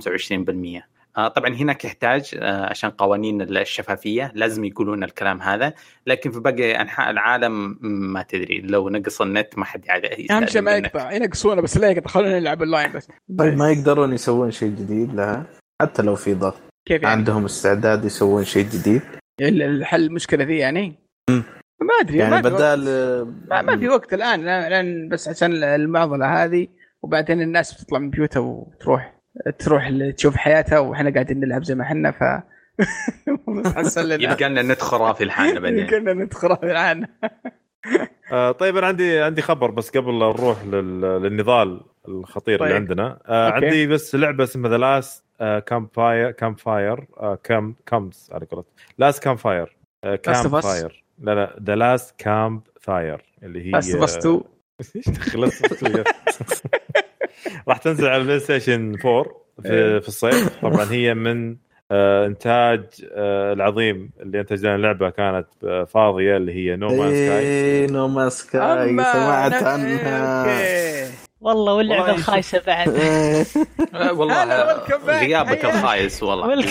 آه، طبعا هناك يحتاج آه، عشان قوانين الشفافية لازم يقولون الكلام هذا لكن في باقي أنحاء العالم ما تدري. لو نقص النت ما حد يعد أهم شيء ما يقطع. ينقصونه بس لا يقطع. خلونا نلعب اونلاين بس. طيب ما يقدرون يسوون شيء جديد لها حتى لو في ضغط. كيف يعني؟ عندهم استعداد يسوون شيء جديد. ال- الحل المشكلة ذي يعني. ما أدري يعني ما. بدال ما, ما في وقت الآن. لأن لأن بس عشان المعضلة هذه وبعدين الناس بتطلع من بيوتها وتروح. تروح تشوف حياتها وإحنا قاعدين نلعب زي ما إحنا ف لنا يبقى لنا نت خرافي لحالنا بعدين كنا ندخل الان آه طيب أنا عندي عندي خبر بس قبل لا نروح لل... للنضال الخطير طيب. اللي عندنا آه أوكي. عندي بس لعبة اسمها ذا لاست كام فاير كام فاير كام كامز على قولت لاست كام فاير Last كام of Us. فاير لا لا ذا لاست كام فاير اللي هي لاست بس 2 إيش دخل Last of Us 2 يا أخي؟ راح تنزل على البلاي ستيشن 4 في, في الصيف. طبعا هي من آه إنتاج آه العظيم اللي انتج لنا اللعبة كانت آه فاضية اللي هي No Man's Sky No Man's Sky سمعت عنها. والله واللعبة الخايسه بعد. إيه. والله هلا، welcome back. غيابك. الخايس والله.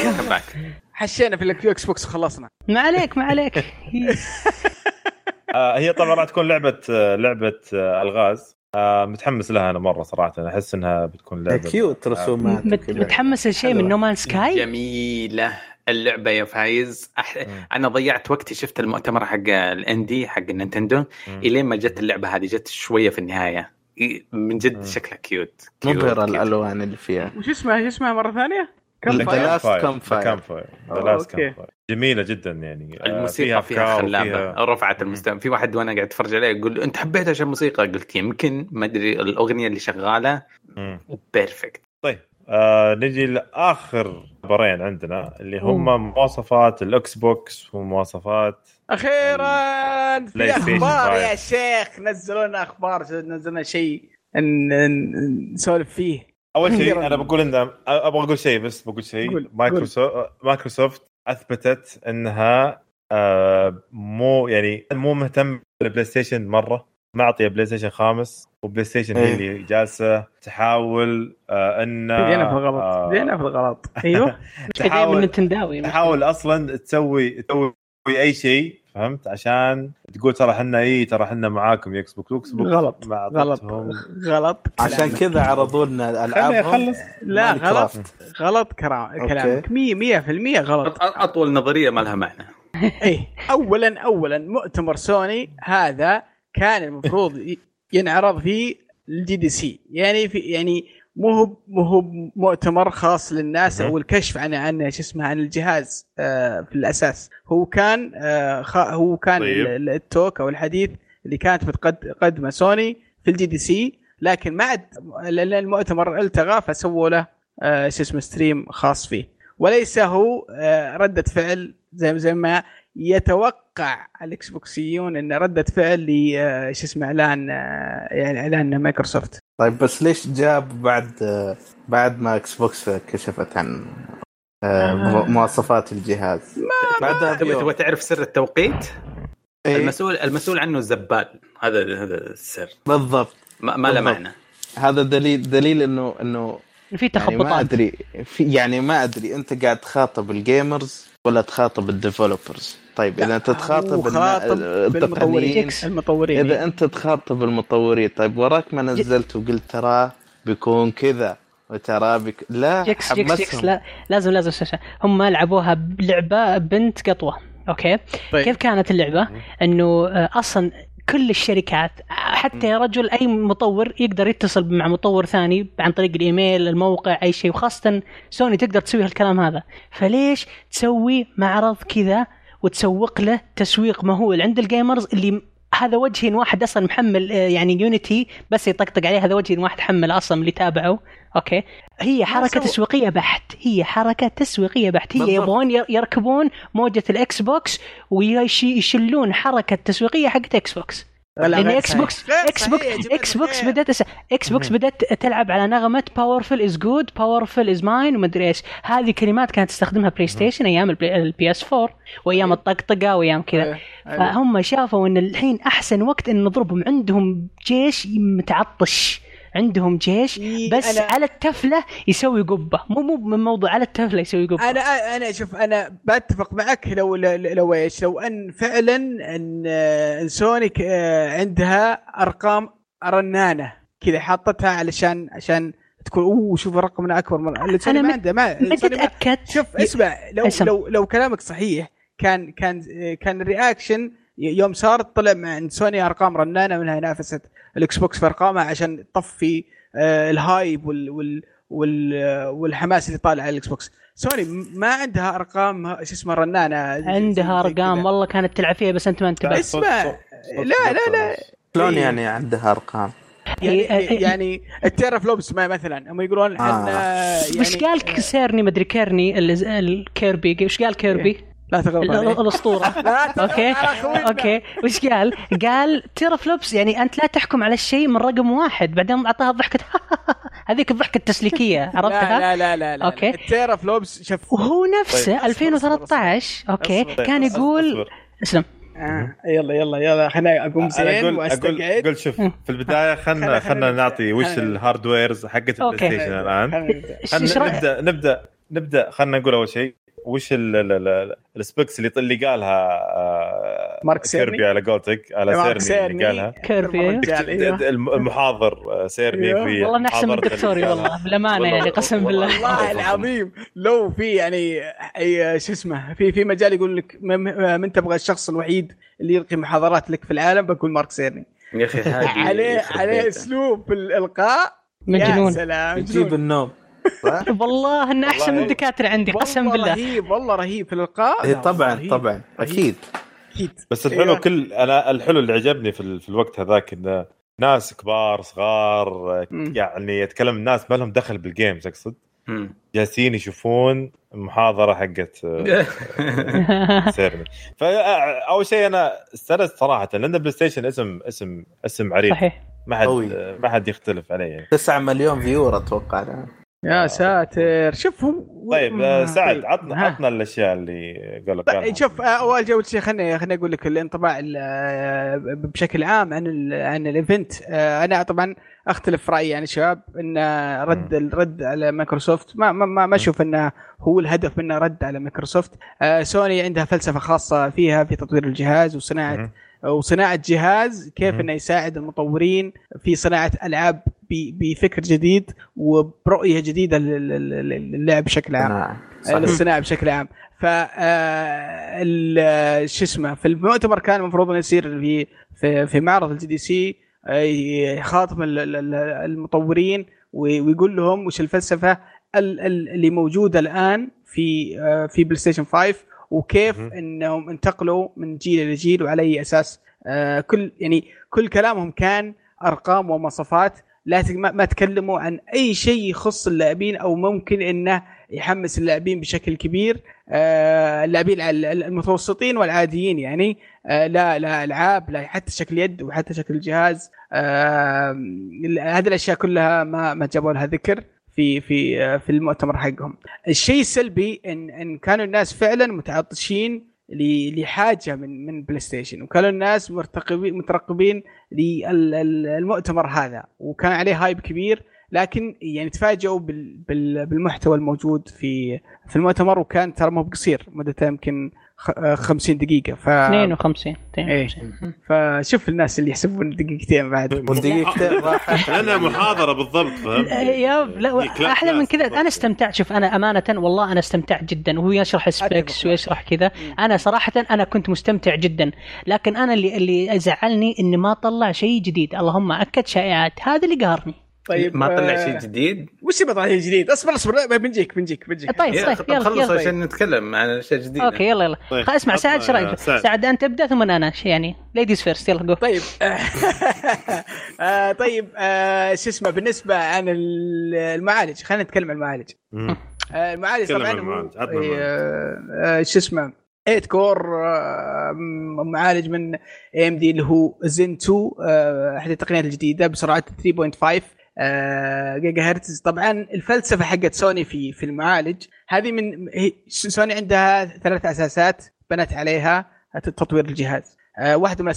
حشينا في الاكس بوكس وخلصنا. ما عليك ما عليك. آه هي طبعا راح تكون لعبة آه لعبة ألغاز. آه متحمس لها أنا مرة صراحة أنا أحس إنها بتكون لعبة cute رسومات. متحمس لشيء من. No Man's Sky جميلة اللعبة يا فايز أح... مم. أنا ضيعت وقتي شفت المؤتمر حق ال indie حق النينتندو. إلين ما جت اللعبة هذه جت شوية في النهاية من. جد شكلها cute cute، مبهرة cute. الألوان اللي فيها وش اسمها إيش اسمها مرة ثانية؟ Camp The fire؟ Last Campfire. Campfire The Last okay. Campfire جميلة جدا يعني. آه، الموسيقى فيها أفكار خلابة. وفيها- رفعت المستوى. في واحد وأنا قاعد أتفرج عليه يقول أنت حبيت عشان الموسيقى؟ قلت يمكن. ما أدري الأغنية اللي شغالة. perfect طيب آه نجي لآخر خبرين عندنا اللي هم مواصفات الأكس بوكس ومواصفات أخيرا في أخبار. يا شيخ. نزلوا لنا أخبار نزلنا شيء نسولف فيه. أول شيء. أنا بقول إن أبغى أقول شيء بس بقول شيء. مايكروسوفت مايكروسوفت أثبتت إنها آه مو يعني مو مهتم بالبلاي ستيشن مرة. معطيه بلاي ستيشن خامس وبلاي ستيشن هي إيه. اللي جالسة تحاول آه إن بدينا في الغلط آه، بدينا في الغلط. أيوه. تحاول نتنداوي تحاول أصلا تسوي تسوي أي شيء فهمت؟ عشان تقول ترى إحنا اي ترى إحنا معاكم يا إكس بوكس إكس بوكس غلط. غلط. غلط. عشان. كذا عرضوا لنا العابهم لا غلط. غلط كلام كلامك. 100% غلط. أطول نظرية ما لها معنى. إيه. اولا اولا مؤتمر سوني هذا كان المفروض ينعرض في ال GDC يعني في يعني مو هو مو هو مؤتمر خاص للناس. أو الكشف عن عن شو اسمه عن الجهاز آه في الأساس هو كان آه هو كان طيب. ال- ال talk أو الحديث اللي كانت بتقدمه سوني في ال GDC لكن ما عاد المؤتمر التغى فسووا له آه شو اسمه stream خاص فيه وليس هو ردة فعل زي زي ما يتوقع الاكس بوكسيون إن ردة فعل ل آه، شو اسمه إعلان آه، يعني إعلان مايكروسوفت. طيب بس ليش جاب بعد بعد ما إكس بوكس كشفت عن آه، مو- مواصفات الجهاز؟ تبغى بيوم. تبغى تعرف سر التوقيت؟ إيه، المسؤول المسؤول عنه الزبال. هذا هذا السر. بالضبط. ما, ما له. معنى. هذا دليل دليل إنه إنه في يعني ما تخبطات. أدري في يعني ما أدري أنت قاعد تخاطب ال gamers ولا تخاطب ال developers طيب إذا أنت تخاطب التقنيين المطورين إذا أنت تخاطب المطورين طيب وراك ما نزلت وقلت تراه بيكون كذا وتراه بك... لا جيكس جيكس حمسهم لا لازم لازم شاشة. هم لعبوها بلعبة بنت قطوة أوكي طيب. كيف كانت اللعبة؟ إنه آه، أصلا كل الشركات حتى يا رجل أي مطور يقدر يتصل مع مطور ثاني عن طريق الإيميل الموقع أي شيء وخاصه سوني تقدر تسوي هالكلام هذا فليش تسوي معرض كذا وتسوق له تسويق مهول عند ال gamers اللي هذا وجه واحد أصلا محمل آه، يعني يونيتي بس يطقطق عليه هذا وجه واحد حمل أصلا اللي تابعه. أوكي. هي حركة. تسويقية بحت. هي حركة تسويقية بحت. هي. يبغون ير- يركبون موجة الإكس بوكس ويشلون حركة تسويقية حقت إكس بوكس. لأن إكس. بوكس إكس بوكس إكس بوكس. بدأت أس... إكس بوكس بدأت تلعب على نغمة powerful as god powerful as mine ومدري إيش هذه كلمات كانت تستخدمها بلاي ستيشن أيام البي اس 4 وأيام الطقطقة وأيام كذا أيوه. فهم شافوا إن الحين أحسن وقت إن نضربهم عندهم جيش متعطش عندهم جيش بس أنا- على التفلة يسوي قبة. مو مو من موضوع على التفلة يسوي قبة. أنا أنا شوف أنا بتفق معك لو لو إيش؟ لو أن فعلا أن أن سوني ك- عندها أرقام رنانة كذا حاطتها علشان عشان تكون أوه شوف رقمنا أكبر من أنا ما عنده ما متى تاكدت شوف اسمع لو. لو لو كلامك صحيح كان كان كان ال reaction يوم صارت طلع عند سوني أرقام رنانة منها نافست الاكس بوكس في ارقامها عشان تطفي آه، ال hype وال وال وال آه، والحماس اللي طالع على الاكس بوكس سوني ما عندها أرقام شو اسمه رنانة. عندها أرقام. والله كانت تلعب فيها بس أنت ما انتبهت. اسمع لا لا لا. شلون إيه. يعني عندها أرقام؟ يعني إيه، يعني ال teraflops ما مثلا هم يقولون إحنا يعني وش قال سيرني مدري كيرني ال- الكيربي وش قال كيربي؟ لا تغلط. الأسطورة أوكي. أوكي وش قال؟ قال teraflops يعني أنت لا تحكم على الشيء من رقم واحد بعدين أعطاها ضحكة هذيك الضحكة التسليكية عرفتها؟ لا لا لا لا أوكي. ال teraflops شوف وهو نفسه طيب، 2013 أوكي. كان يقول. اسلم آه. يلا يلا يلا خليني أقوم أنا زين أقول أقول أقول شوف في البداية خلنا خلنا- نعطي وش ال hardwares حقت البلاي. ستيشن الآن خلنا؟ نبدا نبدا نبدأ خلينا نقول أول شيء وش ال- ال- ال- ال specs اللي اللي قالها آه، مارك سيرني. كيربي على قولتك على مارك سيرني اللي قالها كيربي،. الم- المحاضر آه، سيرني أيوه. في والله نحسن من محاضرة الدكتوري اللي والله. بالامانه يعني قسم بالله والله العظيم لو في يعني أي شو اسمه في في مجال يقول لك من, من تبغى الشخص الوحيد اللي يلقي محاضرات لك في العالم بقول مارك سيرني يا أخي عليه عليه. أسلوب في الإلقاء يا مجنون سلام يجيب مجنون النوم؟ والله انه أحسن من. الدكاتره عندي قسم والله بالله رهيب والله رهيب في الإلقاء إيه طبعا رهيب. طبعا. أكيد أكيد بس الحلو أيوة. كل أنا الحلو اللي عجبني في, ال... في الوقت هذاك انه ناس كبار صغار مم. يعني اتكلم الناس ما لهم دخل بال games أقصد. جالسين يشوفون المحاضرة حقت سيرني فاول شيء أنا استانست صراحة لأن بلاي ستيشن اسم اسم اسم عريق صحيح ما حد. ما حد يختلف عليه يعني 9 مليون viewer أتوقع. يا ساتر. شوف هم طيب آه، سعد طيب. عطنا ها. عطنا الأشياء اللي قال لك طيب شوف آه، أول جو شيء خليني خليني أقول لك الانطباع ال- آه، بشكل عام عن ال عن ال event. آه، أنا طبعا أختلف رأيي عن الشباب إن آه، رد الرد على مايكروسوفت. ما ما ما, أشوف إنه هو الهدف منه رد على مايكروسوفت. آه، سوني عندها فلسفة خاصة فيها في تطوير الجهاز وصناعة. وصناعة جهاز كيف. إنه يساعد المطورين في صناعة ألعاب بفكر جديد وبرؤية جديدة لل- لل- للعب بشكل عام آه،. للصناعة بشكل عام ف آه، شو اسمه في المؤتمر كان المفروض إنه يصير في في, في معرض ال GDC يخاطب ال- ال- ال- المطورين وي- ويقول لهم وش الفلسفة ال- ال- اللي موجودة الآن في آه، في بلاي ستيشن 5 وكيف. إنهم انتقلوا من جيل إلى جيل وعلى أي أساس. آه، كل يعني كل كلامهم كان أرقام ومواصفات لا ما ما تكلموا عن أي شيء يخص اللاعبين أو ممكن إنه يحمس اللاعبين بشكل كبير. آه، اللاعبين ال- ال- المتوسطين والعاديين يعني. آه، لا لا ألعاب لا حتى شكل يد وحتى شكل الجهاز آه، هذه الأشياء كلها ما ما جابوا لها ذكر. في في في المؤتمر حقهم. الشيء السلبي إن إن كانوا الناس فعلا متعطشين لحاجة من من بلاي ستيشن وكانوا الناس مرتقبين مترقبين للمؤتمر هذا وكان عليه hype كبير لكن يعني تفاجئوا بال- بال- بالمحتوى الموجود في في المؤتمر وكان ترى مو بقصير مدته يمكن 50 دقيقة ف 52 إيه. 52 فشوف الناس اللي يحسبون دقيقتين بعد. ودقيقتين راحت. لأنها محاضرة بالضبط فهمت؟ يا لا كلاس أحلى من كذا. أنا استمتعت. شوف أنا أمانة والله أنا استمتعت جدا. وهو يشرح أتفق. ويشرح كذا. أنا صراحة أنا كنت مستمتع جدا. لكن أنا اللي اللي زعلني إني ما طلع شيء جديد. اللهم أكد شائعات. هذا اللي قهرني. طيب ما طلع آه، شيء جديد؟ وش يبغى طلع شيء جديد؟ اصبر اصبر بنجيك بنجيك بنجيك. طيب طيب يلا خلص عشان نتكلم عن أشياء جديدة. أوكي يلا يلا. طيب. اسمع سعد إيش رأيك؟ سعد. أنت ابدأ ثم أنا يعني ladies first يلا جو طيب آه طيب آه شو اسمه بالنسبة عن ال- المعالج خلينا نتكلم عن المعالج. آه المعالج طبعا شو اسمه 8 core م- معالج من AMD اللي هو زين 2 آه احدى التقنيات الجديدة بسرعة 3.5 آه جيجا هرتز. طبعا الفلسفة حقت سوني في في المعالج هذه من سوني عندها ثلاث أساسات بنت عليها تطوير الجهاز. آه واحدة من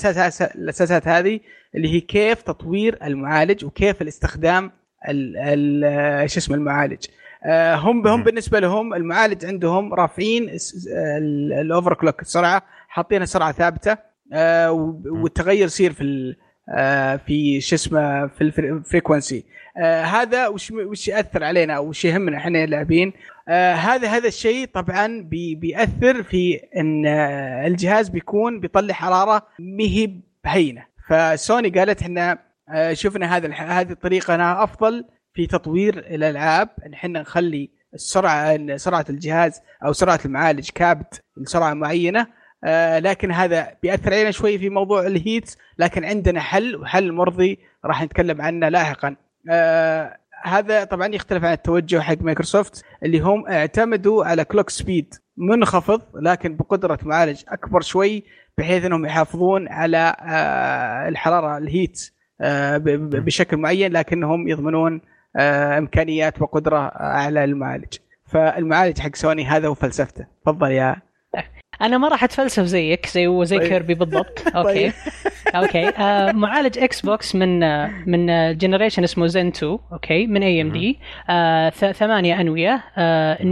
الأساسات هذه اللي هي كيف تطوير المعالج وكيف الاستخدام ال- ال- آه، شو اسمه المعالج. آه، هم هم. بالنسبة لهم المعالج عندهم رافعين ال overclock السرعه حاطينها سرعة ثابتة. آه، والتغير يصير في آه، في شو اسمه في ال frequency هذا وش وش يأثر علينا أو وش يهمنا إحنا اللاعبين آه، هذا هذا الشيء طبعا بي بيأثر في إن آه، الجهاز بيكون بيطلع حرارة مهي بهينة. فسوني قالت إحنا آه، شفنا هذا هذه الطريقة أنها أفضل في تطوير الألعاب. إن إحنا نخلي السرعة سرعة الجهاز أو سرعة المعالج كابت لسرعة معينة. آه لكن هذا بيأثر علينا شوي في موضوع الهيت لكن عندنا حل وحل مرضي راح نتكلم عنه لاحقا. آه هذا طبعا يختلف عن التوجه حق مايكروسوفت اللي هم اعتمدوا على clock speed منخفض لكن بقدرة معالج أكبر شوي بحيث إنهم يحافظون على آه الحرارة ال heat بشكل معين لكنهم يضمنون إمكانيات وقدرة اعلى للمعالج فالمعالج حق سوني هذا هو فلسفته تفضل يا أنا ما راح أتفلسف زيك زي زي طيب. كيربي بالضبط. أوكي طيب. أوكي. آه معالج إكس بوكس من آه من generation اسمه زين 2 أوكي من AMD ثمانية أنوية. آه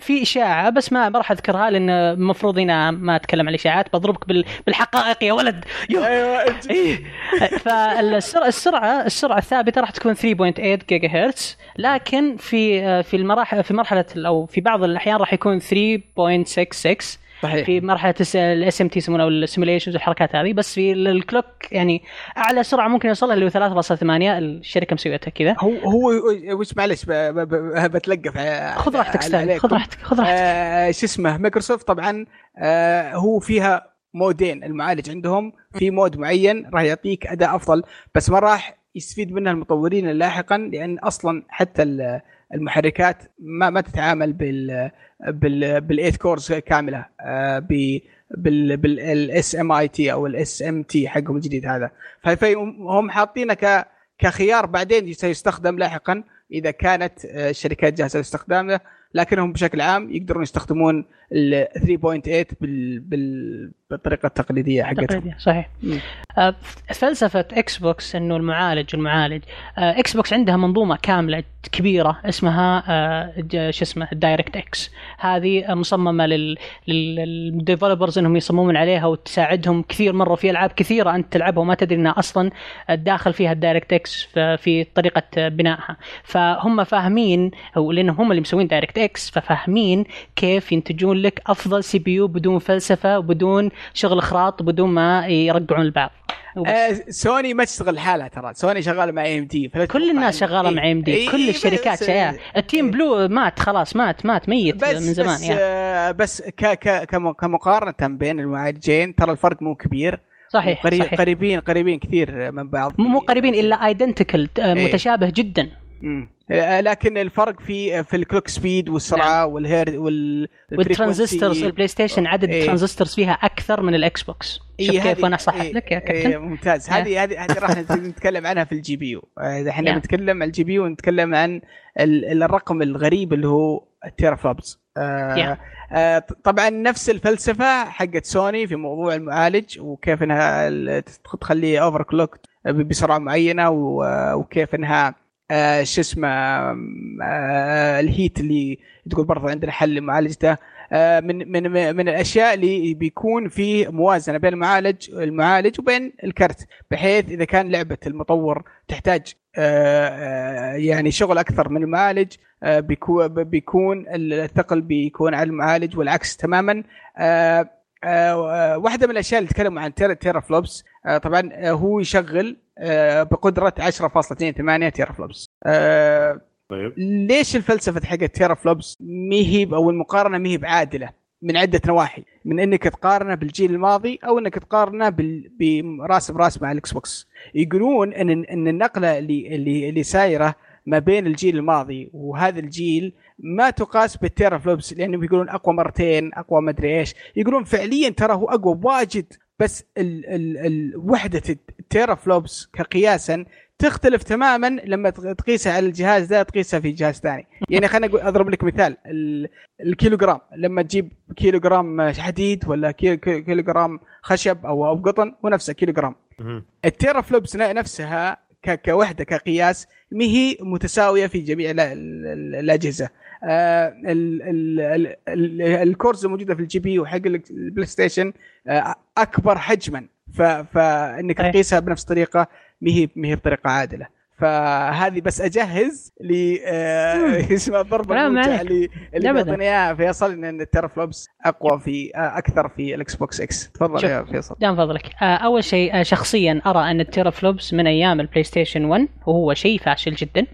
في إشاعة بس ما ما راح أذكرها لأن المفروض هنا ما أتكلم عن الإشاعات بضربك بال- بالحقائق يا ولد you. أيوه إيه. فالسرعة السرعة السرعة الثابتة راح تكون 3.8 جيجا هرتز لكن في في المراحل في مرحلة أو في بعض الأحيان راح يكون 3.66 صحيح. في مرحلة ال SMT يسمونها ال simulations والحركات هذه بس في ال clock يعني أعلى سرعة ممكن يوصلها اللي هو 3.8 الشركة مسويتها كذا هو هو وش معلش بتلقف. خذ راحتك ستانلي. خذ راحتك خذ راحتك. آه شو اسمه مايكروسوفت طبعا آه هو فيها مودين المعالج عندهم في مود معين راح يعطيك أداء أفضل بس ما راح يستفيد منها المطورين لاحقا لأن أصلا حتى المحركات ما ما تتعامل بال بال بال eight cores كاملة آه بال بال SMIT أو ال SMT حقهم الجديد هذا. فهم حاطينه ك كخيار بعدين سيستخدم لاحقا إذا كانت آه، الشركات جاهزة لاستخدامه. لكنهم بشكل عام يقدرون يستخدمون ال 3.8 بال... بال... بالطريقة التقليدية حقتهم. صحيح. آه، فلسفة إكس بوكس إنه المعالج المعالج آه، إكس بوكس عندها منظومة كاملة كبيرة اسمها آه، شو اسمه ال DirectX هذه مصممة لل لل developers إنهم يصممون عليها وتساعدهم كثير مرة في ألعاب كثيرة أنت تلعبها وما تدري إنها أصلا داخل فيها ال DirectX في طريقة بنائها. فهم فاهمين أو لأنهم هم اللي مسوين DirectX ففاهمين كيف ينتجون لك أفضل CPU بدون فلسفة وبدون شغل خراط وبدون ما يرجعون البعض. آه سوني ما تشتغل لحالها ترى. سوني شغالة مع AMD كل الناس شغالة مع AMD كل الشركات شيء. ال team blue مات خلاص مات مات ميت بس من زمان بس, يعني. آه بس ك ك كم- كمقارنة بين المعالجين ترى الفرق مو كبير. صحيح قريب صحيح. قريبين قريبين كثير من بعض. مو قريبين إلا identical إيه. متشابه جدا. آه، لكن الفرق في في ال clock speed والسرعه والهير وال وال transistors ال frequency. البلاي ستيشن عدد إيه. ال transistors فيها أكثر من الاكس بوكس شوف إيه كيف هذه- وأنا صح إيه لك يا إيه كابتن ممتاز إيه. هذه هذه هذه راح نتكلم عنها في ال GPU إحنا Yeah. بنتكلم عن ال GPU ونتكلم عن ال- الرقم الغريب اللي هو ال teraflops آه. آه طبعا نفس الفلسفة حقت سوني في موضوع المعالج وكيف إنها ال- تخليه overclock بسرعة معينة و- وكيف إنها آه شو اسمه آه ال heat اللي تقول برضه عندنا حل لمعالج ده آه، من من من الأشياء اللي بيكون فيه موازنة بين المعالج المعالج وبين الكرت بحيث إذا كان لعبة المطور تحتاج آه، يعني شغل أكثر من المعالج بيكون الثقل بيكون على المعالج والعكس تماما. واحدة من الأشياء اللي تكلموا عن tera, teraflops آه، طبعا آه، هو يشغل آه، بقدرة 10.28 teraflops آه، طيب. ليش الفلسفة حقت teraflops ميهي أو المقارنة ميهي بعادلة من عدة نواحي؟ من إنك تقارنه بالجيل الماضي أو إنك تقارنه بال... براس براس مع الإكس بوكس. يقولون ان إن النقلة اللي اللي اللي سايرة ما بين الجيل الماضي وهذا الجيل ما تقاس بال teraflops لأنهم يقولون أقوى مرتين أقوى ما أدري إيش. يقولون فعليا ترى هو أقوى بواجد بس ال ال ال وحدة ال teraflops كقياسا تختلف تماما لما تق- تقيسها على الجهاز ده تقيسها في جهاز ثاني. يعني أقول أضرب لك مثال ال- الكيلوغرام. لما تجيب كيلوغرام حديد ولا كيلو- كيلوغرام خشب أو أو قطن هو نفسه كيلوغرام. ال teraflops نفسها كوحدة كقياس ما هي متساوية في جميع ال- ال- الأجهزة. آه، ال- ال- ال- ال- ال cores الموجودة في ال GPU حق البلاي ستيشن أكبر حجما. فانك. تقيسها بنفس الطريقة ما هي ما هي بطريقة عادلة. فهذه بس أجهز ل اسمها الضربه الموجعه عليك. اللي اللي اياها فيصل إن ال teraflops أقوى في آه، أكثر في الإكس بوكس إكس. تفضل. يا فيصل. دام فضلك. آه، أول شيء شخصيا أرى أن ال teraflops من أيام البلاي ستيشن 1 وهو شيء فاشل جدا.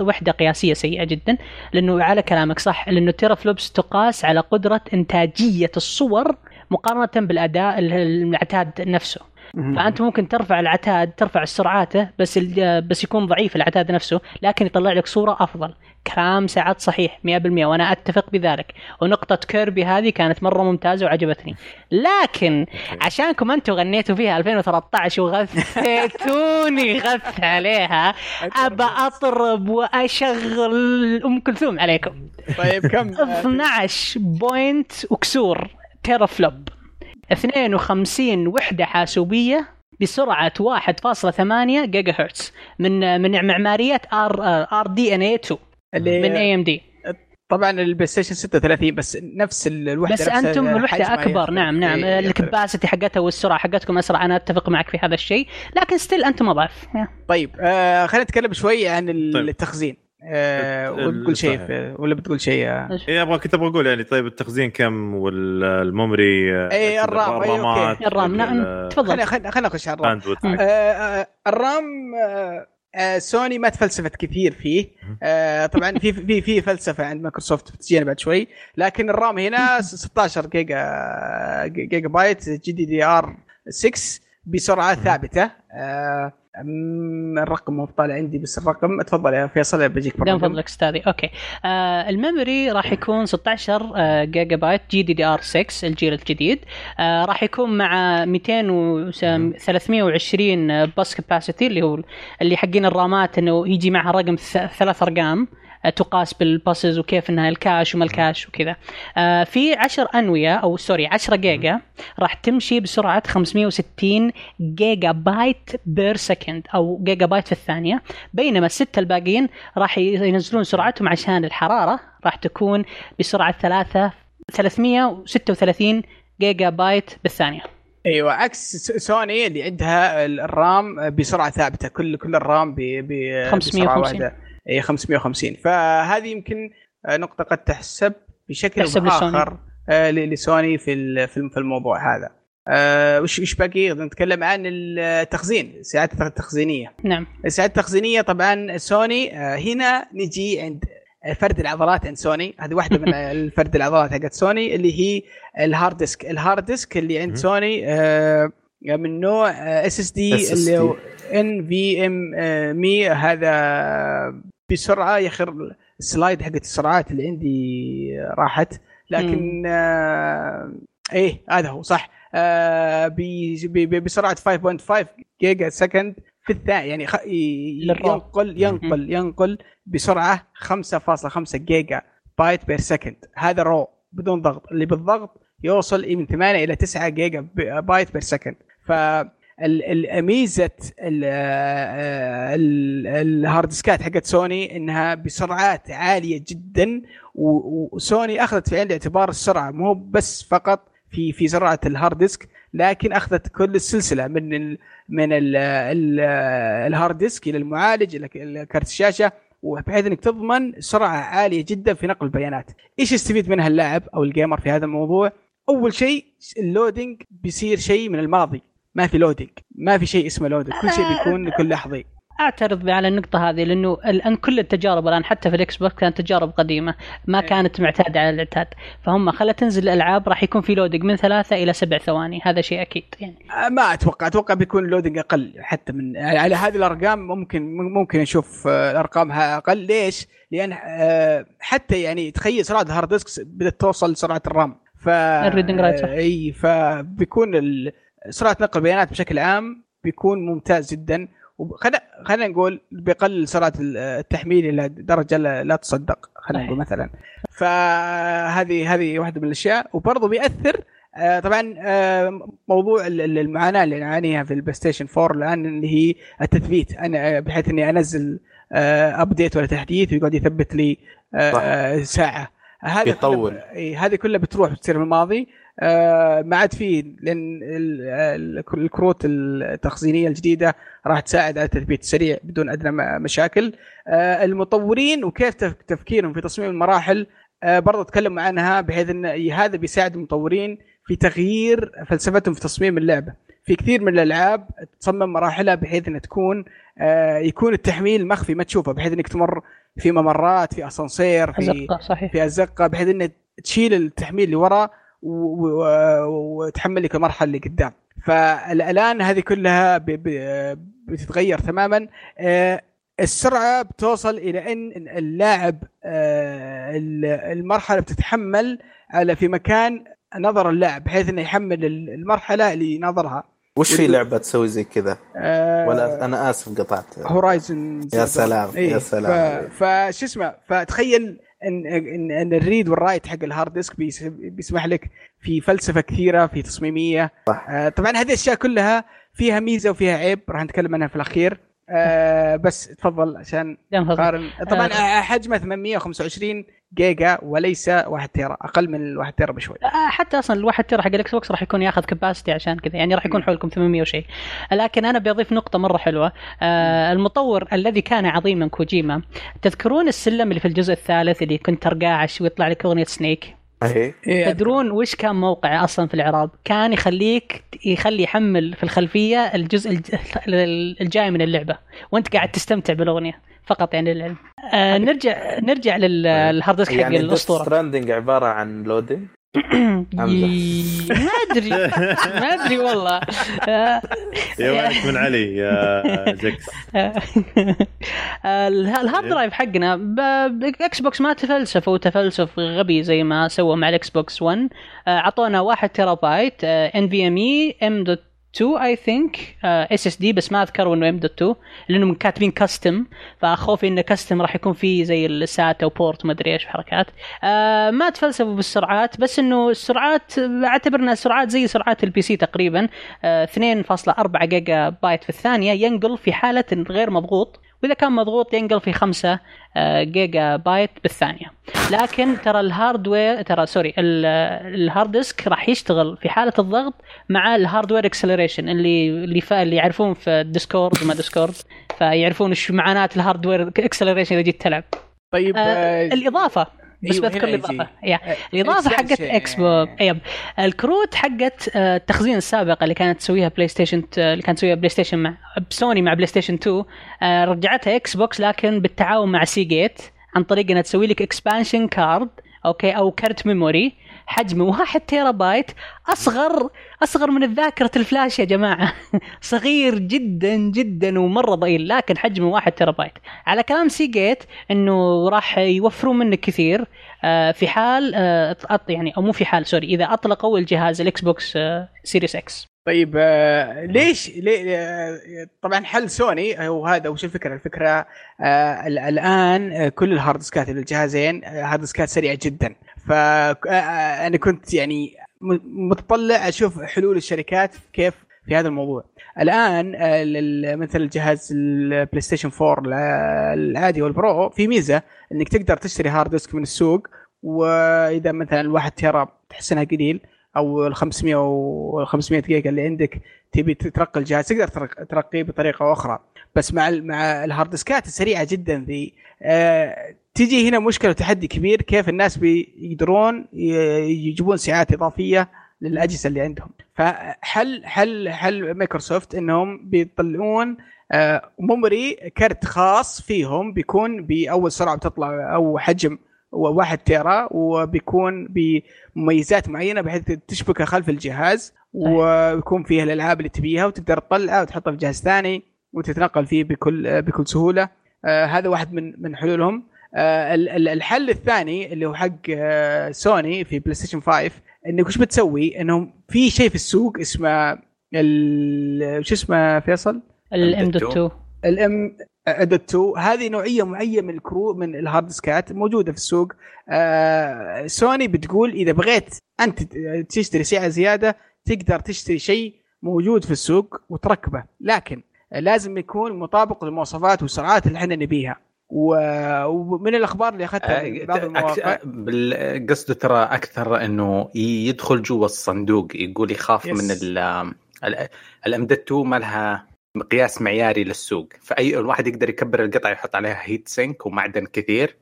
وحدة قياسية سيئة جدا لأنه على كلامك صح لأنه ال teraflops تقاس على قدرة إنتاجية الصور مقارنة بالأداء ال- المعتاد نفسه. فأنت ممكن ترفع العتاد ترفع سرعاته بس بس يكون ضعيف العتاد نفسه لكن يطلع لك صورة أفضل. كلام سعد صحيح 100% وأنا أتفق بذلك. ونقطة كيربي هذه كانت مرة ممتازة وعجبتني. لكن عشانكم أنتم غنيتوا فيها 2013 وغثيتوني غث عليها. أبى أطرب وأشغل أم كلثوم عليكم. طيب كم؟ 12 point وكسور teraflop 52 وحدة حاسوبية بسرعة 1.8 جيجا هرتز من من معماريات آر RDNA 2 اللي من AMD طبعا البلاي ستيشن 36 بس نفس ال- الوحدة بس نفس أنتم الوحدة أكبر. نعم نعم. إيه،. ال capacity حقتها والسرعة حقتكم أسرع. أنا أتفق معك في هذا الشيء لكن still أنتم أضعف. طيب آه خلينا نتكلم شوي عن طيب. التخزين. آه، وتقول شيء صحيح. في- ولا بتقول شيء؟ آه، اي أبغى كنت أبغى أقول يعني طيب التخزين كم وال memory آه، إيه، الرام، أوكي. الرامات الرام نعم تفضل. خلينا خلينا نخش على الرام. آه، آه، الرام آه، آه، سوني ما تفلسفت كثير فيه. آه، طبعا في في في فلسفة عند مايكروسوفت بتجينا بعد شوي. لكن الرام هنا 16 جيجا جيجا بايت GDDR 6 بسرعة ثابتة. آه، الرقم مو طالع عندي بس الرقم تفضل يا فيصل بجيك بالرقم. فضلك أستاذي. أوكي. آه ال memory راح يكون 16 آه جيجا بايت GDDR 6 الجيل الجديد. آه راح يكون مع 200 و 320 bus capacity اللي هو اللي حقين الرامات إنه يجي معها رقم ثلاث أرقام. تقاس بال buses وكيف إنها ال cache وما ال cache وكذا. آه في 10 أنوية أو sorry 10 جيجا راح تمشي بسرعة 560 جيجا بايت per second أو جيجا بايت في الثانية. بينما الستة الباقيين راح ينزلون سرعتهم عشان الحرارة راح تكون بسرعة 3 336 جيجا بايت بالثانية. أيوه عكس سوني اللي عندها الرام بسرعة ثابتة كل كل الرام ب 550. اي 550 فهذه يمكن آه، نقطة قد تحسب بشكل تحسب لسوني. بآخر آه، لسوني في ال- في الم- في الموضوع هذا. آه، وش وش باقي؟ نتكلم عن التخزين الساعات التخزينية. نعم. الساعات التخزينية طبعا سوني هنا نجي عند فرد العضلات عند سوني. هذه واحدة من الفرد العضلات حقت سوني اللي هي ال hard disk. ال hard disk اللي عند. سوني من نوع SSD SSD. اللي NVMe هذا بسرعة يخر ال slide حقت السرعات اللي عندي راحت لكن آه إيه هذا هو صح. آه بي- بي- بي- بسرعة 5.5 جيجا second في الثانية يعني خ... ينقل ينقل ينقل بسرعة 5.5 جيجا بايت per second هذا raw بدون ضغط. اللي بالضغط يوصل من 8 إلى 9 جيجا بايت per second ف ميزة ال- ال- ال hard disk ات حقت سوني إنها بسرعات عالية جدا وسوني أخذت في عين الاعتبار السرعة مو بس فقط في في سرعة ال hard disk لكن أخذت كل السلسلة من ال من ال ال ال hard disk إلى المعالج إلى card الشاشة وبحيث إنك تضمن سرعة عالية جدا في نقل البيانات. إيش يستفيد منها اللاعب أو ال gamer في هذا الموضوع؟ أول شيء ال loading بيصير شيء من الماضي، ما في loading، ما في شيء اسمه loading، كل شيء بيكون لكل لحظة. أعترض على النقطة هذه لأنه الآن كل التجارب الآن حتى في الاكس بوكس كانت تجارب قديمة ما إيه. كانت معتادة على الإعتاد فهم خلت تنزل الألعاب راح يكون في loading من ثلاثة إلى سبع ثواني هذا شيء أكيد يعني آه، ما أتوقع أتوقع بيكون ال loading أقل حتى من يعني على هذه الأرقام ممكن ممكن نشوف آه، الأرقام ها- أقل ليش؟ لأن آه، حتى يعني تخيل سرعه ال hard disk بدأت توصل لسرعه الرام ف ال reading write صح. إي فبيكون ال- سرعة نقل البيانات بشكل عام بيكون ممتاز جدا. وخلينا خلينا نقول بيقلل سرعة ال- التحميل إلى درجة لا تصدق خلينا نقول مثلا. فهذه هذه واحدة من الأشياء. وبرضه بيأثر آه، طبعا آه، موضوع ال- ال- المعاناة اللي نعانيها في البلاي ستيشن 4 الآن اللي هي التثبيت. أنا آه، بحيث إني أنزل update ولا تحديث ويقعد يثبت لي ساعة. هذا يطول. كله- هذه كلها بتروح بتصير في الماضي. ما عاد فيه لأن ال- ال- الكروت التخزينية الجديدة راح تساعد على التثبيت السريع بدون أدنى مشاكل. آه، المطورين وكيف تف- تفكيرهم في تصميم المراحل آه، برضه تكلم عنها بحيث إن هذا بيساعد المطورين في تغيير فلسفتهم في تصميم اللعبة. في كثير من الألعاب تصمم مراحلها بحيث إنها تكون آه، يكون التحميل مخفي ما تشوفه بحيث إنك تمر في ممرات في أسانسير في أزقة صحيح. في أزقة بحيث انه تشيل التحميل اللي ورا وتحمل لك المرحلة اللي قدام. فالآن هذه كلها بتتغير تماما. آه، السرعة بتوصل إلى إن اللاعب آه، المرحلة بتتحمل على في مكان نظر اللاعب بحيث إنه يحمل المرحلة اللي نظرها. وش في لعبة تسوي زي كذا؟ آه، ولا أنا آسف قطعت. هورايزن يا سلام، يا سلام. فشو اسمه فتخيل ان ان, إن ال read وال write حق ال hard disk بيس- بيسمح لك في فلسفة كثيرة في تصميمية صح. آه طبعا هذه الأشياء كلها فيها ميزة وفيها عيب راح نتكلم عنها في الأخير آه بس تفضل عشان. قارن طبعا آه. آه. حجمه 825 جيجا وليس 1 تيرا أقل من ال 1 تيرا بشوي آه، حتى أصلا الواحد ترى حق الإكس بوكس راح يكون ياخذ capacity عشان كذا يعني راح يكون حولكم 800 وشيء لكن أنا بضيف نقطة مرة حلوة آه المطور الذي كان عظيما كوجيما تذكرون السلم اللي في الجزء الثالث اللي كنت ترقاه ويطلع لك أغنية سنيك إيه، تدرون وش كان موقعه أصلا في الإعراب؟ كان يخليك يخلي يحمل في الخلفية الجزء الج- الجاي من اللعبة وأنت قاعد تستمتع بالأغنية. فقط يعني للعلم. آه نرجع نرجع للهارد ديسك حق يعني الأسطورة. Stranding عبارة عن loading ما أدري. ما أدري والله. آه، يا ويلك من علي يا زكس. اله- ال hard drive حقنا ب- بإكس بوكس ما تفلسف وتفلسف غبي زي ما سووا مع الاكس بوكس 1 آه، أعطونا 1 تيرا بايت ان في ام اي M.2 اي ثينك اس اس دي بس ما أذكر انه ام دوت 2 لانهم كاتبين custom فخوفي انه custom راح يكون فيه زي ال SATA و port ما أدري إيش حركات آه ما تفلسفوا بالسرعات بس إنه السرعات أعتبر إنها سرعات زي سرعات ال PC تقريبا. آه 2.4 جيجا بايت في الثانية ينقل في حالة غير مضغوط. وإذا كان مضغوط ينقل في 5 آه، جيجا بايت بالثانية. لكن ترى الهاردوير ترى سوري ال- الهارد ديسك راح يشتغل في حالة الضغط مع الهاردوير اكسلريشن اللي اللي فا اللي يعرفون في الديسكورد وما ديسكورد فيعرفون إيش معاناه الهاردوير اكسلريشن إذا جيت تلعب. طيب آه آه الإضافة بس أيوة، بذكر. الإضافة. يا. آه، الإضافة حقت. إكس بوك يب. الكروت حقت آه، التخزين السابقه اللي كانت تسويها بلاي ستيشن اللي كانت تسويها بلاي ستيشن مع سوني مع بلاي ستيشن 2 آه، رجعتها إكس بوكس لكن بالتعاون مع سي جيت عن طريق إنها تسوي لك expansion card okay أو كارت memory حجمه 1 تيرا بايت أصغر أصغر من الذاكرة الفلاش يا جماعة. صغير جدا جدا ومرة ضئيل لكن حجمه 1 تيرا بايت على كلام سي جيت إنه راح يوفرون منك كثير آه، في حال آه، يعني أو مو في حال sorry إذا أطلقوا الجهاز الاكس بوكس آه، سيريس إكس. طيب ليش ليه طبعا حل سوني هو هذا وش الفكرة؟ الفكرة ال- الآن كل ال hard disk ات للجهازين hard disk ات سريعه جدا. فانا كنت يعني متطلع أشوف حلول الشركات كيف في هذا الموضوع. الآن آه مثل الجهاز البلاي ستيشن 4 الع- العادي وال Pro في ميزة إنك تقدر تشتري hard disk من السوق وإذا مثلا الواحد tera تحس إنها قليل أو ال 500 و 500 جيجا اللي عندك تبي ترقي الجهاز تقدر ترق- ترقيه بطريقة أخرى. بس مع مع ال hard disk ات السريعه جدا ذي. آه تجي هنا مشكلة وتحدي كبير كيف الناس بيقدرون يجيبون سعات إضافية للأجهزة اللي عندهم. فحل حل حل مايكروسوفت إنهم بيطلعون آه memory كرت خاص فيهم بيكون بأول سرعة بتطلع أو حجم واحد tera وبيكون بمميزات معينة بحيث تشبكه خلف الجهاز ويكون فيها الألعاب اللي تبيها وتقدر تطلعها وتحطها في جهاز ثاني وتتنقل فيه بكل بكل سهولة. آه هذا واحد من من حلولهم. الحل الثاني اللي هو حق آه سوني في بلاي ستيشن 5 إنك وش بتسوي؟ إنهم في شيء في السوق اسمه ال- شو اسمه فيصل؟ ال M.2 ال M.2 هذه نوعية معينة من الكرو من ال hard disk ات موجودة في السوق. آه سوني بتقول إذا بغيت أنت تشتري سعه زيادة تقدر تشتري شيء موجود في السوق وتركبه. لكن لازم يكون مطابق للمواصفات والسرعات اللي إحنا نبيها. ومن الأخبار اللي أخذتها من بعض المواقع قصده ترى أكثر إنه يدخل جوا الصندوق يقول يخاف yes. من ال الامدد 2 ما لها مقياس معياري للسوق فاي الواحد يقدر يكبر القطعه يحط عليها هيت سينك ومعدن كثير.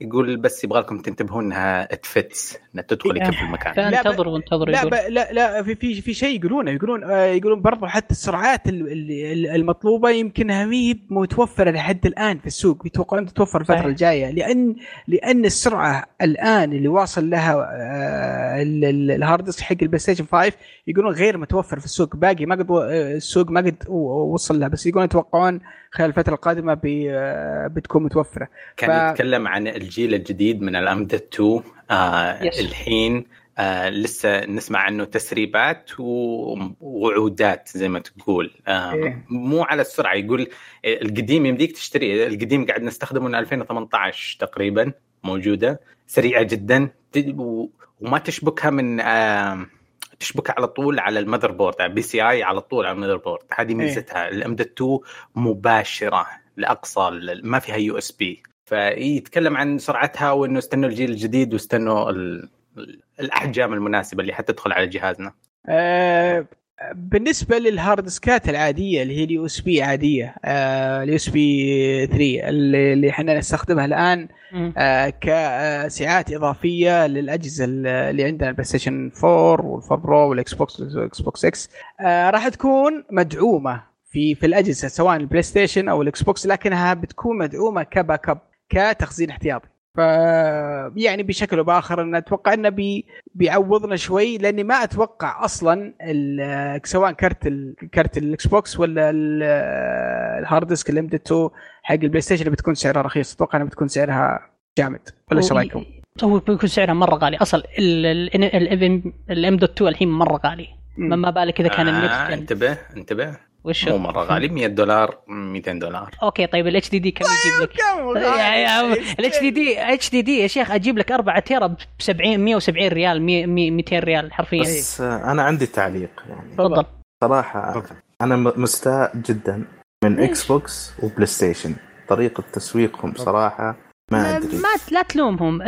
يقول بس يبغى لكم تنتبهون انها تفتس إنها تدخل إيه. يكفي المكان فانتظروا وانتظروا لا ب... لا لا في في في شيء يقولونه يقولون آه يقولون برضو حتى السرعات ال- ال- المطلوبة يمكنها مي متوفرة لحد الآن في السوق يتوقعون تتوفر الفترة. الجاية لأن لأن السرعة الآن اللي واصل لها آه ال- ال- الهارد ديسك حق البلاي ستيشن 5 يقولون غير متوفر في السوق باقي ما قد آه، السوق ما قد وصل لها بس يقولون يتوقعون خلال الفترة القادمة بي- بتكون متوفرة كان ف- يتكلم عن الجيل الجديد من الامدد 2 آه. الحين آه لسه نسمع عنه تسريبات ووعودات زي ما تقول آه إيه. مو على السرعة يقول القديم يمديك تشتري القديم قاعد نستخدمه من 2018 تقريبا موجودة سريعة جدا وما تشبكها من آه تشبك على طول على ال motherboard على PCI على طول على ال motherboard هذه ميزتها ال M.2 مباشرة لأقصى ما فيها USB فيتكلم عن سرعتها وإنه استنوا الجيل الجديد واستنوا ال- ال- الأحجام المناسبة اللي حتدخل على جهازنا آه، بالنسبة لل hard disk ات العادية اللي هي ال USB عادية ال USB 3 اللي اللي إحنا نستخدمها الآن. آه، كسعات إضافية للأجهزة اللي عندنا البلاي ستيشن 4 وال four Pro والاكس بوكس والاكس بوكس 6 آه، راح تكون مدعومة في في الأجهزة سواء البلاي ستيشن أو الاكس بوكس لكنها بتكون مدعومة ك backup كتخزين احتياطي ف يعني بشكل أو باخر ان أتوقع انه بي بيعوضنا شوي لاني ما أتوقع أصلا ال- سواء كرت ال- كرت الاكس بوكس ولا ال- ال hard disk ال M.2 حق البلاي ستيشن اللي بتكون سعرها رخيص أتوقع انها بتكون سعرها جامد ولا إيش رايكم؟ هو بيكون سعرها مره غالي أصلا ال M.2 الحين مره غالي ما بالك اذا كان آه ال next انتبه انتبه وش مو مرة غالي 100 دولار 200 دولار. okay طيب ال HDD كم يجيب لك؟ الاتش دي دي اتش دي دي يا شيخ أجيب لك 4 tera ب 70 170 ريال 100 200 ريال حرفيا. بس أنا عندي تعليق يعني. تفضل. صراحة أنا م- مستاء جدا من إكس بوكس وبلاي ستيشن طريقة تسويقهم صراحة ما أدري. ما لا تلومهم.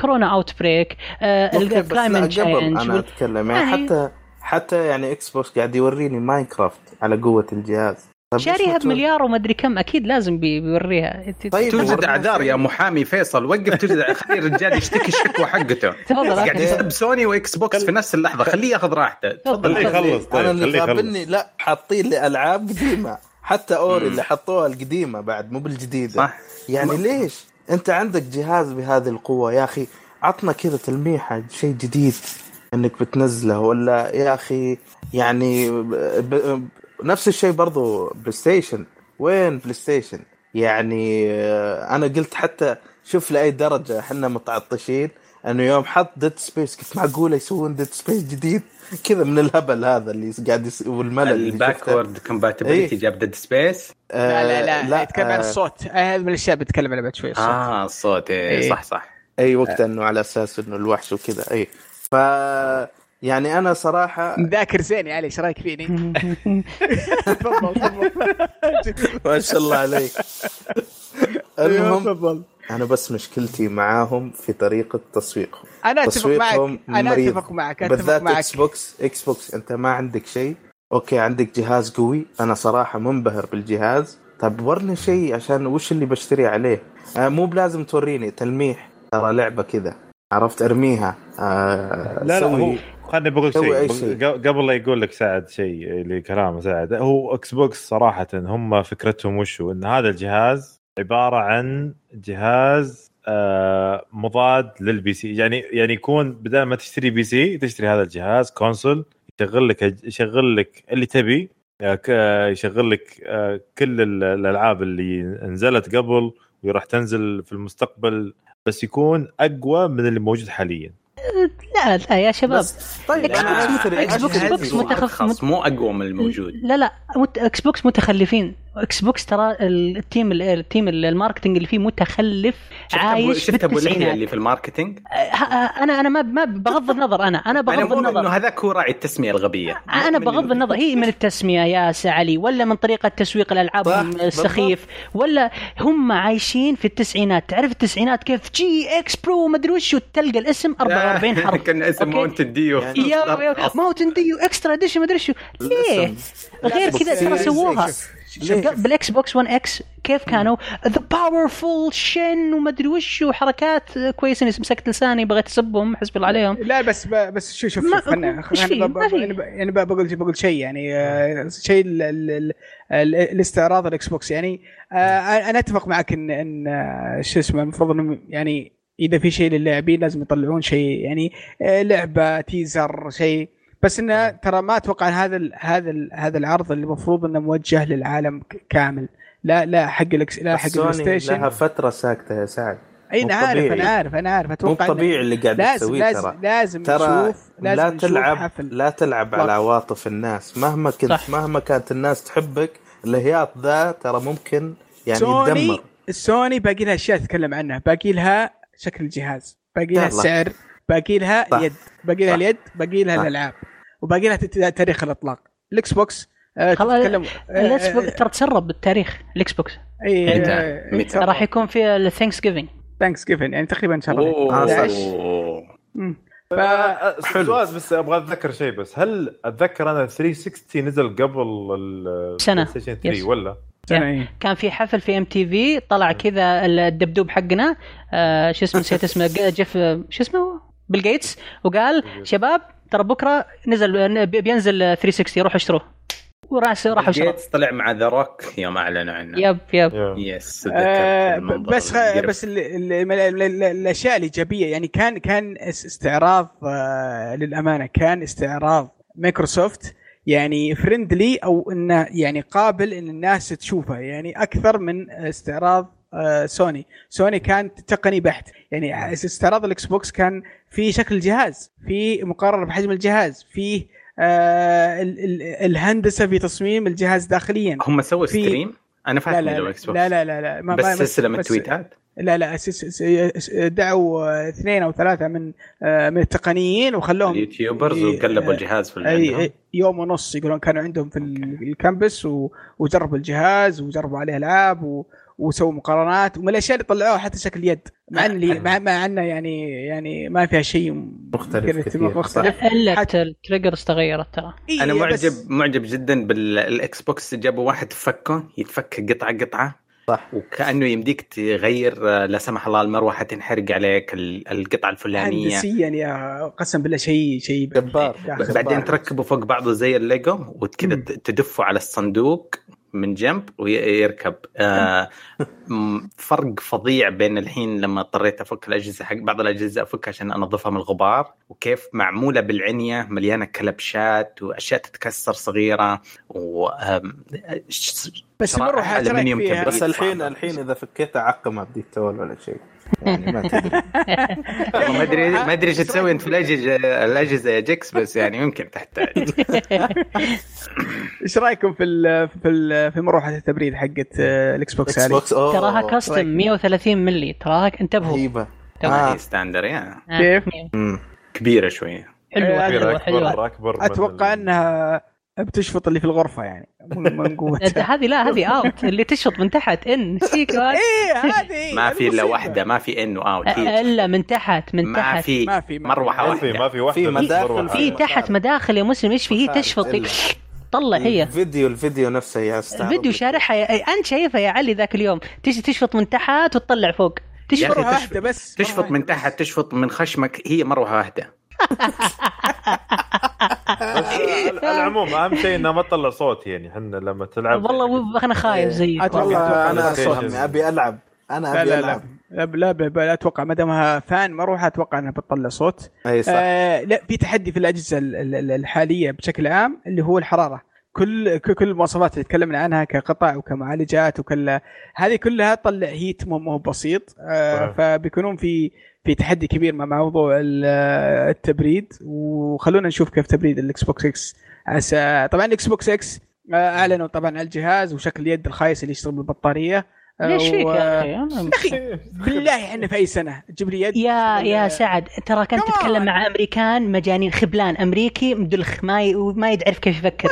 كورونا outbreak ال climate قبل change أنا أتكلم يعني- حتى حتى يعني إكس بوكس قاعد يوريني ماينكرافت على قوة الجهاز. ليش شاريها بمليار وما ادري كم أكيد لازم بي- بيوريها. طيب توجد أعذار. يا محامي فيصل. وقف توجد خلي الرجال يشتكي الشكوى حقته. تفضل. قاعد أوكي. يسب سوني واكس بوكس في نفس اللحظة. خليه ياخذ راحته. تفضل. خليه. يخلص. طيب أنا اللي غابني لا حاطين لي ألعاب قديمة. حتى أوري. اللي حطوها القديمة بعد مو بالجديدة. صح. يعني ليش؟ أنت عندك جهاز بهذه القوة يا أخي. عطنا كذا تلميحة شيء جديد. إنك بتنزله ولا يا أخي يعني ب... ب... نفس الشيء برضو بلاي ستيشن وين بلاي ستيشن يعني آه، أنا قلت حتى شوف لأي درجة إحنا متعطشين إنه يوم حط ديد سبيس كنت معقولة يسوون ديد سبيس جديد؟ كذا من الهبل هذا اللي قاعد يس... والملل. الباكورد كومباتيبلتي. جاب ديد سبيس آه، لا لا لا, يتكلم عن آه، الصوت آه، هذا من الأشياء بتكلم عنها بعد شوي الصوت آه الصوت إيه. إيه. صح صح. أي وقت إنه على أساس إنه الوحش وكذا. اي ف يعني أنا صراحة مذاكر زين يا علي إيش رأيك فيني؟ تفضل تفضل. ما شاء الله عليك. أيوه، المهم تفضل. أنا بس مشكلتي معاهم في طريقة تسويقهم أنا أتفق معك أنا مريض. أتفق معك أتفق بالذات معك. إكس بوكس إكس بوكس أنت ما عندك شيء. أوكي عندك جهاز قوي. أنا صراحة منبهر بالجهاز. طيب ورني شيء عشان وش اللي بشتري عليه؟ آه مو بلازم توريني تلميح. ترى لعبة كذا. عرفت؟ أرميها. آه لا لا هو خليني بقول شيء. قبل لا يقول لك سعد شيء لكلامه سعد هو إكس بوكس صراحة هم فكرتهم وشو إن هذا الجهاز عبارة عن جهاز آه، مضاد لل PC يعني يعني يكون بدل ما تشتري PC تشتري هذا الجهاز console يشغل لك يشغل لك اللي تبي آه، يشغل لك كل ال- الألعاب اللي نزلت قبل وراح تنزل في المستقبل. بس يكون أقوى من اللي موجود حاليا. لا لا يا شباب طيب أنا بوكس- اشتري إكس بوكس- أشتري بوكس جهاز. متخ- خلاص مو اقوى من الموجود لا لا. إكس بوكس متخلفين إكس بوكس ترى ال team ال team ال marketing اللي فيه متخلف عايش في شفت أبو اللحيه التسعينات اللي في ال marketing؟ أنا أنا ما ما بغض النظر أنا أنا أنا بغض انه النظر. هذاك هو راعي التسمية الغبية. أنا من بغض النظر. هي من التسمية يا علي ولا من طريقة تسويق الألعاب السخيف ولا هم عايشين في التسعينات. تعرف التسعينات كيف؟ GX Pro ما أدري وش تلقى الاسم 44 حرف. كان اسم. Mountain Dew Mountain Dew extra edition ما أدري شو. ليه؟ غير كذا ترى سووها؟ بالإكس بوكس 1 X كيف كانوا ذا باورفول شن وما ادري وش وحركات كويسة مسكت لساني بغيت اسبهم حسب الله عليهم لا بس. بس شوف شوف شوف خلنا. يعني يعني بقول بقول شيء يعني آه، شيء ال- ال- ال- ال- الاستعراض الإكس بوكس يعني آه، أنا أتفق معك ان إن آه، شو اسمه المفروض انه يعني إذا في شيء للاعبين لازم يطلعون شيء يعني لعبة تيزر شيء بس إنه ترى ما أتوقع هذا ال هذا ال هذا العرض اللي المفروض إنه موجه للعالم كامل. لا لا حق الاكس لا حق البلاي لها فترة ساكتة يا سعد. إي مو أنا عارف طبيعي. أنا عارف أنا عارف مو أتوقع إن- طبيعي اللي قاعد تسويه ترى. لازم ترى نشوف لازم لا نشوف تلعب حفل. لا تلعب. على عواطف الناس. مهما كنت صح. مهما كانت الناس تحبك الهياط ذا ترى ممكن يعني سوني يتدمر. سوني باقي لها أشياء تتكلم عنها. باقي لها شكل الجهاز. باقي لها. السعر. باقي لها صح. يد باقي لها. اليد باقي لها. الألعاب وباقي لها تت- تاريخ الإطلاق الاكس بوكس آه، خلاص، تتكلم الاكس آه، بوكس ترى تسرب بالتاريخ الاكس بوكس؟ متى؟ راح يكون في ال Thanksgiving Thanksgiving يعني تقريبا شهر آه، صح. 11 مم. ف-. سؤال بس أبغى أتذكر شيء بس هل أتذكر أنا 360 نزل قبل ال سنة. PlayStation 3 yes. ولا؟ سنة إيه. كان في حفل في ام تي في طلع كذا الدبدوب حقنا آه شو اسمه نسيت اسمه جيف شو اسمه؟ بيل جيتس وقال شباب ترى بكرة نزل بينزل 360 روحوا اشتروه. وراس راح جيتس طلع مع The Rock يوم اعلنوا عنه. yep yep. yes آه، بس خ... بس ال... ال... ال... ال... ال... الأشياء الإيجابية يعني كان كان اس- استعراض آه، للأمانة كان استعراض مايكروسوفت يعني friendly أو إنه يعني قابل إن الناس تشوفه. يعني أكثر من استعراض سوني. سوني كانت تقني بحت. يعني استعراض الاكس بوكس كان في شكل الجهاز في مقارنة بحجم الجهاز في آه ال... ال... الهندسة في تصميم الجهاز داخليا. هم سووا stream؟ أنا فاهم لا لا لا لا لا, لا ما بس سلسلة من التويتات. لا لا دعوا آه، اثنين أو ثلاثة من آه، من التقنيين وخلوهم ال YouTubers وقلبوا آه، الجهاز في اللي يوم ونص يقولون كانوا عندهم في ال- الـ campus وجربوا الجهاز وجربوا عليه ألعاب وسووا مقارنات ومن الاشياء اللي طلعوها حتى شكل يد مع إن اللي- مع مع إنه يعني يعني ما فيها شيء مختلف كثير، مختلف. ألا حتى- ال triggers تغيرت ترى. إيه أنا بس- معجب معجب جدا بالإكس بوكس جابوا واحد فكه يتفك قطعة قطعة. صح. وكأنه يمديك تغير لا سمح الله المروحة تنحرق عليك ال- القطعة الفلانية. هندسيا يا قسم بالله شيء شيء جبار. بعدين تركبه فوق بعضه زي الليجو وكذا. تدفه على الصندوق. من جنب ويركب آه فرق فظيع بين الحين لما اضطريت افك الأجهزة حق بعض الأجهزة أفكها عشان أنظفها من الغبار وكيف معمولة بالعنية مليانة كلبشات وأشياء تتكسر صغيرة و بس كبيرة. بس الحين الحين إذا فكيتها عقم ما بديك تول ولا شيء. يعني ما تدري ما ادري ما أدري إيش تسوي أنت في الاجهزه الأجهزة يا geeks بس يعني ممكن تحتاج. إيش رأيكم في ال في ال في مروحة التبريد حقت آه، ال Xbox هذه؟ تراها custom 130 ملي تراها انتبهوا. رهيبه تمام. آه. standard يا. آه، كيف؟ كبيرة شوية. حلوة كبيرة حلوة اكبر حلوة. اكبر أتوقع أنها بتشفط اللي في الغرفة يعني. من قوتها هذه لا هذه out اللي تشفط من تحت in. هذا. إيه هذه. ما في إلا. واحدة ما في إن واوت إلا من تحت من تحت. ما في- ما في. مروحه ما في واحدة ما في واحدة في مداخل. في تحت مداخل يا مسلم إيش في؟ هي تشفط. طلع هي. الفيديو الفيديو نفسه يا أستاذ. الفيديو شارحها يا... أنت شايفها يا علي ذاك اليوم. تيجي تشفط من تحت وتطلع فوق. تشفط. واحدة بس تشفط من تحت. تشفط من خشمك هي مروحه واحدة. على العموم أهم شيء إنها ما تطلع صوت يعني إحنا لما تلعب والله أنا خايف زيك. أتوقع- والله. أنا PlayStation. أبي ألعب. أنا لا أبي لا لا. ألعب. لا لا, لا, لا أتوقع ما دامها fan مروحه أتوقع إنها بتطلع صوت. أي صح. آه لا في تحدي في الأجهزة ال- ال- ال- الحالية بشكل عام اللي هو الحرارة. كل كل المواصفات اللي تكلمنا عنها كقطع وكمعالجات وكل هذه كلها تطلع heat مو بسيط. آه. فبيكونون في في تحدي كبير مع موضوع ال- التبريد. وخلونا نشوف كيف تبريد ال Xbox X عسى طبعا ال Xbox X آه، أعلنوا طبعا على الجهاز وشكل اليد الخايس اللي يشتغل بالبطارية. ليش فيك و- يا أخي بالله إحنا في أي سنة تجيب لي يد يا يا سعد ترى كنت تتكلم. مع أمريكان مجانين خبلان أمريكي مدلخ ما ي... ما يعرف كيف يفكر.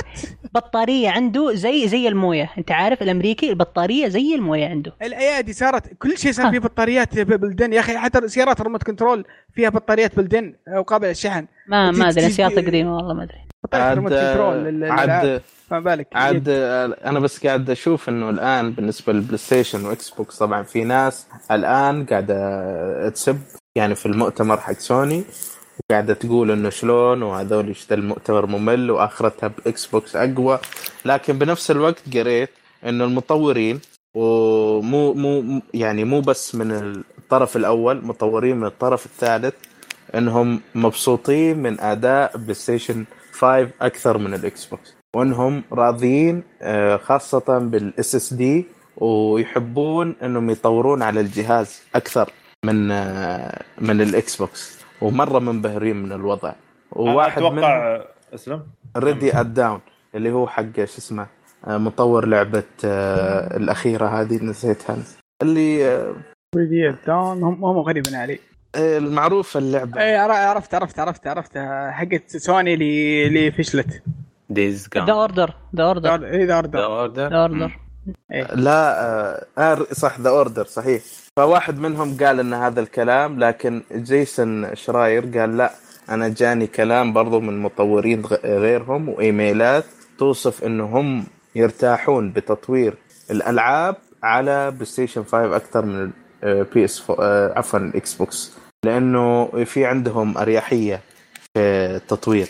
بطارية عنده زي زي الموية أنت عارف؟ الأمريكي البطارية زي الموية عنده. الأيادي صارت كل شيء صار. فيه بطاريات built-in. يا أخي حتى سيارات remote control فيها بطاريات built-in وقابله للشحن. ما ما أدري سيارة تجي- قديمة والله ما أدري. بطارية remote control فما بالك. عاد أنا بس قاعد أشوف إنه الآن بالنسبة لل PlayStation و Xbox طبعا في ناس الآن قاعدة تسب يعني في المؤتمر حق سوني وقاعده تقول إنه شلون وهذول إيش المؤتمر ممل وآخرتها ب Xbox أقوى. لكن بنفس الوقت قريت إنه المطورين ومو مو يعني مو بس من الطرف الأول مطورين من الطرف الثالث إنهم مبسوطين من أداء PlayStation 5 أكثر من ال Xbox. وانهم راضيين آه، خاصة بال SSD ويحبون إنهم يطورون على الجهاز أكثر من آه، من ال Xbox. ومرة منبهرين من الوضع. وواحد أتوقع اسلم Ready at Dawn اللي هو حق شو اسمه آه، مطور لعبة الأخيرة هذه نسيتها. اللي Ready Dawn هم هم غريبين علي. إيه، المعروفه اللعبة. اي عرفت عرفت عرفت عرفت. حقت سوني اللي اللي فشلت. Days The Order The Order اي The The Order The Order لا آه آه، صح The Order صحيح. فواحد منهم قال إن هذا الكلام لكن جيسون شراير قال لا أنا جاني كلام برضو من مطورين غيرهم وإيميلات توصف إنه هم يرتاحون بتطوير الألعاب على PlayStation 5 أكثر من PS عفوا ال Xbox لأنه في عندهم أريحية في التطوير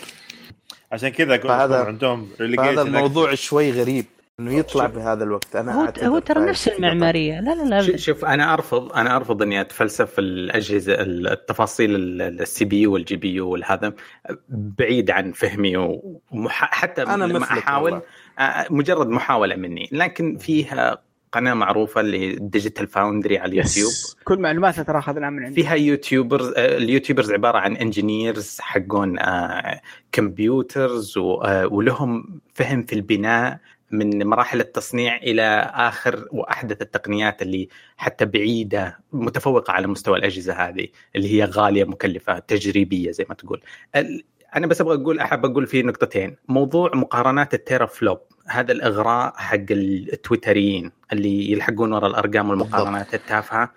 عشان كذا فهذا- عندهم relegation الموضوع شوي غريب إنه يطلع بهذا الوقت. أنا هو هو ترى. نفس المعمارية. لا لا لا. شوف أنا ارفض أنا أرفض إني أتفلسف في الاجهزه التفاصيل ال CPU وال GPU والهذا بعيد عن فهمي وحتى أنا لما أحاول والله. آه، مجرد محاولة مني. لكن فيها قناة معروفة اللي Digital Foundry على اليوتيوب. yes كل معلوماتنا ترى أخذناها من عندي. فيها YouTubers آه، ال YouTubers عبارة عن engineers حقون آه، computers و- آه، ولهم فهم في البناء من مراحل التصنيع إلى آخر وأحدث التقنيات اللي حتى بعيدة متفوقة على مستوى الأجهزة هذه اللي هي غالية مكلفة تجريبية زي ما تقول. أنا بس أبغى أقول أحب أقول في نقطتين، موضوع مقارنات التيرا فلوب هذا الإغراء حق التويتريين اللي يلحقون ورا الأرقام والمقارنات التافهة.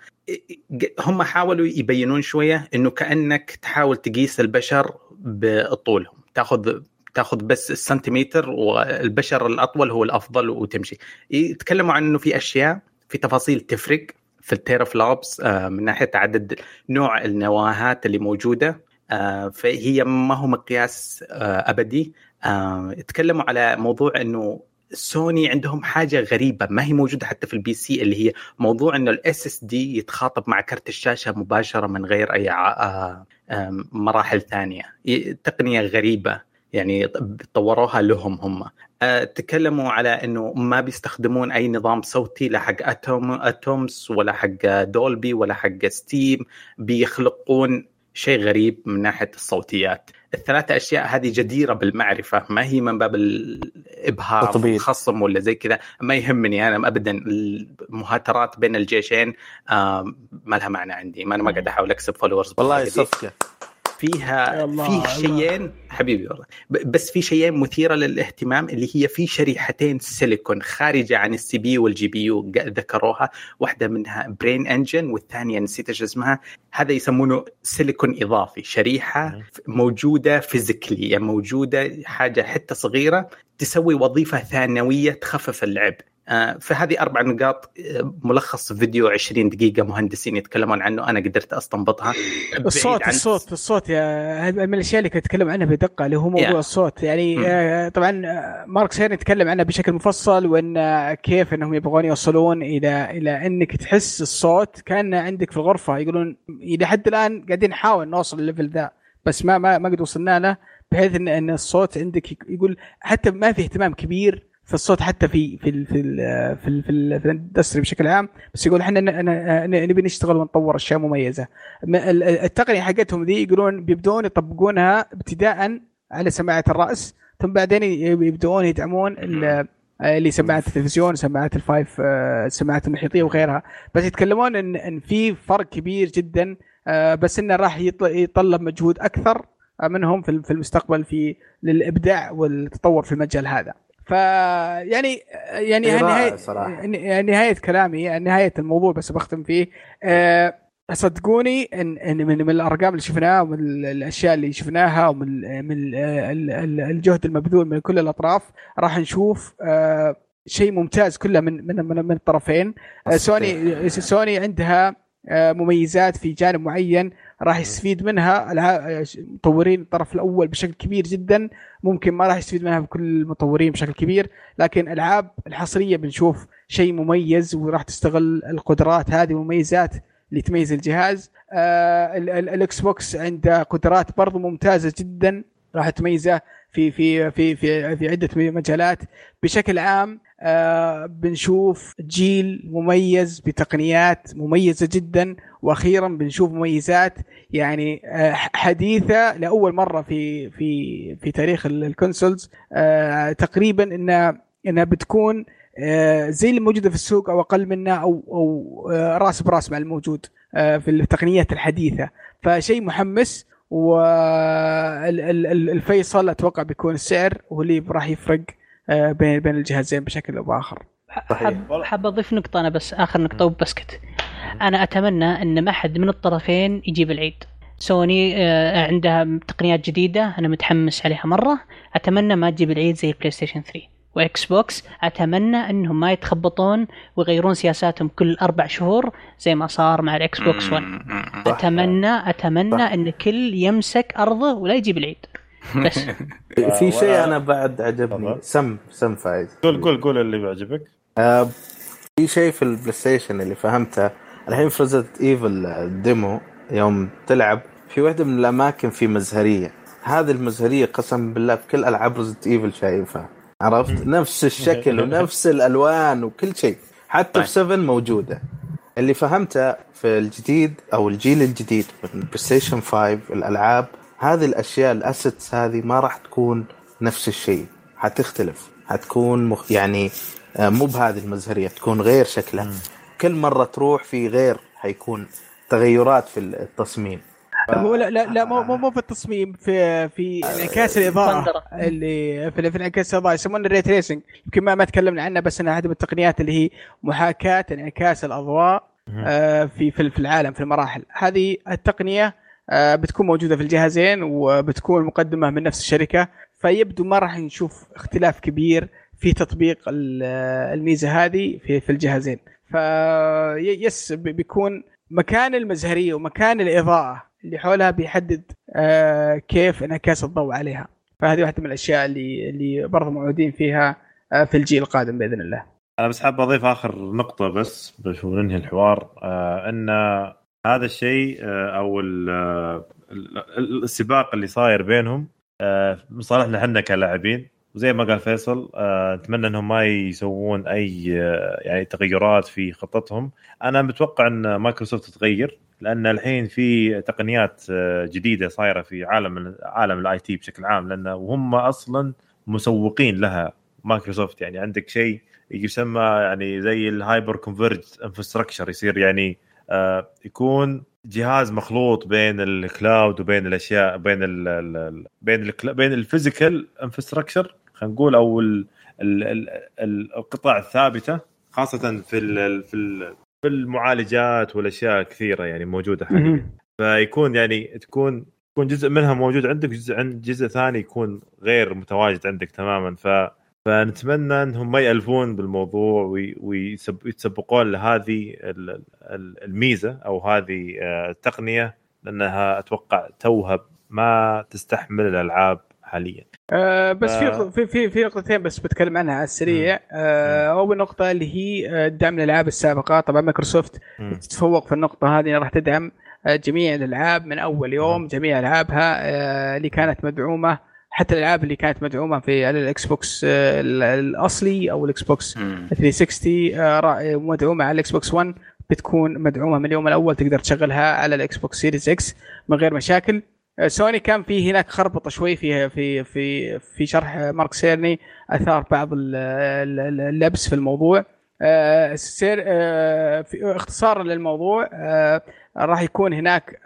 هم حاولوا يبينون شوية إنه كأنك تحاول تقيس البشر بطولهم. تاخذ تاخذ بس السنتيمتر والبشر الأطول هو الأفضل وتمشي. يتكلموا عن إنه في أشياء في تفاصيل تفرق في ال teraflops آه، من ناحية عدد نوع النواهات اللي موجودة آه، فهي ما هو مقياس آه، أبدي. تكلموا على موضوع إنه سوني عندهم حاجة غريبة ما هي موجودة حتى في ال PC اللي هي موضوع إنه ال SSD يتخاطب مع كرت الشاشة مباشرة من غير أي آه، آه، مراحل ثانية. تقنية غريبة يعني طوروها لهم هم. آه، تكلموا على إنه ما بيستخدمون أي نظام صوتي لا حق Atmos Atmos ولا حق Dolby ولا حق Steam بيخلقون شيء غريب من ناحية الصوتيات. الثلاثة أشياء هذه جديرة بالمعرفة. ما هي من باب الإبهار تطبيل. الخصم ولا زي كذا. ما يهمني أنا أبدا المهاترات بين الجيشين ما لها معنى عندي. ما أنا ما قاعد أحاول أكسب followers والله صفقه فيها في. شيئين حبيبي والله بس في شيئين مثيرة للاهتمام اللي هي في شريحتين سيليكون خارجه عن ال CP وال GPU ذكروها واحدة منها brain engine والثانية نسيت إيش اسمها هذا يسمونه سيليكون إضافي شريحة. موجودة physically يعني موجودة حاجة حتة صغيرة تسوي وظيفة ثانوية تخفف العبء آه، فهذه أربع نقاط آه، ملخص فيديو 20 دقيقة مهندسين يتكلمون عنه أنا قدرت أستنبطها الصوت عن- الصوت الصوت يا من الأشياء اللي كنت أتكلم عنها بدقة اللي هو موضوع Yeah. الصوت يعني. آه، طبعا آه، مارك سيرني يتكلم عنها بشكل مفصل وإن آه، كيف إنهم يبغون يوصلون إلى إلى إنك تحس الصوت كأن عندك في الغرفة يقولون إلى حد الآن قاعدين نحاول نوصل ال level ذا بس ما ما ما قد وصلنا له بحيث إن الصوت عندك يقول حتى ما في اهتمام كبير في الصوت حتى في في في في في, في ال industry بشكل عام بس يقول إحنا نبي نشتغل ونطور أشياء مميزة. التقنية حقتهم ذي يقولون بيبدون يطبقونها ابتداء على سماعة الرأس ثم بعدين يبدون يدعمون ال- اللي سماعات التلفزيون سماعات الفايف آه، السماعات المحيطية وغيرها. بس يتكلمون ان إن في فرق كبير جدا آه، بس إنه راح يتطلب مجهود أكثر منهم في المستقبل في للإبداع والتطور في المجال هذا. ف يعني يعني نهاية صراحة. نهاية كلامي نهاية الموضوع بس بختم فيه. أه صدقوني إن إن من, من الأرقام اللي شفناها ومن ال- الأشياء اللي شفناها ومن من ال- ال- ال- الجهد المبذول من كل الأطراف راح نشوف أه شيء ممتاز كله من من من, من الطرفين. أه سوني سوني عندها مميزات في جانب معين راح يستفيد منها. الع- مطورين الطرف الأول بشكل كبير جدا. ممكن ما راح يستفيد منها بكل المطورين بشكل كبير لكن العاب الحصرية بنشوف شيء مميز وراح تستغل القدرات هذه والمميزات اللي تميز الجهاز. آه ال- ال- الإكس بوكس عنده قدرات برضو ممتازة جدا راح تميزه في في في في في عدة مجالات. بشكل عام آه بنشوف جيل مميز بتقنيات مميزة جدا وأخيرا بنشوف مميزات يعني آه، حديثة لأول مرة في في في تاريخ ال- الكونسولز. آه، تقريبا انها إنها بتكون زي اللي موجودة في السوق أو أقل منها أو أو راس براس مع الموجود في التقنيات الحديثة. فشيء محمس والفيصل أتوقع بيكون السعر هو اللي راح يفرق بين بين الجهازين بشكل أو بآخر. حاب حاب أضيف نقطة أنا بس آخر نقطة وبسكت. أنا أتمنى إن ما حد من الطرفين يجيب العيد. سوني آه، عندها تقنيات جديدة أنا متحمس عليها مرة. أتمنى ما تجيب العيد زي بلاي ستيشن 3 وإكس بوكس أتمنى إنهم ما يتخبطون ويغيرون سياساتهم كل أربع شهور زي ما صار مع الإكس بوكس 1 اتمنى أتمنى. إن الكل يمسك أرضه ولا يجيب العيد. بس في شيء أنا بعد عجبني. سم سم فايز. قول قول قول اللي بيعجبك. آه، في شيء في البلاي ستيشن اللي فهمته. الحين في ريزنت ايفل ال demo يوم تلعب في واحدة من الأماكن في مزهرية. هذه المزهرية قسم بالله في كل ألعاب ريزنت ايفل شايفها. عرفت؟ نفس الشكل ونفس الألوان وكل شيء. حتى طيب. في 7 موجودة. اللي فهمته في الجديد أو الجيل الجديد من بلاي ستيشن 5 الألعاب هذه الأشياء ال assets هذه ما راح تكون نفس الشيء حتختلف حتكون مخ... يعني آه، مو بهذه المزهرية تكون غير شكلها. كل مرة تروح في غير حيكون تغيرات في التصميم. هو لا لا, لا مو مو مو في التصميم في في انعكاس الإضاءة. اللي في, في انعكاس الإضاءة يسمونه الري تريسنج يمكن ما ما تكلمنا عنها بس انها هذه من التقنيات اللي هي محاكاة انعكاس الأضواء آه، في في في العالم في المراحل. هذه التقنية بتكون موجودة في الجهازين وبتكون مقدمة من نفس الشركة. فيبدو ما راح نشوف اختلاف كبير في تطبيق ال- الميزة هذه في في الجهازين. فيس بيكون مكان المزهرية ومكان الإضاءة اللي حولها بيحدد آه، كيف انعكاس الضوء عليها. فهذه واحدة من الأشياء اللي اللي برضه موعودين فيها آه، في الجيل القادم بإذن الله. أنا بس حاب أضيف آخر نقطة بس بس وننهي الحوار آه إن هذا الشيء آه أو آه، ال- السباق اللي صاير بينهم آه مصالحنا إحنا كلاعبين. وزي ما قال فيصل نتمنى إنهم ما يسوون أي يعني تغيرات في خطتهم. أنا متوقع إن مايكروسوفت تتغير لأن الحين في تقنيات جديدة صايرة في عالم عالم ال IT بشكل عام لأن وهم أصلا مسوقين لها مايكروسوفت. يعني عندك شيء يسمى يعني زي ال hyper-converged infrastructure يصير يعني يكون جهاز مخلوط بين ال cloud وبين الأشياء بين ال ال بين ال بين ال physical infrastructure خلينا نقول أو ال ال ال ال القطع الثابتة خاصة في ال في ال في المعالجات والأشياء كثيرة يعني موجودة حاليا. فيكون يعني تكون يكون جزء منها موجود عندك جزء عند جزء ثاني يكون غير متواجد عندك تماما. ف فنتمنى أنهم ما يألفون بالموضوع ويتسبقون لهذه ال- ال- الميزة أو هذه آه، التقنيه لأنها أتوقع توها ما تستحمل الألعاب حاليا. آه بس آه. في في في في نقطتين بس بتكلم عنها على السريع آه أول نقطة اللي هي آه، دعم الألعاب السابقة طبعا مايكروسوفت. تتفوق في النقطة هذه راح تدعم آه، جميع الألعاب من أول يوم جميع ألعابها آه، اللي كانت مدعومة حتى الألعاب اللي كانت مدعومة في على الاكس بوكس آه، ال- الأصلي أو الاكس بوكس مم. 360 آه، را- مدعومة على الاكس بوكس 1 بتكون مدعومة من اليوم الأول تقدر تشغلها على الاكس بوكس سيريز إكس من غير مشاكل آه، سوني كان في هناك خربطة شوي في في في في شرح مارك سيرني أثار بعض ال- ال- اللبس في الموضوع آه، سير في اختصارا للموضوع راح يكون هناك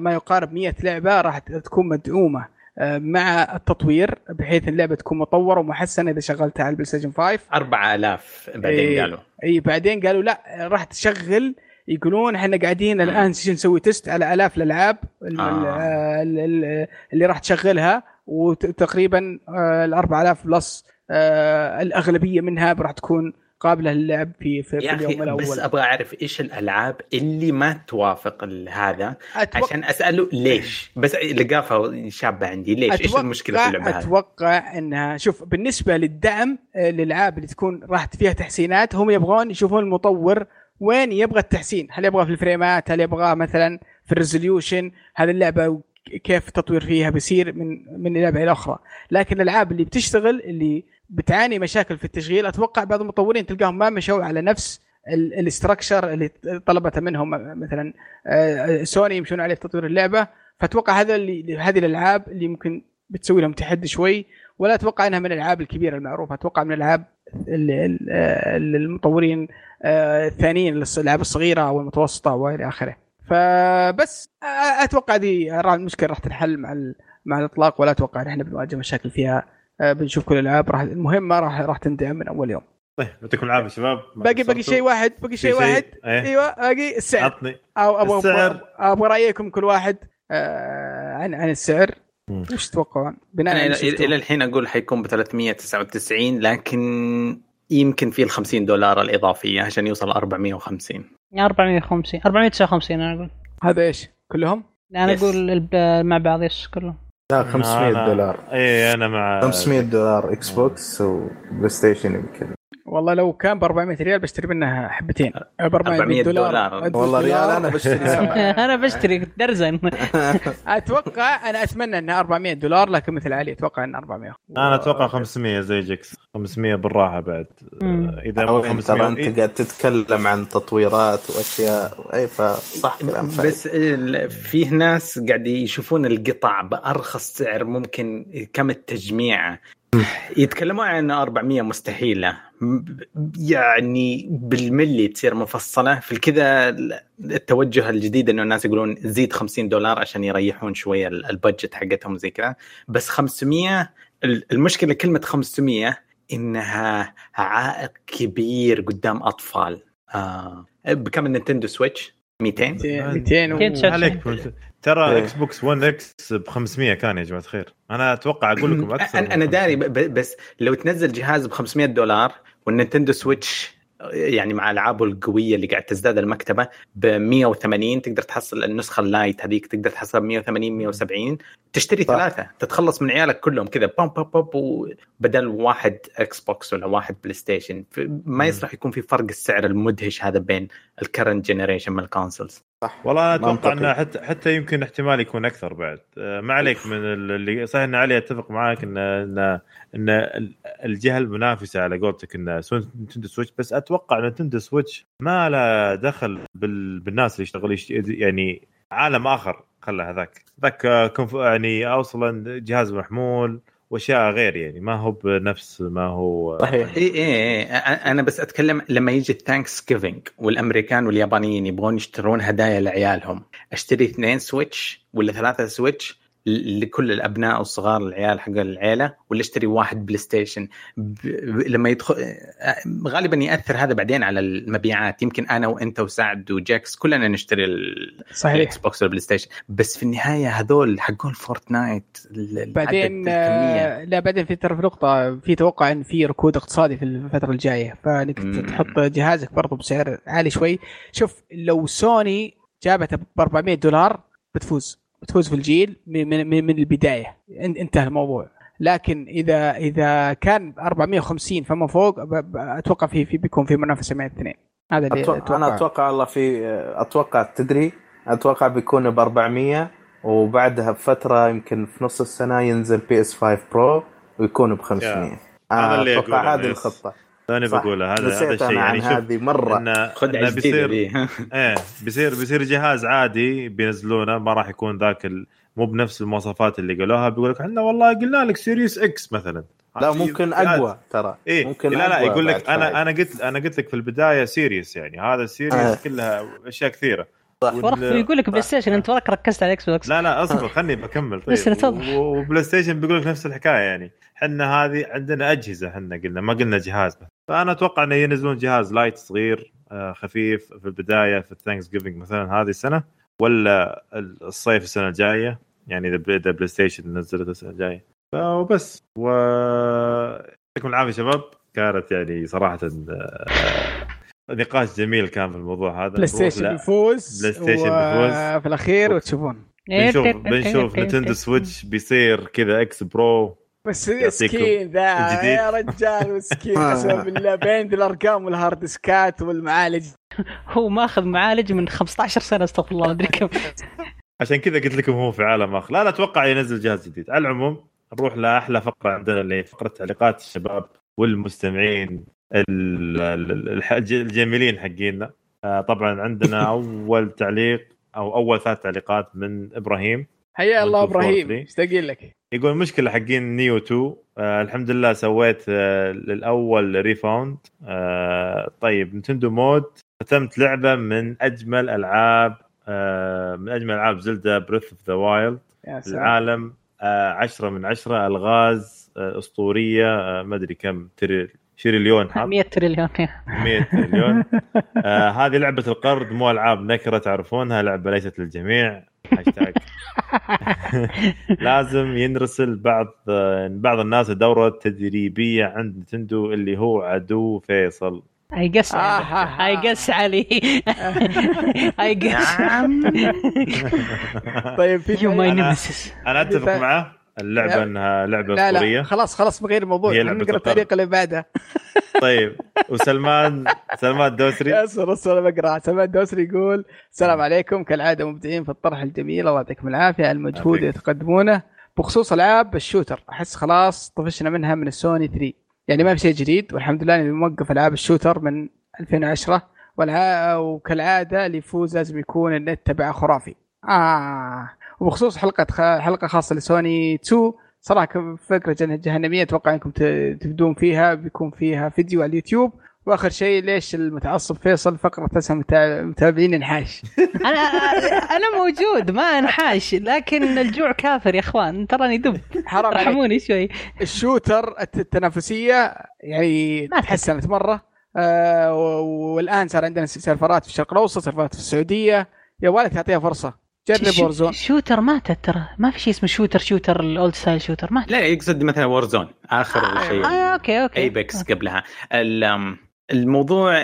ما يقارب 100 لعبة راح تكون مدعومة مع التطوير بحيث اللعبة تكون مطورة ومحسنة إذا شغلتها على البلاي ستيشن 5 4000 بعدين إيه. قالوا اي بعدين قالوا لا راح تشغل يقولون إحنا قاعدين الآن نسوي test على آلاف الألعاب ال- آه. ال- ال- اللي راح تشغلها وتقريبا ال 4000 plus آه، الأغلبية منها راح تكون قابلة للعب في في, في اليوم الأول بس أبغى أعرف إيش الألعاب اللي ما توافق هذا؟ أتوقع عشان أسأله ليش. بس لقافة شابة عندي ليش؟ إيش المشكلة في اللعبة أتوقع انها شوف بالنسبة للدعم آه، للألعاب اللي تكون راح فيها تحسينات هم يبغون يشوفون المطور وين يبغى التحسين. هل يبغى في ال frameات؟ هل يبغى مثلا في ال resolution؟ هذه اللعبة كيف التطوير فيها بيصير من من لعبة إلى أخرى. لكن الألعاب اللي بتشتغل اللي بتعاني مشاكل في التشغيل. أتوقع بعض المطورين تلقاهم ما مشوا على نفس ال structure اللي طلبته منهم. مثلا آه، سوني يمشون عليه في تطوير اللعبة. فأتوقع هذا اللي هذه الألعاب اللي ممكن بتسوي لهم تحدي شوي. ولا أتوقع إنها من الألعاب الكبيرة المعروفة. أتوقع من الألعاب ال- ال- ال- المطورين آه، الثانيين للالعاب الصغيرة أو المتوسطه وإلى آخره. فبس آه، أتوقع دي المشكلة راح تنحل مع مع الإطلاق. ولا أتوقع إن إحنا بنواجه مشاكل فيها آه، بنشوف كل الألعاب راح المهمه راح راح تندعم من أول يوم طيب يعطيكم العافية شباب ما باقي باقي. شيء واحد باقي شيء؟ واحد إيه. أيوه باقي السعر عطني أو أبغى السعر. أبغى رأيكم كل واحد آه، عن عن السعر. وش تتوقعون؟ بناء إلى. إلى الحين أقول حيكون ب 399 لكن يمكن في ال 50 دولار الإضافية عشان يوصل 450 450 459 أنا أقول هذا إيش؟ كلهم؟ لا أنا. أقول مع بعض yes كلهم لا 500 أنا- دولار. اي أنا مع 500 دولار إكس بوكس وبلاي ستيشن يمكن. والله لو كان ب 400 ريال بشتري منها حبتين. ب 400 400 دولار, دولار. والله ريال أنا بشتري. أنا بشتري درزن. أتوقع أنا أتمنى انها 400 دولار لكن مثل علي أتوقع انها 400 أنا أتوقع 500 زي جكس 500 بالراحة بعد. إذا مو وين ترى 500 أنت إيه، قاعد تتكلم عن تطويرات وأشياء اي فصح كلام. بس فيه ناس قاعد يشوفون القطع بأرخص سعر ممكن كم التجميع. يتكلمون عن انه 400 مستحيله يعني بالملي تصير مفصلة. في كذا التوجه الجديد إنه الناس يقولون زيد 50 دولار عشان يريحون شوية ال- ال budget حقتهم زي كذا. بس 500 ال- المشكلة كلمة 500 إنها عائق كبير قدام أطفال. آه. بكم النينتندو سويتش؟ 200 200 200 و... عليك ترى إيه. إكس بوكس 1 إكس ب 500 كان يا جماعة الخير. أنا أتوقع أقول لكم أكثر أنا أنا داري بس لو تنزل جهاز ب 500 دولار والنينتندو سويتش يعني مع ألعابه القوية اللي قاعد تزداد المكتبة ب 180 تقدر تحصل النسخة ال lite هذيك تقدر تحصلها ب 180 170 تشتري. ثلاثة تتخلص من عيالك كلهم كذا بوم بوم بوم بدل واحد إكس بوكس ولا واحد بلاي ستيشن ما يصلح يكون في فرق السعر المدهش هذا بين ال current generation من ال consoles والله أنا أتوقع. إنه حتى حتى يمكن احتمال يكون أكثر بعد آه، ما عليك من ال- اللي صحيح إن علي أتفق معاك ان ان إن ال- الجهة المنافسة على قولتك إن Nintendo Switch بس أتوقع Nintendo Switch ما له دخل بال... بالناس اللي يشتغل يشت... يعني عالم آخر خله هذاك ذاك آه،. يعني أصلا جهاز محمول وأشياء غير يعني ما هو بنفس ما هو صحيح اي اي إي. أ- أنا بس أتكلم لما يجي ال Thanksgiving والأمريكان واليابانيين يبغون يشترون هدايا لعيالهم أشتري اثنين Switch ولا ثلاثة Switch لكل الأبناء الصغار العيال حق العيلة ولا اشتري واحد PlayStation ب... ب... لما يدخل أ- غالبا يأثر هذا بعدين على المبيعات. يمكن أنا وأنت وسعد وجاكس كلنا نشتري ال... صحيح. ال Xbox وال PlayStation بس في النهاية هذول حقون Fortnite بعدين الكمية. آه، لا بعدين في ترى في نقطة في توقع إن في ركود اقتصادي في الفترة الجاية. فإنك. تحط جهازك برضه بسعر عالي شوي. شوف لو سوني جابته ب 400 دولار بتفوز. بتفوز في الجيل من من, من من البداية. إن- انتهى الموضوع. لكن اذا إذا كان 450 فما فوق أتوقع في في بيكون في منافسة بين الاثنين هذا اللي أتوقع. أنا أتوقع الله في أتوقع تدري؟ أتوقع بيكون ب 400 وبعدها بفترة يمكن في نص السنة ينزل PS5 Pro ويكون ب 500 يا. هذا اللي أتوقع أقوله، هذه. الخطة. أنا صح. بقوله هذا هذا الشيء يعني شوف هذه مرة. انه خدعه جديده بيصير إيه بيصير بيصير جهاز عادي بينزلونه ما راح يكون ذاك ال... مو بنفس المواصفات اللي قالوها. بيقول لك إحنا والله قلنا لك Series X مثلا. لا ممكن أقوى ترى. إيه ممكن لا لا أقوى يقول لك أنا. أنا قلت أنا قلت لك في البداية Series يعني. هذا ال Series آه. كلها أشياء كثيرة. صح. وال- يقول لك PlayStation أنت وراك ركزت على Xbox لا لا أصبر خلني بكمل. بس طيب. و PlayStation بيقول لك نفس الحكاية يعني. إحنا هذه عندنا أجهزة إحنا قلنا ما قلنا جهاز. فأنا أتوقع إنه ينزلون جهاز Lite صغير آه، خفيف في البداية في ال Thanksgiving مثلا هذه السنة ولا الصيف السنة الجاية يعني إذا PlayStation نزلت السنة الجاية. فبس و يعطيكم العافية شباب. كانت يعني صراحة آه، نقاش جميل كان في الموضوع هذا. PlayStation بيفوز PlayStation بيفوز. في الأخير وتشوفون. بنشوف بنشوف Nintendo Switch بيصير كذا X Pro بس مسكين ذا. يا رجال مسكين. قسما بالله بين الأرقام وال hard disk ات والمعالج. هو ماخذ معالج من 15 سنة استغفر الله أدري كم. عشان كذا قلت لكم هو في عالم آخر. لا لا أتوقع ينزل جهاز جديد. على العموم نروح لأحلى فقرة عندنا اللي هي فقرة تعليقات الشباب والمستمعين الجميلين حقينا. آه، طبعا عندنا أول تعليق أو أول ثلاث تعليقات من إبراهيم. حيا الله إبراهيم. مشتاقين لك؟ يقول المشكلة حقين Nioh 2 آه الحمد لله سويت آه للأول refund. آه طيب نتندو مود. ختمت لعبة من أجمل ألعاب آه من أجمل ألعاب زلدا بريث اوف ذا وايلد العالم آه عشرة من عشرة ألغاز آه أسطورية آه ما أدري كم تري شريليون حط 100 تريليون. 100 مليون آه هذه لعبة القرض مو ألعاب نكرة تعرفونها لعبة ليست للجميع. هاشتاج لازم ينرسل بعض آه، بعض الناس دوره تدريبيه عند نتندو اللي هو عدو فيصل. اي قس آه. اي قس علي. اي قس. طيب في يو ماي أنا أتفق. معه اللعبة إنها لعبة لا أسطورية. لا خلاص خلاص بغير الموضوع. هي لعبة نقرأ. التعليق اللي بعده طيب وسلمان سلمان الدوسري. اصبر اصبر أنا بقرأ. سلمان الدوسري يقول السلام عليكم. كالعادة مبدعين في الطرح الجميل. الله يعطيكم العافية. على المجهود اللي. تقدمونه بخصوص ألعاب الشوتر. أحس خلاص طفشنا منها من السوني 3 يعني ما في شيء جديد. والحمد لله إني موقف ألعاب الشوتر من 2010 والع... وكالعادة اللي يفوز لازم يكون النت تبعه خرافي. آه. وبخصوص حلقة خ... حلقة خاصة لسوني 2 صراحة فكرة جه- جهنمية أتوقع إنكم ت... تبدون فيها بيكون فيها فيديو على اليوتيوب. وآخر شيء ليش المتعصب فيصل فقرة متابع- متابعين انحاش؟ أنا أنا موجود ما انحاش لكن الجوع كافر يا إخوان. تراني دب. حرام ارحموني شوي. ال shooter الت- التنافسية يعني ما تحسنت مرة. آه والآن صار عندنا سيرفرات في الشرق الأوسط سيرفرات في السعودية. يا ولد تعطيها فرصة. جرب Warzone shooter ماتت ترى. ما في شيء اسمه shooter shooter ال old style shooter. ما لا يقصد مثلا Warzone آخر شيء. آه okay okay. Apex قبلها. ال- أم، الموضوع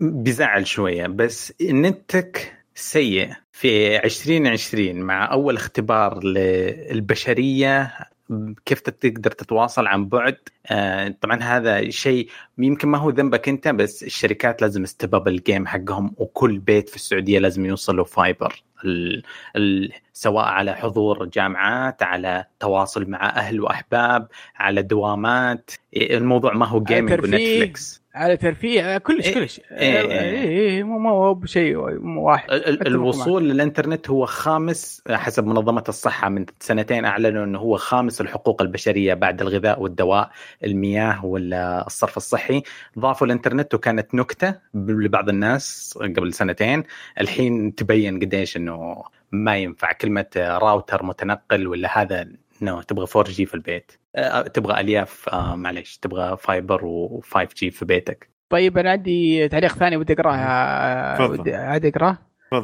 بيزعل شوية بس نتك سيء في 2020 مع أول اختبار للبشرية. كيف تقدر تتواصل عن بعد؟ آه، طبعا هذا شيء يمكن ما هو ذنبك أنت بس الشركات لازم استباب ال game حقهم وكل بيت في السعودية لازم يوصلوا fiber ال ال سواء على حضور جامعات على تواصل مع أهل وأحباب على دوامات الموضوع ما هو gaming ترفيه. على ترفيه كلش إيه، كلش. إيه، اي إيه. اي مو مو بشيء واحد. الوصول للإنترنت هو خامس حسب منظمة الصحة. من سنتين أعلنوا إنه هو خامس الحقوق البشرية بعد الغذاء والدواء المياه والصرف الصحي. ضافوا الإنترنت وكانت نكتة لبعض الناس قبل سنتين. الحين تبين قديش إنه ما ينفع. كلمة راوتر متنقل ولا هذا no تبغى 4G في البيت. آه، تبغى ألياف آه، معليش تبغى fiber و 5G في بيتك. طيب أنا عندي تعليق ثاني ودي أقراه آه،. ودي- عادي أقراه.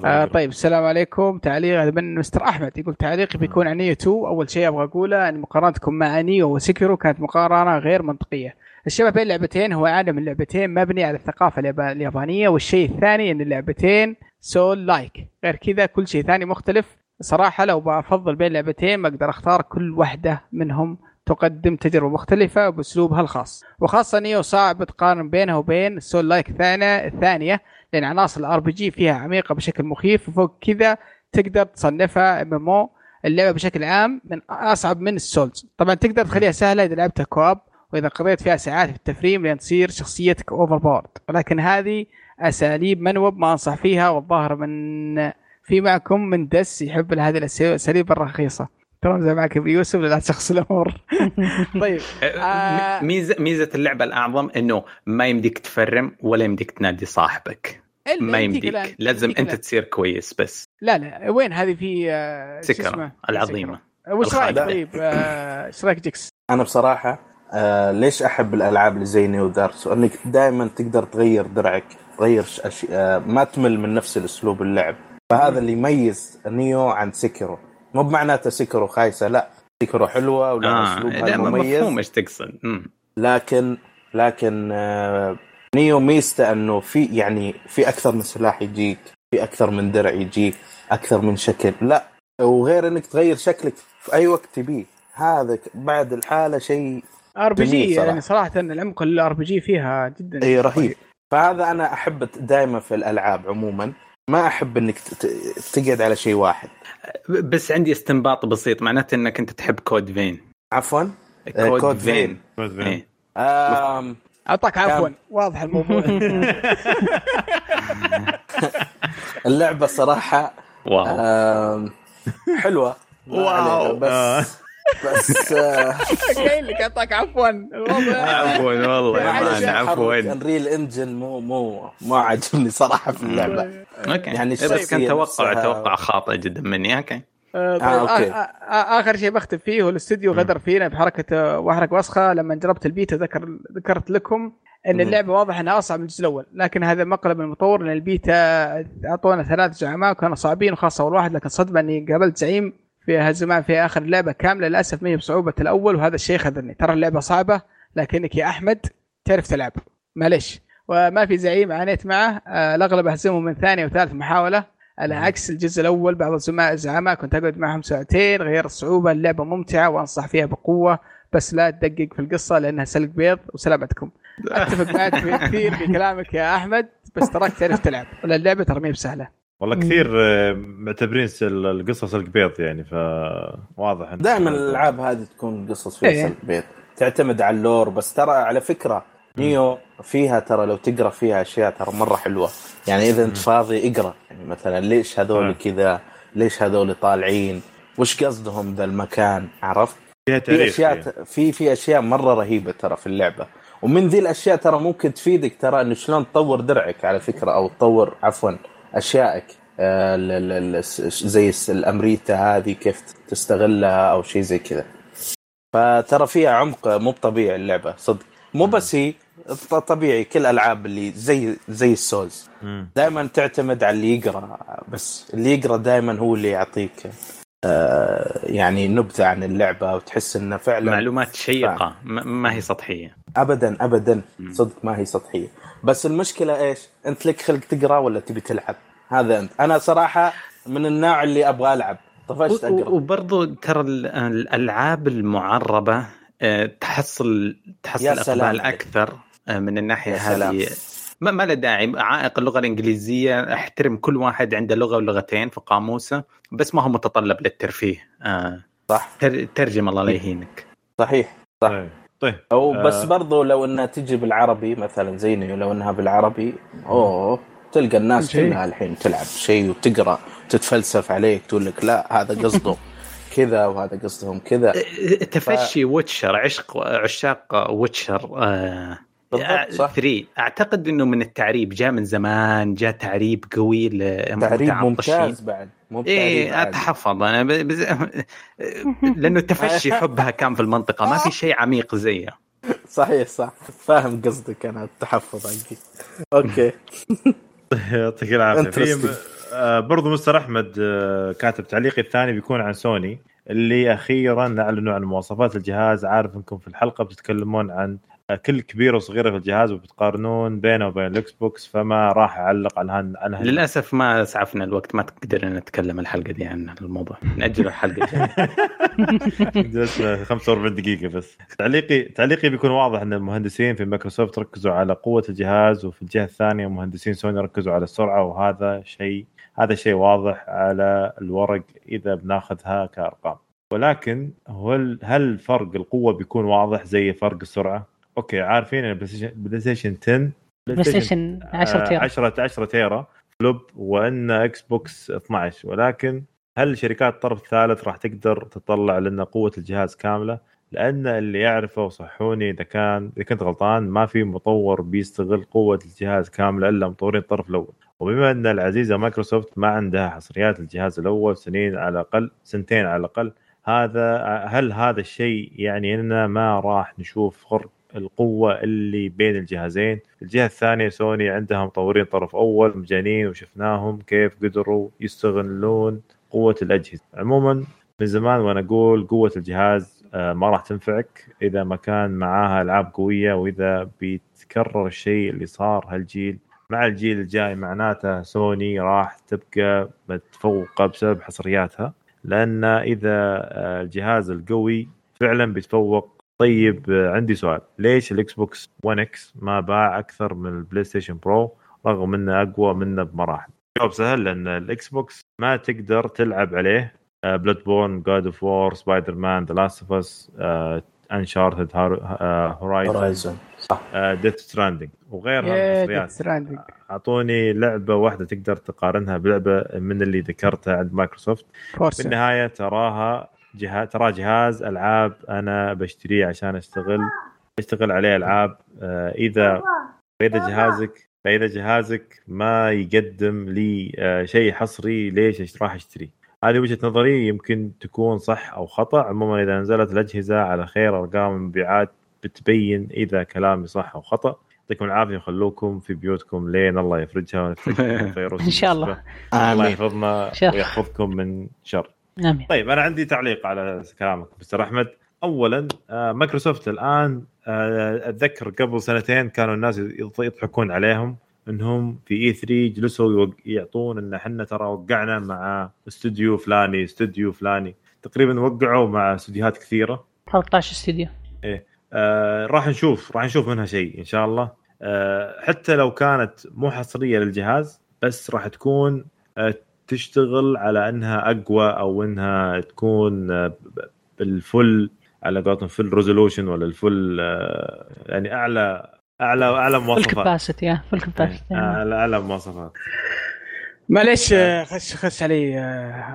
آه طيب السلام عليكم. تعليق من مستر أحمد. يقول تعليقي بيكون عن Nioh 2 أول شيء أبغى أقوله أن مقارنتكم مع Nioh و Sekiro كانت مقارنة غير منطقية. الشبه بين اللعبتين هو عالم اللعبتين مبني على الثقافة اليابا- اليابانية والشيء الثاني أن اللعبتين souls-like غير كذا كل شيء ثاني مختلف. صراحة لو بفضل بين لعبتين ما أقدر أختار كل واحدة منهم تقدم تجربة مختلفة بأسلوبها الخاص. وخاصة Nioh صعب تقارن بينها وبين souls-like الثانية الثانية لأن عناصر ال RPG فيها عميقة بشكل مخيف وفوق كذا تقدر تصنفها ام ام اللعبة بشكل عام من أصعب من ال Souls. طبعا تقدر تخليها سهلة إذا لعبتها co-op وإذا قضيت فيها ساعات في التفريم لين تصير شخصيتك اوفر بورد ولكن هذه أساليب منوب ما أنصح فيها والظاهر من في معكم من دس يحب هذه الاساليب الرخيصه ترى زي معك أبو يوسف لا تشخص الأمور طيب آه. م- ميزه ميزة اللعبة الأعظم إنه ما يمديك تفرم ولا يمديك تنادي صاحبك ما يمديك لازم أنت تصير كويس بس لا لا وين هذه في آه، سكر؟ العظيمة. وش رأيك. طيب آه، إيش رأيك جيكس؟ أنا بصراحة آه ليش أحب الألعاب اللي زي نيو دارس انك دائما تقدر تغير درعك تغير ش- أشي... آه ما تمل من نفس الأسلوب اللعب فهذا اللي يميز نيو عن سكرو مو بمعناته سكرو خايسة لا. سكرو حلوة ولها آه اسلوبها لا ما المميز مفهوم إيش تقصد. لكن لكن آه، نيو ميزته إنه في يعني في أكثر من سلاح يجيك في أكثر من درع يجيك أكثر من شكل. لا. وغير إنك تغير شكلك في أي وقت تبيه. هذا بعد الحالة شيء RPG صراحة. يعني صراحة العمق ال RPG فيها جدا اي رهيب. فهذا أنا أحب دائما في الألعاب عموما. ما أحب إنك تقعد على شيء واحد. بس عندي استنباط بسيط معناته إنك أنت تحب Code Vein؟ عفوا؟ آه، Code Vein. إيه. آم أعطاك عفوا. واضح الموضوع. اللعبة صراحة wow. حلوة. wow. علينا، آه. بس بس قايل لك اعطاك عفوا. الوضع. عفوا والله يا man عفوا. Unreal Engine مو مو مو عاجبني صراحة في اللعبة. okay. يعني بس كان توقع توقع خاطئ جدا مني. okay. آه، طيب آه، okay. آه، آه، آخر شيء بختم فيه هو الاستوديو غدر فينا بحركة واحرق وسخة. لما جربت البيتا ذكر ذكرت لكم إن. اللعبة واضح إنها أصعب من الجزء الأول. لكن هذا مقلب المطور لأن البيتا أعطونا ثلاث زعماء وكانوا صعبين وخاصة أول واحد لكن صدمه اني قابلت زعيم في هالزمان في آخر اللعبه كاملة للأسف ما هي بصعوبة الأول وهذا الشيء خذني ترى اللعبة صعبة لكنك يا أحمد تعرف تلعب. معلش وما في زعيم عانيت معه. آه، الأغلب اهزمه من ثانية وثالث محاولة. على عكس الجزء الأول بعض الزعماء كنت أقعد معهم ساعتين غير الصعوبه اللعبة ممتعة وأنصح فيها بقوة بس لا تدقق في القصة لأنها سلق بيض وسلامتكم. أتفق معك كثير في كلامك يا أحمد بس تراك تعرف تلعب. ولا اللعبه ترى ما بسهلة. والله كثير آه، معتبرين ال- القصص القبيض يعني فواضح دائما الألعاب هذه تكون قصص فيها إيه. سلبيات تعتمد على ال lore بس ترى على فكرة Nioh فيها ترى لو تقرأ فيها أشياء ترى مرة حلوة. يعني إذا أنت فاضي اقرأ. يعني مثلا ليش هذول آه. كذا؟ ليش هذول طالعين؟ وش قصدهم ذا المكان؟ عرفت؟ فيها في تاريخ أشياء فيها. في في أشياء مرة رهيبة ترى في اللعبة. ومن ذي الأشياء ترى ممكن تفيدك ترى إنه شلون تطور درعك على فكرة أو تطور عفوا أشيائك آه، زي ال Amrita هذه كيف تستغلها أو شيء زي كذا. فترى فيها عمق مو طبيعي اللعبة صدق. مو بس هي طبيعي كل الالعاب اللي زي زي ال Souls. دائما تعتمد على اللي يقرأ بس اللي يقرأ دائما هو اللي يعطيك آه، يعني نبذة عن اللعبة وتحس إنه فعلا معلومات شيقة. ما ما هي سطحية. ابدا ابدا. صدق ما هي سطحية. بس المشكلة إيش؟ أنت لك خلق تقرأ ولا تبي تلعب؟ هذا أنت. أنا صراحة من النوع اللي أبغى ألعب. طفشت أقرأ. وبرضو ترى ال- الألعاب المعربة آه، تحصل تحصل أقبال. أكثر آه، من الناحية يا سلام. هذه. ما, ما له داعي. عائق اللغة الإنجليزية. أحترم كل واحد عنده لغة ولغتين في قاموسه بس ما هو متطلب للترفيه. آه، صح. تر- ترجم الله لا يهينك. صحيح. صح. طيب أو آه. بس برضو لو إنها تجي بالعربي مثلا زي نيو لو إنها بالعربي أوه تلقى الناس. كلها الحين تلعب شيء وتقرأ تتفلسف عليك تقول لك لا هذا قصده كذا وهذا قصدهم كذا تفشي ويتشر عشق عشاق ويتشر آه بالضبط صح 3 أعتقد إنه من التعريب جاء من زمان جاء تعريب قوي تعريب. ممتاز بعد مو بتعريب إيه. أتحفظ أنا ب... بز... لأنه التفشي حبها كان في المنطقة ما في شيء عميق زيه صحيح صح فاهم قصدك أنا التحفظ حقي أوكي يعطيك العافية. آه، برضو مستر أحمد آه، كاتب تعليقي الثاني بيكون عن سوني اللي أخيرا أعلنوا عن مواصفات الجهاز عارف أنكم في الحلقة بتتكلمون عن كل كبيره وصغيره في الجهاز وبتقارنون بينه وبين ال Xbox فما راح اعلق عن هن عن هن- للأسف ما أسعفنا الوقت ما قدرنا نتكلم الحلقة دي عن الموضوع. نأجل الحلقة. الجايه جلسنا 45 دقيقة بس. تعليقي تعليقي بيكون واضح إن المهندسين في مايكروسوفت ركزوا على قوة الجهاز وفي الجهة الثانية مهندسين سوني ركزوا على السرعة وهذا شيء هذا شيء واضح على الورق إذا بناخذها كأرقام. ولكن هل هل فرق القوة بيكون واضح زي فرق السرعة؟ okay عارفين إن PlayStation PlayStation 10 PlayStation 10 tera. 10 10 teraflop وإن Xbox 12 ولكن هل شركات الطرف الثالث راح تقدر تطلع لنا قوة الجهاز كاملة؟ لأن اللي يعرفه وصحوني إذا كان إذا كنت غلطان ما في مطور بيستغل قوة الجهاز كاملة إلا مطورين الطرف الأول. وبما أن العزيزة مايكروسوفت ما عندها حصريات الجهاز الأول سنين على الاقل سنتين على الأقل هذا هل هذا الشيء يعني إننا ما راح نشوف فرق القوة اللي بين الجهازين. الجهة الثانية سوني عندها مطورين طرف أول مجانين وشفناهم كيف قدروا يستغلون قوة الأجهزة. عموما من زمان وأنا أقول قوة الجهاز آه، ما راح تنفعك إذا ما كان معاها ألعاب قوية وإذا بيتكرر الشيء اللي صار هالجيل. مع الجيل الجاي معناته سوني راح تبقى متفوقة بسبب حصرياتها لأن إذا آه، الجهاز القوي فعلا بيتفوق طيب آه، عندي سؤال. ليش ال Xbox 1 X ما باع أكثر من ال PlayStation Pro رغم إنه أقوى منه بمراحل؟ جواب سهل لأن ال Xbox ما تقدر تلعب عليه Bloodborne God of War Spider-Man The Last of Us Uncharted Horizon Horizon صح. Death Stranding وغيرها من يا الحصريات Stranding أعطوني لعبة واحدة تقدر تقارنها بلعبة من اللي ذكرتها عند مايكروسوفت. في Forza النهايه تراها جهاز ترى جهاز ألعاب أنا بشتريه عشان أشتغل. أشتغل عليه ألعاب آه، اذا فإذا جهازك فإذا جهازك ما يقدم لي آه، شيء حصري ليش راح اشتري هذه وجهة نظري يمكن تكون صح أو خطأ. عموما إذا نزلت الأجهزة على خير أرقام المبيعات بتبين إذا كلامي صح أو خطأ. يعطيكم العافية وخلوكم في بيوتكم لين الله يفرجها فيروس إن شاء الله. الله يحفظنا. ويحفظكم من شر. امين طيب أنا عندي تعليق على كلامك مستر أحمد. اولا آه، مايكروسوفت الآن آه، أتذكر قبل سنتين كانوا الناس يض- يضحكون عليهم إنهم في E3 جلسوا يعطون إن إحنا ترى وقعنا مع استوديو فلاني استوديو فلاني. تقريبا وقعوا مع استديوهات كثيرة. 13 استديو آه راح نشوف راح نشوف منها شيء إن شاء الله. آه حتى لو كانت مو حصرية للجهاز بس راح تكون آه تشتغل على إنها أقوى أو إنها تكون آه بال full على قولتهم full resolution ولا ال full آه يعني أعلى أعلى اعلى مواصفات. capacity full capacity أعلى أعلى مواصفات. معليش آه، خش خش علي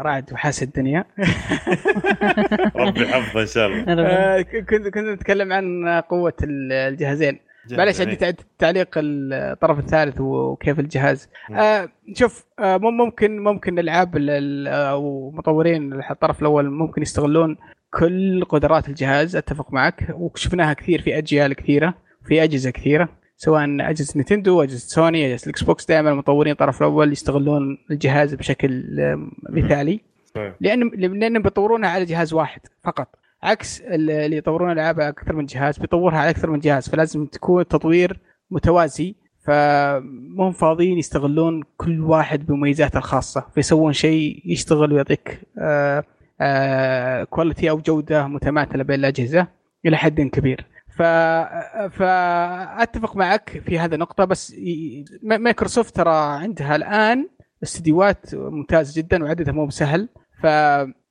رعد وحاس الدنيا. ربي يحفظه إن شاء الله. كنت كنت نتكلم عن قوة ال- الجهازين. معلش عندي. تع- تعليق الطرف الثالث وكيف الجهاز. آه شوف آه مم- ممكن ممكن الألعاب ال- ال- أو مطورين الطرف الأول ممكن يستغلون كل قدرات الجهاز أتفق معك وشفناها كثير في أجيال كثيرة في أجهزة كثيرة سواء أجهزة نينتندو أجهزة سوني أجهزة الاكس بوكس دائما المطورين الطرف الأول يستغلون الجهاز بشكل آه، مثالي. لأن لأنهم بيطورونها على جهاز واحد فقط عكس ال- اللي يطورون ألعاب على أكثر من جهاز بيطورها على أكثر من جهاز فلازم تكون تطوير متوازي فمو فاضيين يستغلون كل واحد بمميزاته الخاصة فيسوون شيء يشتغل ويعطيك آه آه quality أو جودة متماثلة بين الأجهزة إلى حد كبير. ف... فأتفق معك في هذه النقطة بس مايكروسوفت ترى عندها الآن استديوهات ممتازه جدا وعددها مو بسهل ف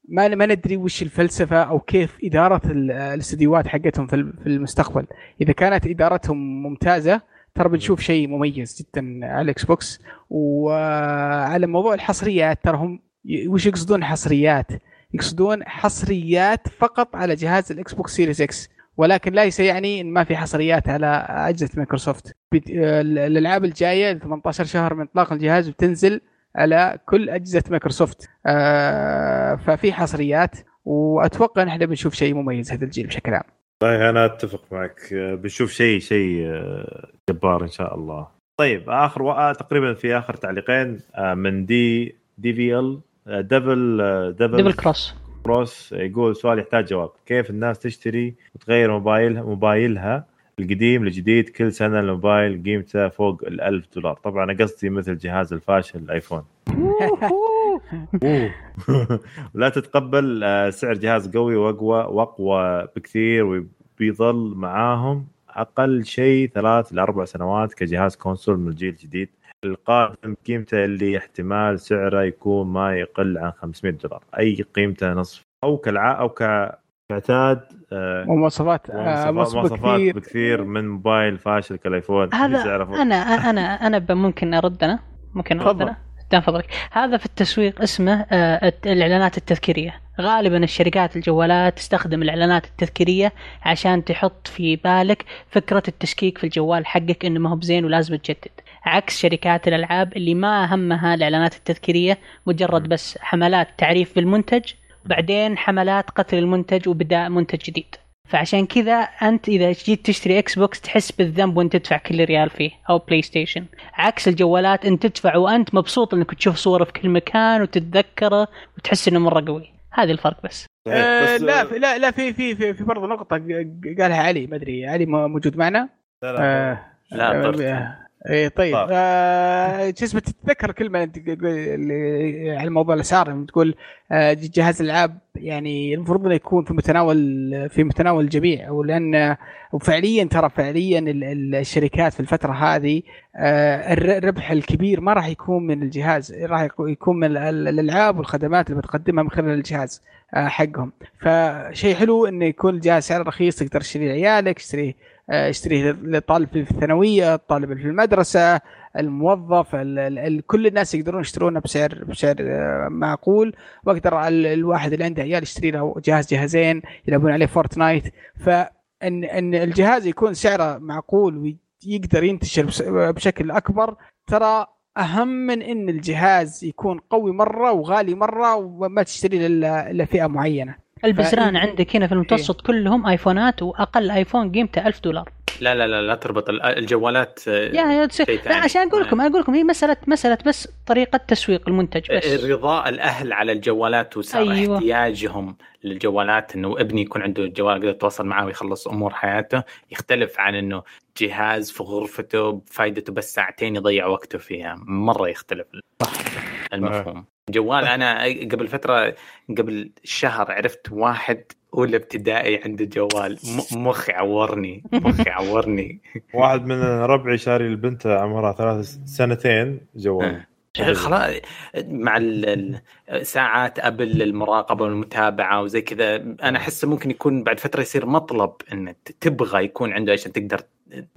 ما ما ندري وش الفلسفة أو كيف إدارة ال- الاستديوهات حقتهم في ال- في المستقبل. إذا كانت إدارتهم ممتازة ترى بنشوف شيء مميز جدا على الاكس بوكس وعلى موضوع الحصريات ترى هم وش يقصدون حصريات؟ يقصدون حصريات فقط على جهاز الاكس بوكس سيريس إكس ولكن ليس يعني إن ما في حصريات على أجهزة مايكروسوفت. ال- الألعاب الجاية 18 شهر من إطلاق الجهاز بتنزل على كل أجهزة مايكروسوفت. آه ففي حصريات وأتوقع إن إحنا بنشوف شيء مميز هذا الجيل بشكل عام. والله أنا أتفق معك. آه، بنشوف شيء شيء آه، جبار إن شاء الله. طيب آخر و... تقريبا في آخر تعليقين آه، من دي دي في ال double double double cross cross يقول سؤال يحتاج جواب. كيف الناس تشتري وتغير موبايلها موبايلها؟ القديم للجديد كل سنة الموبايل قيمته فوق ال 1000 دولار. طبعا أنا قصدي مثل جهاز الفاشل الآيفون. لا تتقبل آه، سعر جهاز قوي وأقوى وأقوى بكثير وبيظل معاهم أقل شيء ثلاث لاربع سنوات كجهاز console من الجيل الجديد. القادم قيمته اللي احتمال سعره يكون ما يقل عن 500 دولار. أي قيمته نصف أو كالع أو ك- كاعتاد آه، ومواصفات آه، مواصفات مواصفات مواصفات كثير. بكثير من موبايل فاشل كالايفون. هذا سعره فوق. أنا أنا أنا ممكن أرد أنا؟ ممكن أرد تفضل. أنا؟ قدام فضلك. هذا في التسويق اسمه آه، الت- الإعلانات التذكيرية. غالبا الشركات الجوالات تستخدم الإعلانات التذكيرية عشان تحط في بالك فكرة التشكيك في الجوال حقك إنه ما هو بزين ولازم تجدد. عكس شركات الألعاب اللي ما همها الإعلانات التذكيرية مجرد بس حملات تعريف بالمنتج بعدين حملات قتل المنتج وبداء منتج جديد. فعشان كذا أنت إذا جيت تشتري إكس بوكس تحس بالذنب وأنت تدفع كل ريال فيه أو بلاي ستيشن عكس الجوالات أنت تدفع وأنت مبسوط إنك تشوف صورة في كل مكان وتتذكره وتحس إنه مرة قوي. هذا الفرق بس. آه بس- لا في لا لا في في في, في برضه نقطة قالها علي ما أدري علي مو- موجود معنا؟ لا لا آه لا، إيه طيب طرت. آه شو اسمه تتذكر كلمه انت اللي على موضوع الأسعار تقول آه جهاز الألعاب يعني المفروض إنه يكون في متناول في متناول الجميع ولأن وفعليا ترى فعليا ال- ال- الشركات في الفترة هذه آه الر- الربح الكبير ما راح يكون من الجهاز راح يكون- من ال- الألعاب والخدمات اللي بتقدمها من خلال الجهاز آه حقهم فشيء حلو إنه يكون الجهاز سعره رخيص تقدر تشتري لعيالك تشتري آه، يشتريه للطالب في الثانوية الطالب في المدرسة الموظف ال ال كل الناس يقدرون يشترونه بسعر بسعر آه، معقول. واقدر الواحد اللي عنده عيال يشتري له جهاز جهازين يلعبون عليه فورتنايت فإن إن الجهاز يكون سعره معقول ويقدر ينتشر بشكل أكبر ترى أهم من إن الجهاز يكون قوي مرة وغالي مرة وما تشتري الا فئه معينة. البزران ف... عندك هنا في المتوسط إيه؟ كلهم آيفونات وأقل آيفون قيمته 1000 دولار. لا لا لا لا تربط الجوالات يا يا لا عشان أقول لكم أنا أقول لكم هي مسألة مسألة بس طريقة تسويق المنتج بس. رضاء الأهل على الجوالات وصار أيوة. احتياجهم للجوالات إنه ابني يكون عنده جوال يقدر يتواصل معه ويخلص أمور حياته. يختلف عن إنه جهاز في غرفته فائدته بس ساعتين يضيع وقته فيها. مرة يختلف. صح المفهوم. جوال أنا قبل فترة قبل شهر عرفت واحد اولى ابتدائي عنده جوال. مخي عورني مخي عورني. واحد من ربعي شاري البنت عمرها ثلاث سنتين جوال. آه. خلاص مع ساعات قبل المراقبة والمتابعة وزي كذا أنا أحس ممكن يكون بعد فترة يصير مطلب إن تبغى يكون عنده عشان تقدر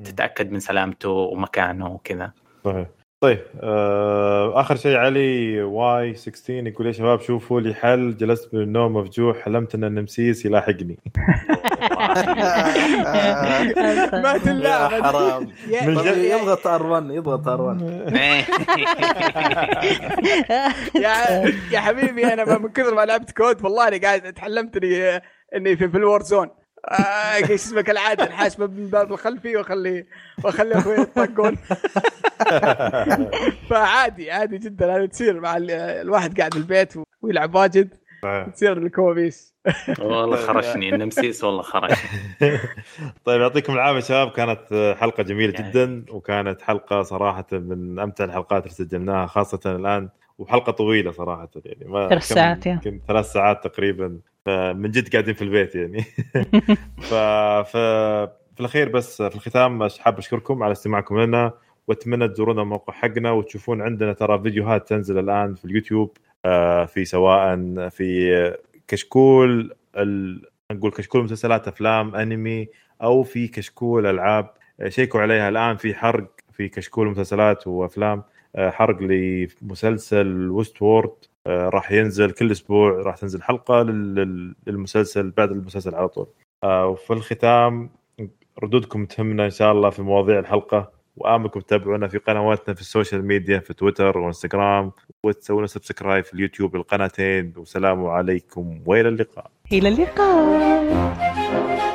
تتأكد من سلامته ومكانه وكذا. صحيح. طيب آه آخر شيء علي Y 16 يقول يا شباب شوفوا لي حل جلست من النوم مفجوع حلمت أن النمسيس يلاحقني. ما تلا حرام. يضغط R1 يضغط R1 يا حبيبي أنا من كثر ما لعبت كود والله أنا قاعد تحلمت اني إني في, في ال Warzone. آه إيش اسمه كالعاده نحاسبه من الباب الخلفي واخلي واخلي أخوي يطقون. فعادي عادي جدا هذه تصير مع الواحد قاعد في البيت ويلعب واجد تصير الكوابيس. والله خرشني النمسيس والله خرش طيب يعطيكم العافية شباب كانت حلقة جميلة جدا وكانت حلقة صراحة من أمتع الحلقات اللي سجلناها خاصة الآن وحلقة طويلة صراحة يعني ما ثلاث ساعات يمكن ثلاث ساعات تقريبا. فمن جد قاعدين في البيت يعني. ف... ف في الأخير بس في الختام حاب أشكركم على استماعكم لنا. وأتمنى تزورونا الموقع حقنا وتشوفون عندنا ترى فيديوهات تنزل الآن في اليوتيوب آه، في سواء في كشكول ال... نقول كشكول مسلسلات أفلام أنمي أو في كشكول ألعاب. شيكوا عليها الآن في حرق في كشكول مسلسلات وأفلام آه، حرق لمسلسل Westworld آه، راح ينزل كل أسبوع راح تنزل حلقة للمسلسل بعد المسلسل على طول. آه، وفي الختام ردودكم تهمنا إن شاء الله في مواضيع الحلقة واملكم تتابعونا في قنواتنا في ال social media في تويتر وإنستغرام وتسوون subscribe في اليوتيوب القناتين. والسلام عليكم وإلى اللقاء. إلى اللقاء.